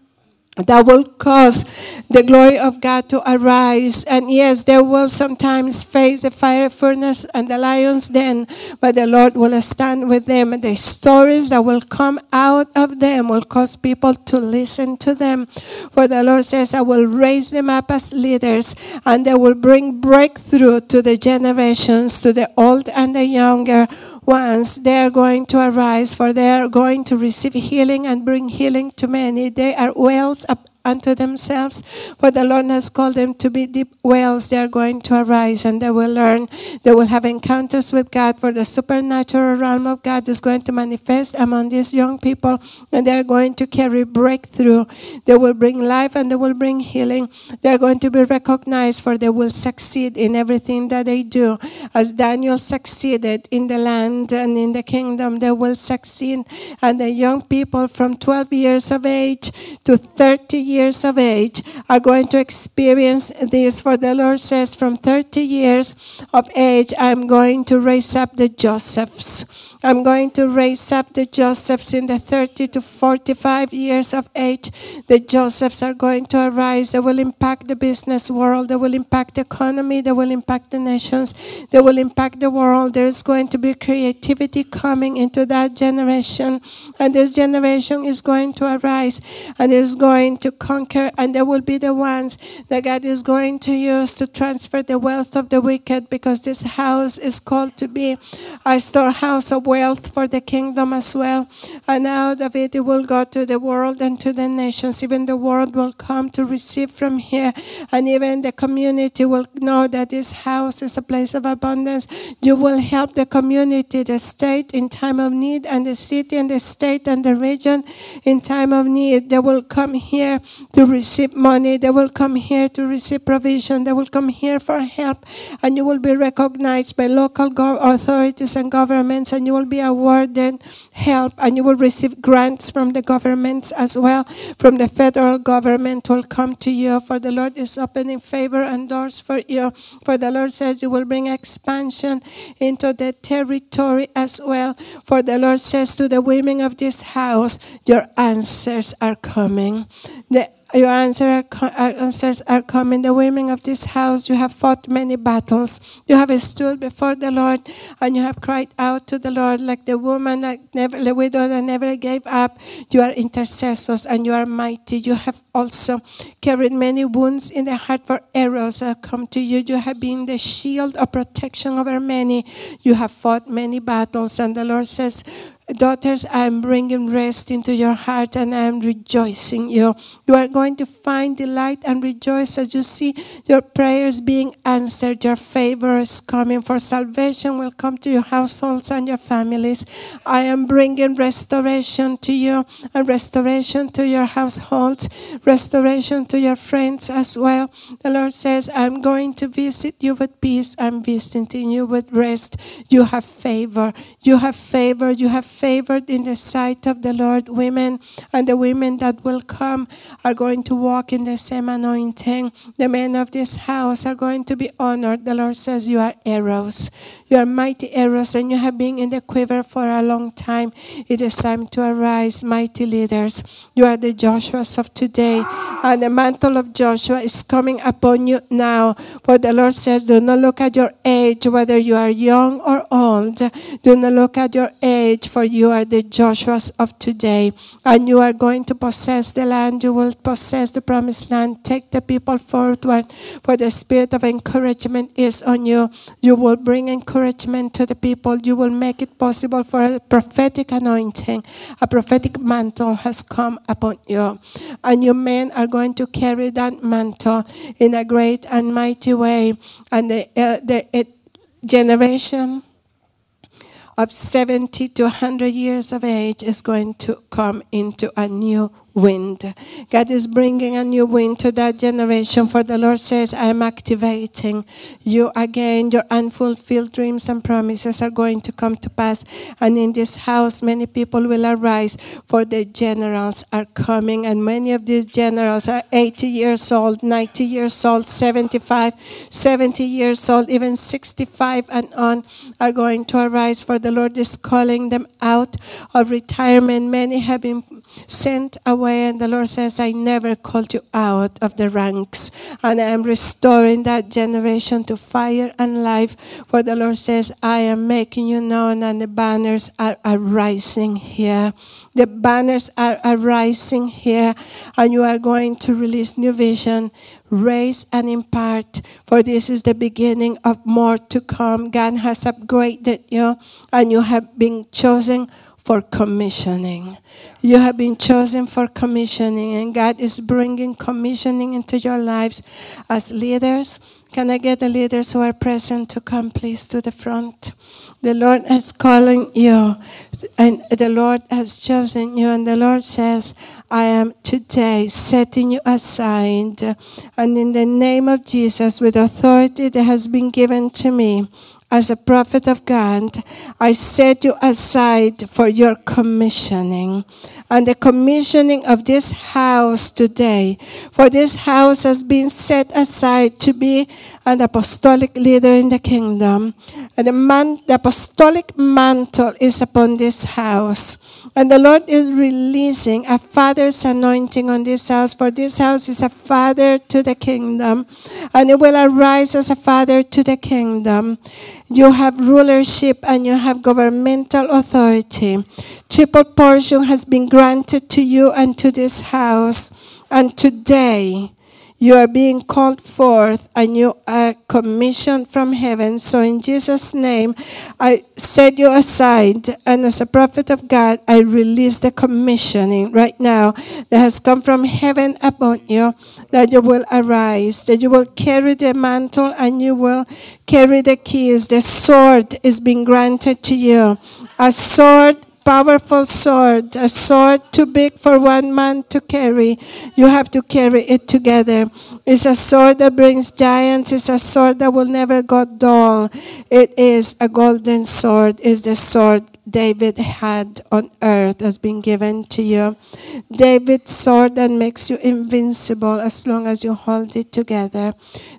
C: that will cause the glory of God to arise. And yes, they will sometimes face the fire furnace and the lion's den, but the Lord will stand with them. And the stories that will come out of them will cause people to listen to them. For the Lord says, I will raise them up as leaders, and they will bring breakthrough to the generations, to the old and the younger ones, they are going to arise, for they are going to receive healing and bring healing to many. They are wells up unto themselves, for the Lord has called them to be deep wells. They are going to arise and they will learn. They will have encounters with God, for the supernatural realm of God is going to manifest among these young people, and they are going to carry breakthrough. They will bring life and they will bring healing. They are going to be recognized, for they will succeed in everything that they do. As Daniel succeeded in the land and in the kingdom, they will succeed. And the young people from 12 years of age to 30 years of age are going to experience this. For the Lord says, from 30 years of age, I'm going to raise up the Josephs. I'm going to raise up the Josephs in the 30 to 45 years of age. The Josephs are going to arise. They will impact the business world. They will impact the economy. They will impact the nations. They will impact the world. There is going to be creativity coming into that generation. And this generation is going to arise and is going to conquer. And they will be the ones that God is going to use to transfer the wealth of the wicked because this house is called to be a storehouse of wealth for the kingdom as well. And out of it, it will go to the world and to the nations. Even the world will come to receive from here. And even the community will know that this house is a place of abundance. You will help the community, the state in time of need, and the city and the state and the region in time of need. They will come here to receive money. They will come here to receive provision. They will come here for help. And you will be recognized by local go- authorities and governments, and you will be awarded help, and you will receive grants from the governments as well. From the federal government will come to you, for the Lord is opening favor and doors for you. For the Lord says you will bring expansion into the territory as well. For the Lord says to the women of this house, Your answers are coming. The your answer uh, answers are coming. The women of this house, you have fought many battles. You have stood before the Lord and you have cried out to the Lord like the woman that never, the widow that never gave up. You are intercessors and you are mighty. You have also carried many wounds in the heart for arrows that come to you. You have been the shield of protection over many. You have fought many battles, and the Lord says, Daughters, I am bringing rest into your heart and I am rejoicing you. You are going to find delight and rejoice as you see your prayers being answered. Your favor is coming, for salvation will come to your households and your families. I am bringing restoration to you and restoration to your households, restoration to your friends as well. The Lord says, I'm going to visit you with peace. I'm visiting you with rest. You have favor. You have favor. You have favored in the sight of the Lord. Women and the women that will come are going to walk in the same anointing. The men of this house are going to be honored. The Lord says, You are arrows. You are mighty arrows, and you have been in the quiver for a long time. It is time to arise, mighty leaders. You are the Joshuas of today, and the mantle of Joshua is coming upon you now. For the Lord says, Do not look at your age, whether you are young or old. Do not look at your age, for you are the Joshuas of today, and you are going to possess the land. You will possess the promised land. Take the people forward, for the spirit of encouragement is on you. You will bring encouragement to the people. You will make it possible for a prophetic anointing. A prophetic mantle has come upon you, and your men are going to carry that mantle in a great and mighty way. And the, uh, the uh, generation of 70 to 100 years of age is going to come into a new wind. God is bringing a new wind to that generation, for the Lord says, I am activating you again. Your unfulfilled dreams and promises are going to come to pass. And in this house, many people will arise, for the generals are coming. And many of these generals are 80 years old, 90 years old, 75, 70 years old, even 65 and on are going to arise, for the Lord is calling them out of retirement. Many have been sent away, and the Lord says, I never called you out of the ranks. And I am restoring that generation to fire and life. For the Lord says, I am making you known, and the banners are arising here. The banners are arising here, and you are going to release new vision, raise and impart. For this is the beginning of more to come. God has upgraded you, and you have been chosen for commissioning. You have been chosen for commissioning, and God is bringing commissioning into your lives as leaders. Can I get the leaders who are present to come, please, to the front? The Lord is calling you, and the Lord has chosen you, and the Lord says, I am today setting you aside, and in the name of Jesus, with authority that has been given to me, as a prophet of God, I set you aside for your commissioning. And the commissioning of this house today, for this house has been set aside to be an apostolic leader in the kingdom. And the, man, the apostolic mantle is upon this house. And the Lord is releasing a father's anointing on this house, for this house is a father to the kingdom, and it will arise as a father to the kingdom. You have rulership and you have governmental authority. Triple portion has been granted to you and to this house. And today, you are being called forth and you are commissioned from heaven. So, in Jesus' name, I set you aside. And as a prophet of God, I release the commissioning right now that has come from heaven upon you that you will arise, that you will carry the mantle and you will carry the keys. The sword is being granted to you. A sword powerful sword, a sword too big for one man to carry. You have to carry it together. It's a sword that brings giants. It's a sword that will never go dull. It is a golden sword. is the sword David had on earth has been given to you. David's sword that makes you invincible as long as you hold it together.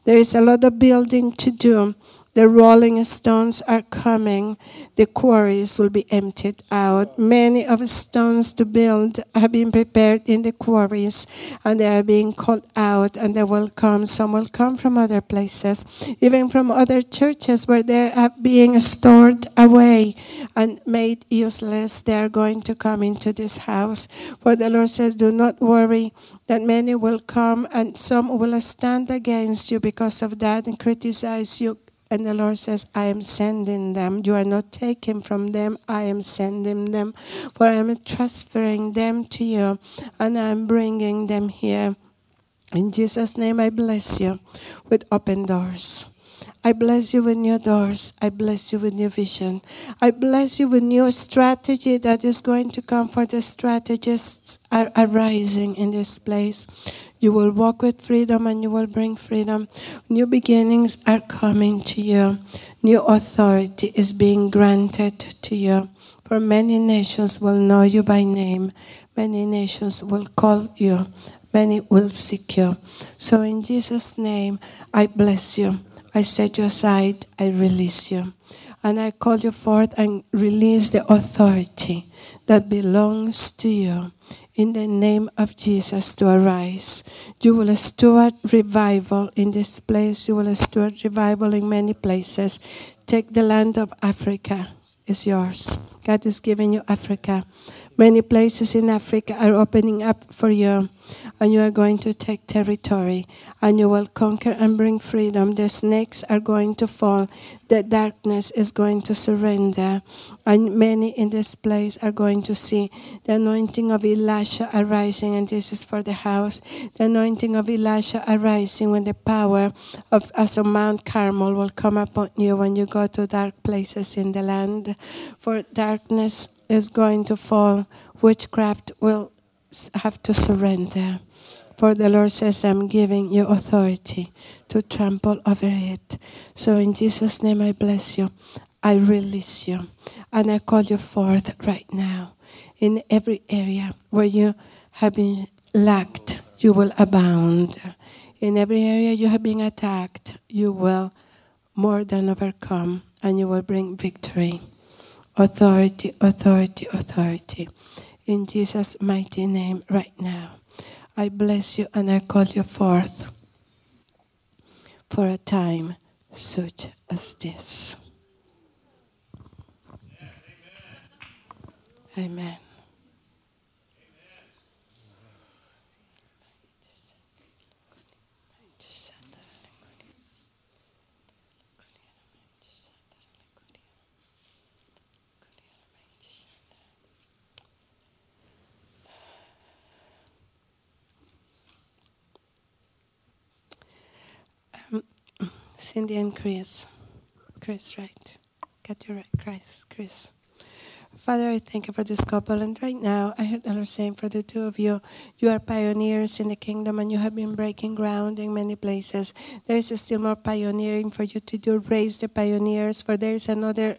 C: There is a lot of building to do. The rolling stones are coming. The quarries will be emptied out. Many of the stones to build have been prepared in the quarries and they are being called out and they will come. Some will come from other places, even from other churches where they are being stored away and made useless. They are going to come into this house. For the Lord says, Do not worry that many will come and some will stand against you because of that and criticize you and the Lord says, I am sending them. You are not taking from them. I am sending them. For I am transferring them to you. And I am bringing them here. In Jesus' name, I bless you with open doors. I bless you with new doors. I bless you with new vision. I bless you with new strategy that is going to come for the strategists are arising in this place. You will walk with freedom and you will bring freedom. New beginnings are coming to you. New authority is being granted to you. For many nations will know you by name. Many nations will call you. Many will seek you. So in Jesus' name, I bless you. I set you aside, I release you. And I call you forth and release the authority that belongs to you in the name of Jesus to arise. You will steward revival in this place. You will steward revival in many places. Take the land of Africa, it's yours. God is giving you Africa. Many places in Africa are opening up for you and you are going to take territory and you will conquer and bring freedom. The snakes are going to fall, the darkness is going to surrender, and many in this place are going to see the anointing of Elisha arising, and this is for the house. The anointing of Elisha arising when the power of as a Mount Carmel will come upon you when you go to dark places in the land. For darkness is going to fall, witchcraft will have to surrender. For the Lord says, I'm giving you authority to trample over it. So in Jesus' name, I bless you. I release you. And I call you forth right now. In every area where you have been lacked, you will abound. In every area you have been attacked, you will more than overcome and you will bring victory. Authority, authority, authority. In Jesus' mighty name, right now. I bless you and I call you forth for a time such as this. Amen. Cindy and Chris. Chris, right? Got you right, Chris. Chris. Father, I thank you for this couple. And right now, I heard the Lord saying for the two of you, you are pioneers in the kingdom and you have been breaking ground in many places. There is still more pioneering for you to do. Raise the pioneers, for there is another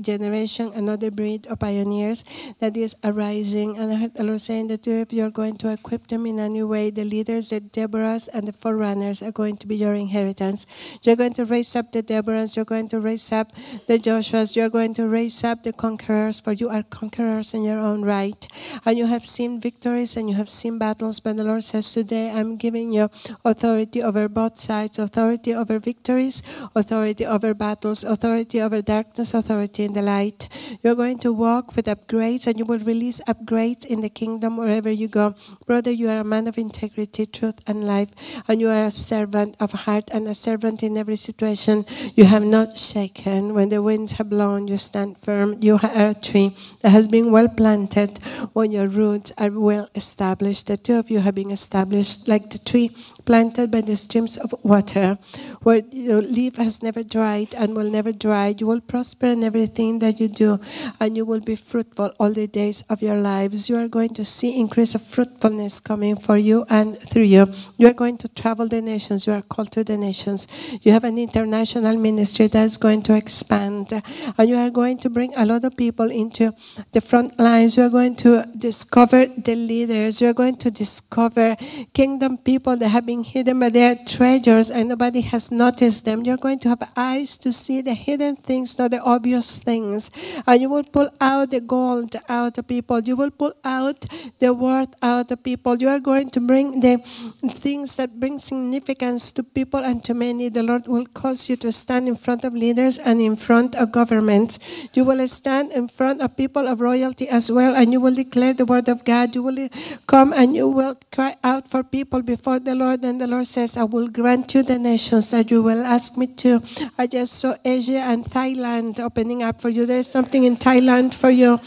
C: generation, another breed of pioneers that is arising. And I heard the Lord saying that if you're going to equip them in a new way, the leaders, the Deborahs, and the forerunners are going to be your inheritance. You're going to raise up the Deborahs, you're going to raise up the Joshuas, you're going to raise up the conquerors, for you are conquerors in your own right. And you have seen victories and you have seen battles, but the Lord says today, I'm giving you authority over both sides, authority over victories, authority over battles, authority over darkness, authority in the light. You're going to walk with upgrades and you will release upgrades in the kingdom wherever you go. Brother, you are a man of integrity, truth, and life, and you are a servant of heart and a servant in every situation. You have not shaken. When the winds have blown, you stand firm. You are a tree that has been well planted when your roots are well established. The two of you have been established like the tree planted by the streams of water, where your leaf has never dried and will never dry. You will prosper in everything that you do, and you will be fruitful all the days of your lives. You are going to see increase of fruitfulness coming for you and through you. You are going to travel the nations. You are called to the nations. You have an international ministry that is going to expand, and you are going to bring a lot of people into the front lines. You are going to discover the leaders. You are going to discover kingdom people that have been hidden by their treasures and nobody has noticed them. You're going to have eyes to see the hidden things, not the obvious things. And you will pull out the gold out of people. You will pull out the worth out of people. You are going to bring the things that bring significance to people and to many. The Lord will cause you to stand in front of leaders and in front of governments. You will stand in front of people of royalty as well, and you will declare the word of God. You will come and you will cry out for people before the Lord, and the Lord says, I will grant you the nations that you will ask me to. I just saw Asia and Thailand opening up for you. There's something in Thailand for you,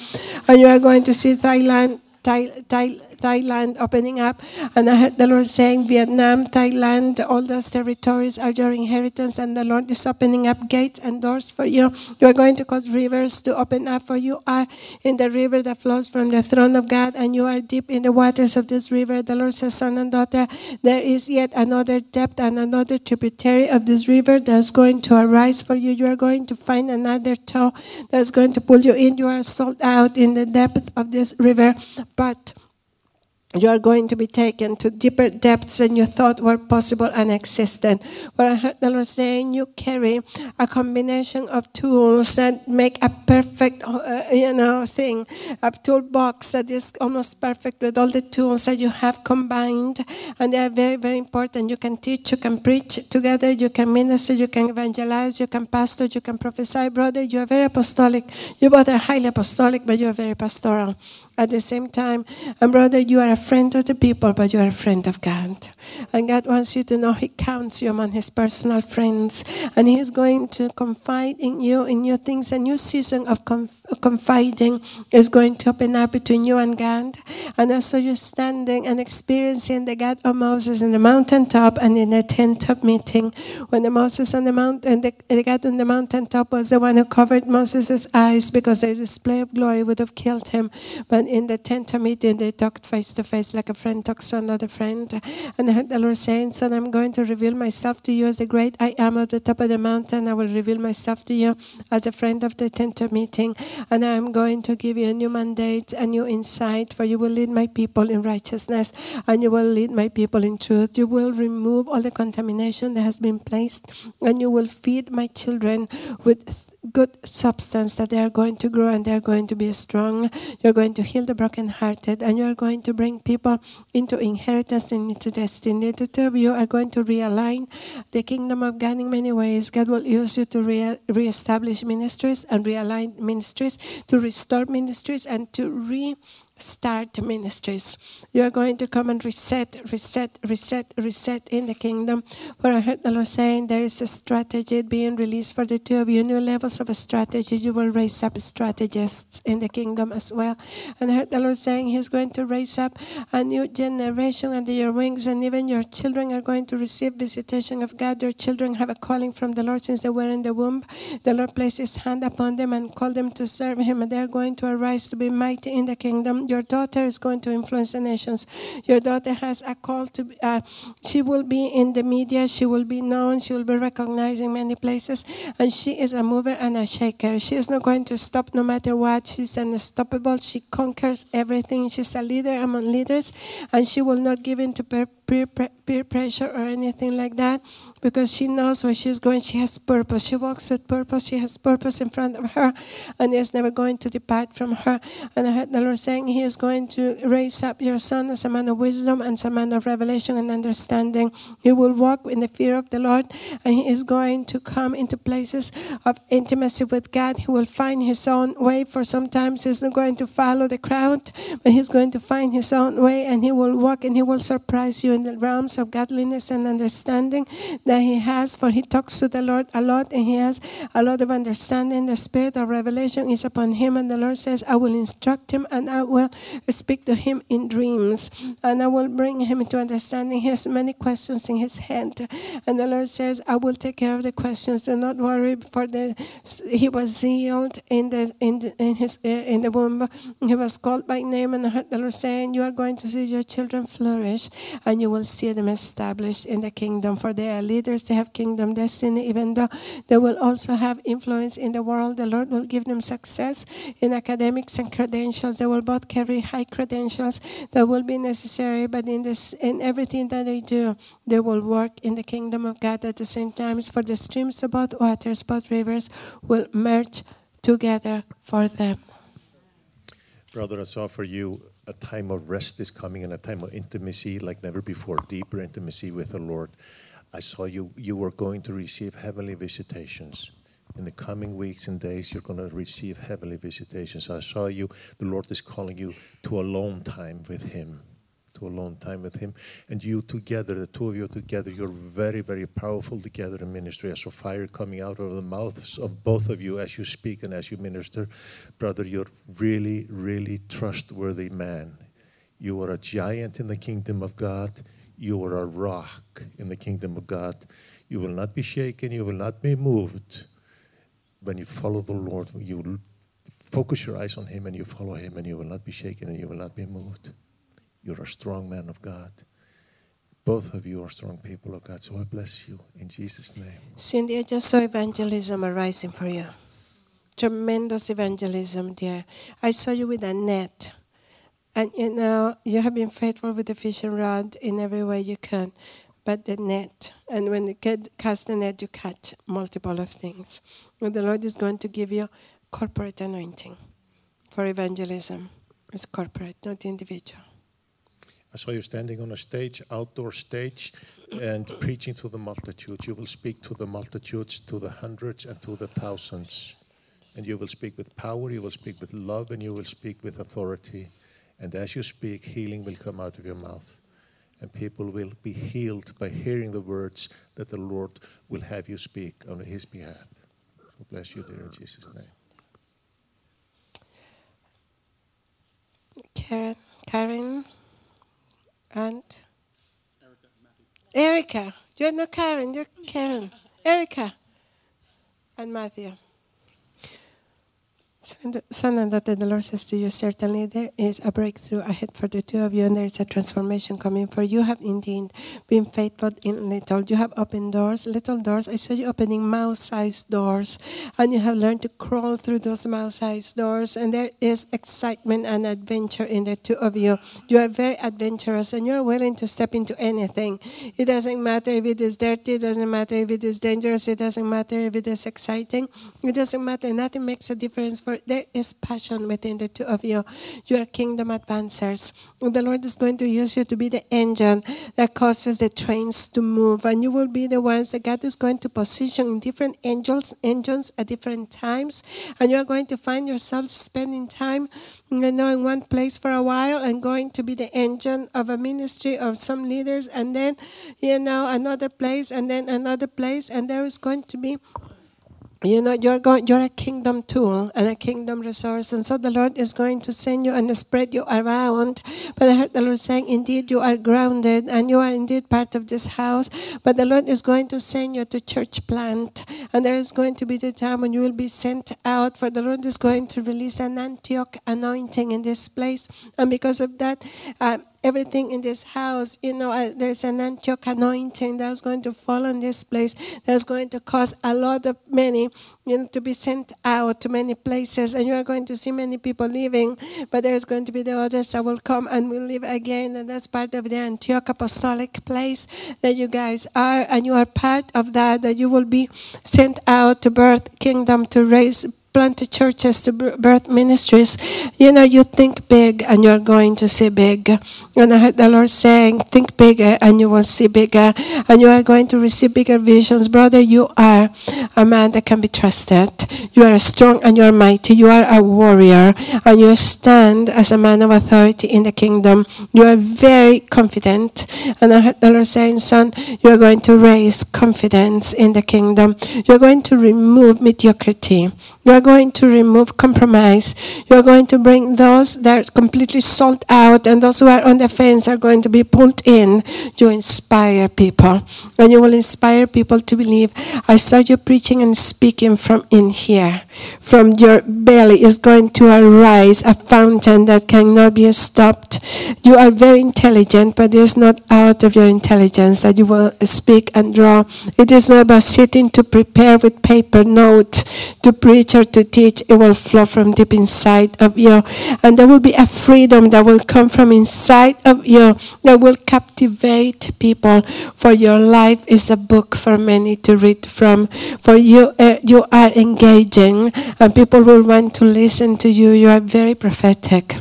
C: and you are going to see Thailand. Thai, Thai, Thailand opening up, and I heard the Lord saying, Vietnam, Thailand, all those territories are your inheritance, and the Lord is opening up gates and doors for you. You are going to cause rivers to open up for you. Are in the river that flows from the throne of God, and you are deep in the waters of this river. The Lord says, Son and daughter, there is yet another depth and another tributary of this river that's going to arise for you. You are going to find another toe that's going to pull you in. You are sold out in the depth of this river, but you are going to be taken to deeper depths than you thought were possible and existed. But I heard the Lord saying, you carry a combination of tools that make a perfect, uh, you know, thing, a toolbox that is almost perfect with all the tools that you have combined, and they are very, very important. You can teach, you can preach together, you can minister, you can evangelize, you can pastor, you can prophesy, brother. You are very apostolic. You both are highly apostolic, but you are very pastoral at the same time. And brother, you are a friend of the people, but you are a friend of God. And God wants you to know He counts you among His personal friends. And He is going to confide in you in new things. A new season of conf- confiding is going to open up between you and God. And also you're standing and experiencing the God of Moses in the mountaintop and in the tent top meeting. When the Moses on the mountain, the, the God on the mountaintop was the one who covered Moses' eyes because the display of glory would have killed him. But In the tent meeting, they talked face to face like a friend talks to another friend. And I heard the Lord saying, Son, I'm going to reveal myself to you as the great I am at the top of the mountain. I will reveal myself to you as a friend of the tent meeting. And I'm going to give you a new mandate, a new insight, for you will lead my people in righteousness and you will lead my people in truth. You will remove all the contamination that has been placed and you will feed my children with good substance that they are going to grow and they are going to be strong. You're going to heal the brokenhearted and you're going to bring people into inheritance and into destiny. Of you are going to realign the kingdom of God in many ways. God will use you to re- reestablish ministries and realign ministries, to restore ministries and to re start ministries. You are going to come and reset, reset, reset, reset in the kingdom. For I heard the Lord saying there is a strategy being released for the two of you, new levels of a strategy. You will raise up strategists in the kingdom as well. And I heard the Lord saying He's going to raise up a new generation under your wings, and even your children are going to receive visitation of God. Your children have a calling from the Lord since they were in the womb. The Lord placed His hand upon them and called them to serve Him, and they are going to arise to be mighty in the kingdom your daughter is going to influence the nations. Your daughter has a call to, uh, she will be in the media, she will be known, she will be recognized in many places, and she is a mover and a shaker. She is not going to stop no matter what. She's unstoppable. She conquers everything. She's a leader among leaders, and she will not give in to peer, peer, peer pressure or anything like that because she knows where she's going. She has purpose. She walks with purpose. She has purpose in front of her, and is never going to depart from her. And I heard the Lord saying, He is going to raise up your son as a man of wisdom and as a man of revelation and understanding. He will walk in the fear of the Lord, and he is going to come into places of intimacy with God. He will find his own way. For sometimes he's not going to follow the crowd, but he's going to find his own way, and he will walk and he will surprise you the realms of godliness and understanding that he has, for he talks to the Lord a lot and he has a lot of understanding. The spirit of revelation is upon him, and the Lord says, I will instruct him and I will speak to him in dreams, and I will bring him into understanding. He has many questions in his head, and the Lord says, I will take care of the questions. Do not worry, for the he was sealed in the in, the, in his uh, in the womb. He was called by name, and I heard the Lord saying, You are going to see your children flourish, and you will see them established in the kingdom, for they are leaders, they have kingdom destiny, even though they will also have influence in the world. The Lord will give them success in academics and credentials. They will both carry high credentials that will be necessary, but in this in everything that they do, they will work in the kingdom of God at the same time. For the streams of both waters, both rivers will merge together for them.
D: Brother, I saw for you a time of rest is coming and a time of intimacy like never before, deeper intimacy with the Lord. I saw you, you were going to receive heavenly visitations. In the coming weeks and days, you're going to receive heavenly visitations. I saw you, the Lord is calling you to alone time with Him. To long time with Him. And you together, the two of you together, you're very, very powerful together in ministry. I saw fire coming out of the mouths of both of you as you speak and as you minister. Brother, you're really, really trustworthy man. You are a giant in the kingdom of God you are a rock in the kingdom of God. You will not be shaken, you will not be moved. When you follow the Lord, you focus your eyes on Him and you follow Him, and you will not be shaken and you will not be moved. You're a strong man of God. Both of you are strong people of God. So I bless you in Jesus' name.
C: Cindy, I just saw evangelism arising for you. Tremendous evangelism, dear. I saw you with a net and you know, you have been faithful with the fishing rod in every way you can, but the net, and when you cast the net, you catch multiple of things. And the Lord is going to give you corporate anointing for evangelism. It's corporate, not individual.
D: I saw you standing on a stage, outdoor stage, and preaching to the multitudes. You will speak to the multitudes, to the hundreds, and to the thousands. And you will speak with power, you will speak with love, and you will speak with authority. And as you speak, healing will come out of your mouth. And people will be healed by hearing the words that the Lord will have you speak on his behalf. So bless you, dear, in Jesus' name.
C: Karen, Karen, and Erica. You're not Karen, you're Karen. Erica and Matthew. Son- and daughter, the Lord says to you, certainly there is a breakthrough ahead for the two of you, and there is a transformation coming. For you have indeed been faithful in little. You have opened doors, little doors. I saw you opening mouse-sized doors, and you have learned to crawl through those mouse-sized doors. And there is excitement and adventure in the two of you. You are very adventurous, and you are willing to step into anything. It doesn't matter if it is dirty. It doesn't matter if it is dangerous. It doesn't matter if it is exciting. It doesn't matter. Nothing makes a difference. For there is passion within the two of you. You are kingdom advancers. And the Lord is going to use you to be the engine that causes the trains to move, and you will be the ones that God is going to position in different angels, engines at different times, and you are going to find yourself spending time, you know, in one place for a while, and going to be the engine of a ministry of some leaders, and then, you know, another place, and then another place, and there is going to be you know you're going you're a kingdom tool and a kingdom resource and so the lord is going to send you and spread you around. But i heard the lord saying indeed you are grounded and you are indeed part of this house but the lord is going to send you to church plant and there is going to be the time when you will be sent out for the lord is going to release an antioch anointing in this place. And because of that uh, everything in this house, you know, uh, there's an Antioch anointing that's going to fall on this place. That's going to cause a lot of many, you know, to be sent out to many places, and you are going to see many people leaving. But there's going to be the others that will come and will live again, and that's part of the Antioch apostolic place that you guys are, and you are part of that. That you will be sent out to birth kingdom to raise planted churches to birth ministries, you know, you think big and you're going to see big. And I heard the Lord saying, think bigger eh, and you will see bigger. And you are going to receive bigger visions. Brother, you are a man that can be trusted. You are strong and you are mighty. You are a warrior and you stand as a man of authority in the kingdom. You are very confident. And I heard the Lord saying, son, you are going to raise confidence in the kingdom. You're going to remove mediocrity. You are going to remove compromise. You are going to bring those that are completely sold out and those who are on the fence are going to be pulled in. You inspire people. And you will inspire people to believe. I saw you preaching and speaking from in here. From your belly is going to arise a fountain that cannot be stopped. You are very intelligent, but it is not out of your intelligence that you will speak and draw. It is not about sitting to prepare with paper notes to preach or to teach, it will flow from deep inside of you. And there will be a freedom that will come from inside of you that will captivate people. For your life is a book for many to read from. For you, uh, you are engaging, and people will want to listen to you. You are very prophetic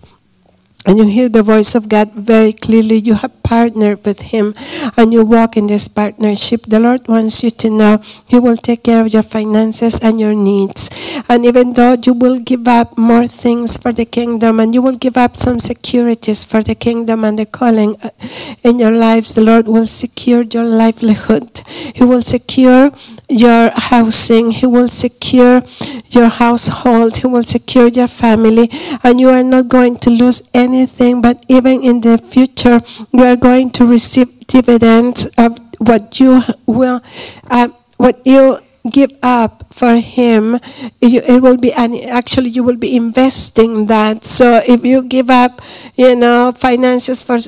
C: and you hear the voice of God very clearly, you have partnered with Him and you walk in this partnership. The Lord wants you to know He will take care of your finances and your needs. And even though you will give up more things for the kingdom and you will give up some securities for the kingdom and the calling uh, in your lives, the Lord will secure your livelihood. He will secure your housing. He will secure your household. He will secure your family. And you are not going to lose anything, but even in the future, you are going to receive dividends of what you will, uh, what you give up for him it will be and actually you will be investing that. So if you give up you know finances for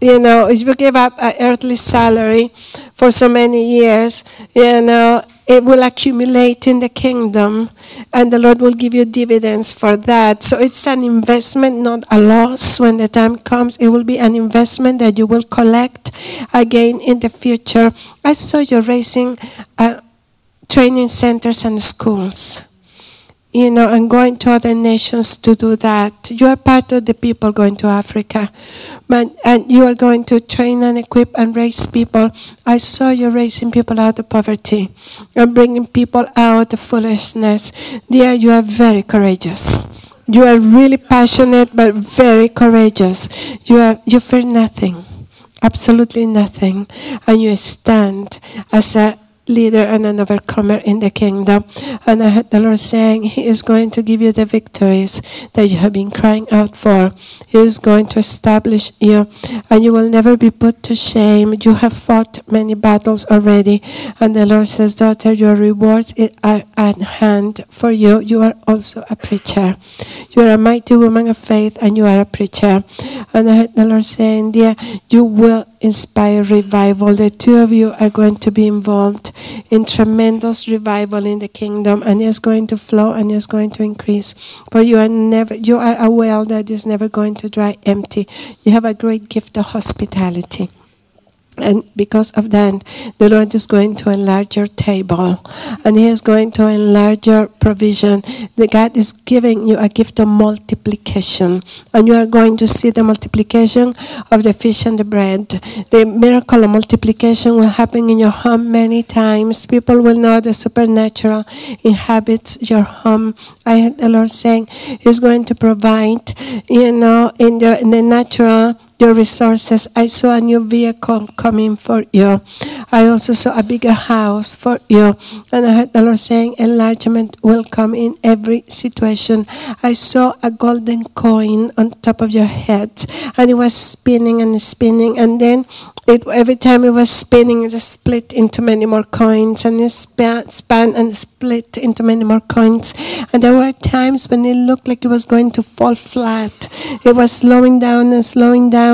C: you know, if you give up an earthly salary for so many years, you know, it will accumulate in the kingdom and the Lord will give you dividends for that. So it's an investment, not a loss. When the time comes, it will be an investment that you will collect again in the future. I saw you raising uh, training centers and schools you know, and going to other nations to do that. You are part of the people going to Africa, but and you are going to train and equip and raise people. I saw you raising people out of poverty and bringing people out of foolishness. Dear, you are very courageous. You are really passionate, but very courageous. You are you fear nothing, absolutely nothing, and you stand as a leader and an overcomer in the kingdom. And I heard the Lord saying, He is going to give you the victories that you have been crying out for. He is going to establish you, and you will never be put to shame. You have fought many battles already. And the Lord says, Daughter, your rewards are at hand for you. You are also a preacher. You are a mighty woman of faith, and you are a preacher. And I heard the Lord saying, Dear, you will inspire revival. The two of you are going to be involved in tremendous revival in the kingdom, and it's going to flow and it's going to increase. For you are never you are a well that is never going to dry empty. You have a great gift of hospitality. And because of that, the Lord is going to enlarge your table and He is going to enlarge your provision. The God is giving you a gift of multiplication, and you are going to see the multiplication of the fish and the bread. The miracle of multiplication will happen in your home many times. People will know the supernatural inhabits your home. I heard the Lord saying He's going to provide, you know, in the, in the natural your resources. I saw a new vehicle coming for you. I also saw a bigger house for you. And I heard the Lord saying, enlargement will come in every situation. I saw a golden coin on top of your head, and it was spinning and spinning. And then it, every time it was spinning, it split into many more coins, and it span, span and split into many more coins. And there were times when it looked like it was going to fall flat. It was slowing down and slowing down,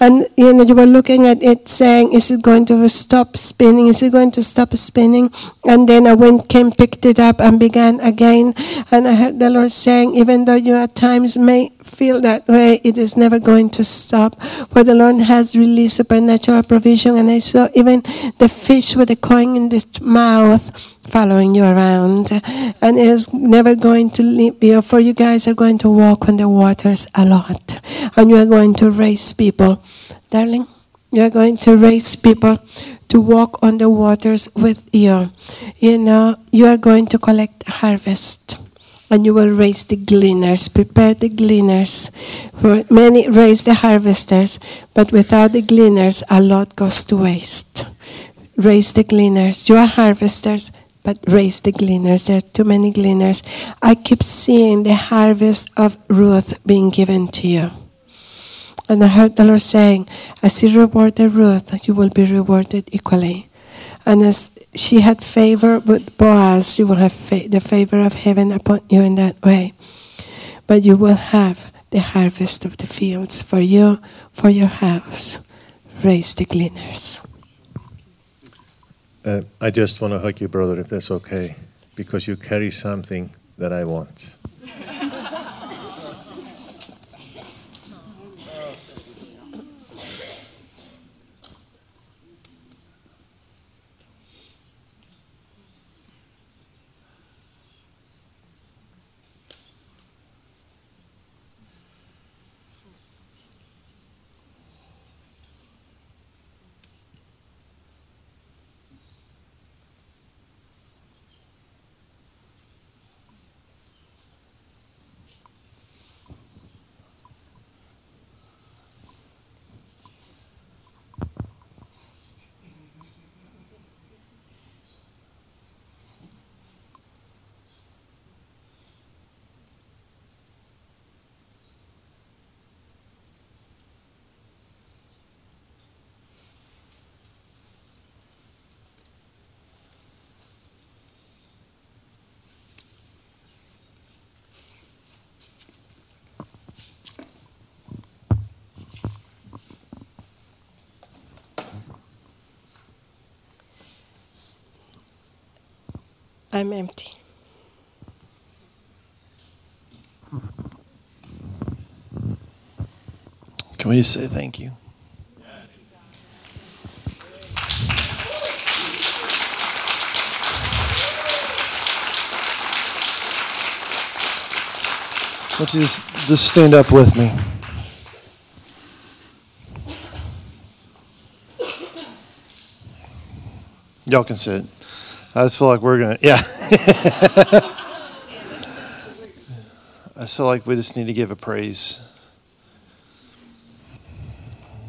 C: and you know you were looking at it, saying, "Is it going to stop spinning? Is it going to stop spinning?" And then a wind came, picked it up, and began again. And I heard the Lord saying, "Even though you at times may feel that way, it is never going to stop. For the Lord has released supernatural provision, and I saw even the fish with the coin in its mouth following you around, and is never going to leave you. For you guys are going to walk on the waters a lot, and you are going to raise people, darling. You are going to raise people to walk on the waters with you. You know, you are going to collect harvest and you will raise the gleaners. Prepare the gleaners. For many raise the harvesters, but without the gleaners, a lot goes to waste. Raise the gleaners. You are harvesters, but raise the gleaners. There are too many gleaners. I keep seeing the harvest of Ruth being given to you. And I heard the Lord saying, As He rewarded Ruth, you will be rewarded equally. And as she had favor with Boaz, you will have fa- the favor of heaven upon you in that way. But you will have the harvest of the fields for you, for your house. Raise the gleaners.
D: Uh, I just want to hug you, brother, if that's okay, because you carry something that I want.
C: I'm empty.
A: Can we just say thank you? Why don't you just, just stand up with me? Y'all can sit. I just feel like we're going to, yeah. I just feel like we just need to give a praise.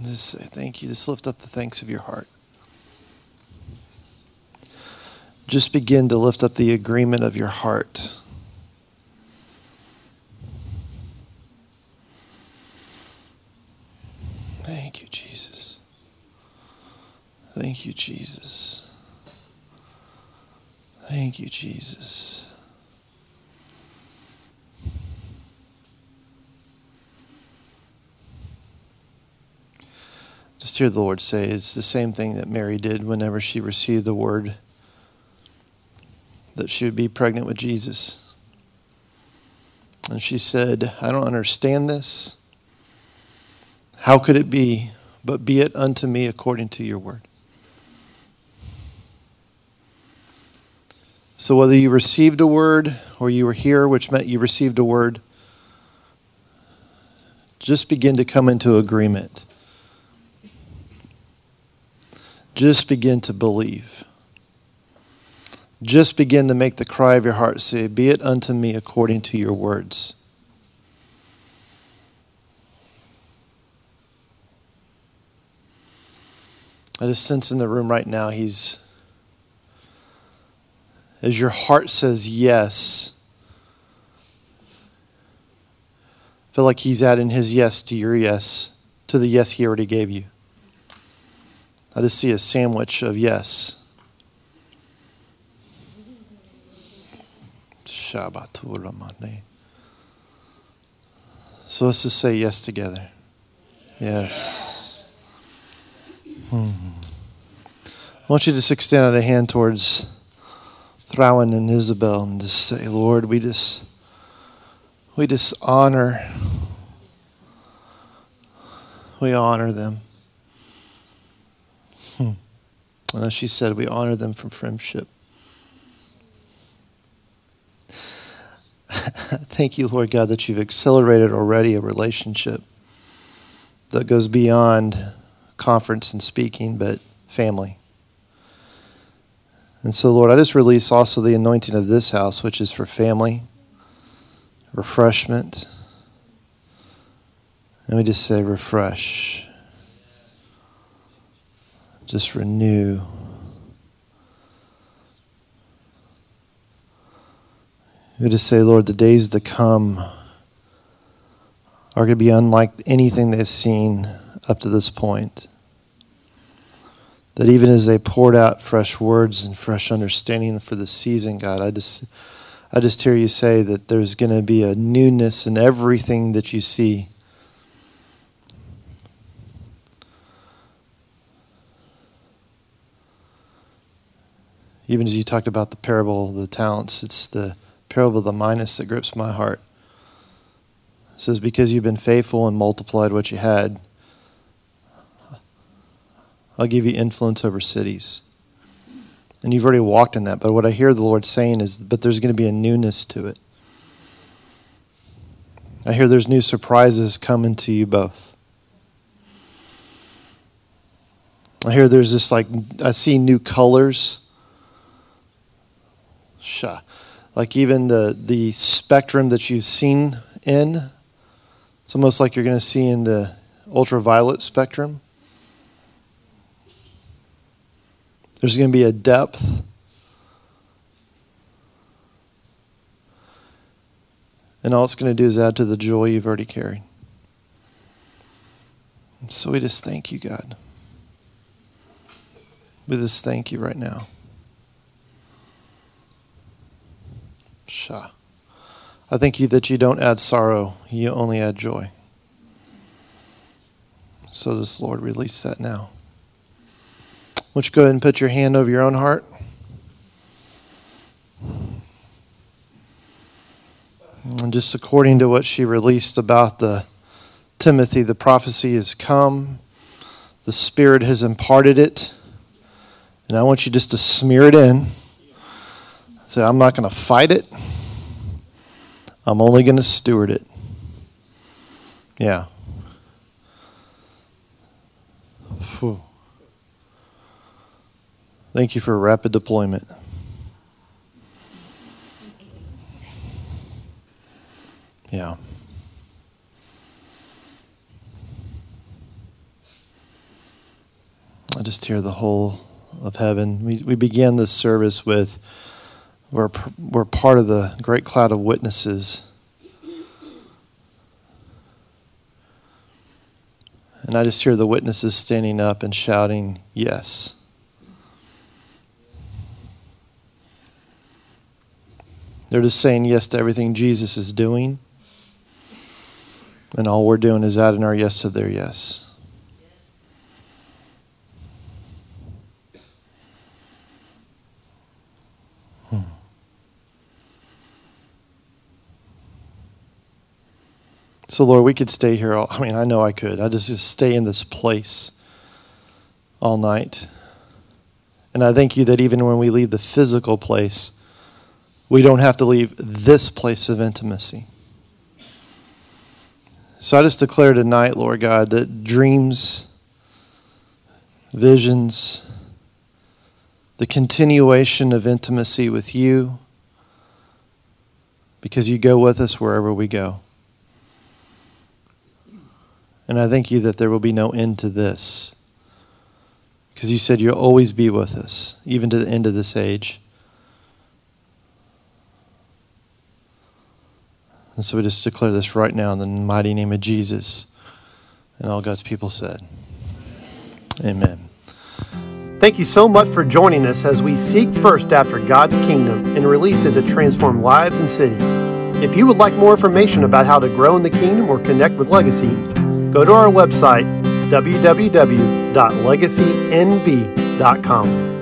A: Just say thank you. Just lift up the thanks of your heart. just begin to lift up the agreement of your heart. Thank you, Jesus. Thank you, Jesus. Thank you, Jesus. Just hear the Lord say it's the same thing that Mary did whenever she received the word that she would be pregnant with Jesus. And she said, I don't understand this. How could it be? But be it unto me according to your word. So, whether you received a word or you were here, which meant you received a word, just begin to come into agreement. Just begin to believe. Just begin to make the cry of your heart say, Be it unto me according to your words. I just sense in the room right now, he's, as your heart says yes, I feel like he's adding his yes to your yes, to the yes he already gave you. I just see a sandwich of yes. So let's just say yes together. Yes. Hmm. I want you to just extend out a hand towards Thrainn and Isabel and just say, Lord, we just we just honor we honor them. Hmm. And as she said, we honor them from friendship. Thank you, Lord God, that you've accelerated already a relationship that goes beyond conference and speaking, but family. And so, Lord, I just release also the anointing of this house, which is for family, refreshment. And we just say, refresh. Just renew. We just say, Lord, the days to come are going to be unlike anything they've seen up to this point. That even as they poured out fresh words and fresh understanding for the season, God, I just, I just hear you say that there's going to be a newness in everything that you see. Even as you talked about the parable of the talents, it's the parable of the minas that grips my heart. It says, Because you've been faithful and multiplied what you had, I'll give you influence over cities. And you've already walked in that. But what I hear the Lord saying is, but there's going to be a newness to it. I hear there's new surprises coming to you both. I hear there's this like, I see new colors. Shah like even the, the spectrum that you've seen in, it's almost like you're going to see in the ultraviolet spectrum. There's going to be a depth. And all it's going to do is add to the joy you've already carried. So we just thank you, God. We just thank you right now. Shah. I thank you that you don't add sorrow, you only add joy. So this Lord release that now. Why don't you go ahead and put your hand over your own heart? And just according to what she released about the Timothy, the prophecy has come. The Spirit has imparted it. And I want you just to smear it in. Say, I'm not going to fight it. I'm only going to steward it. Yeah. Whew. Thank you for rapid deployment. Yeah. I just hear the whole of heaven. We, we began this service with we're, we're part of the great cloud of witnesses. And I just hear the witnesses standing up and shouting, Yes. They're just saying yes to everything Jesus is doing. And all we're doing is adding our yes to their yes. Hmm. So, Lord, we could stay here. All, I mean, I know I could. I just, just stay in this place all night. And I thank you that even when we leave the physical place, we don't have to leave this place of intimacy. So I just declare tonight, Lord God, that dreams, visions, the continuation of intimacy with you, because you go with us wherever we go. And I thank you that there will be no end to this, because you said you'll always be with us, even to the end of this age. And so we just declare this right now in the mighty name of Jesus. And all God's people said, Amen.
E: Thank you so much for joining us as we seek first after God's kingdom and release it to transform lives and cities. If you would like more information about how to grow in the kingdom or connect with Legacy, go to our website, www.legacynb.com.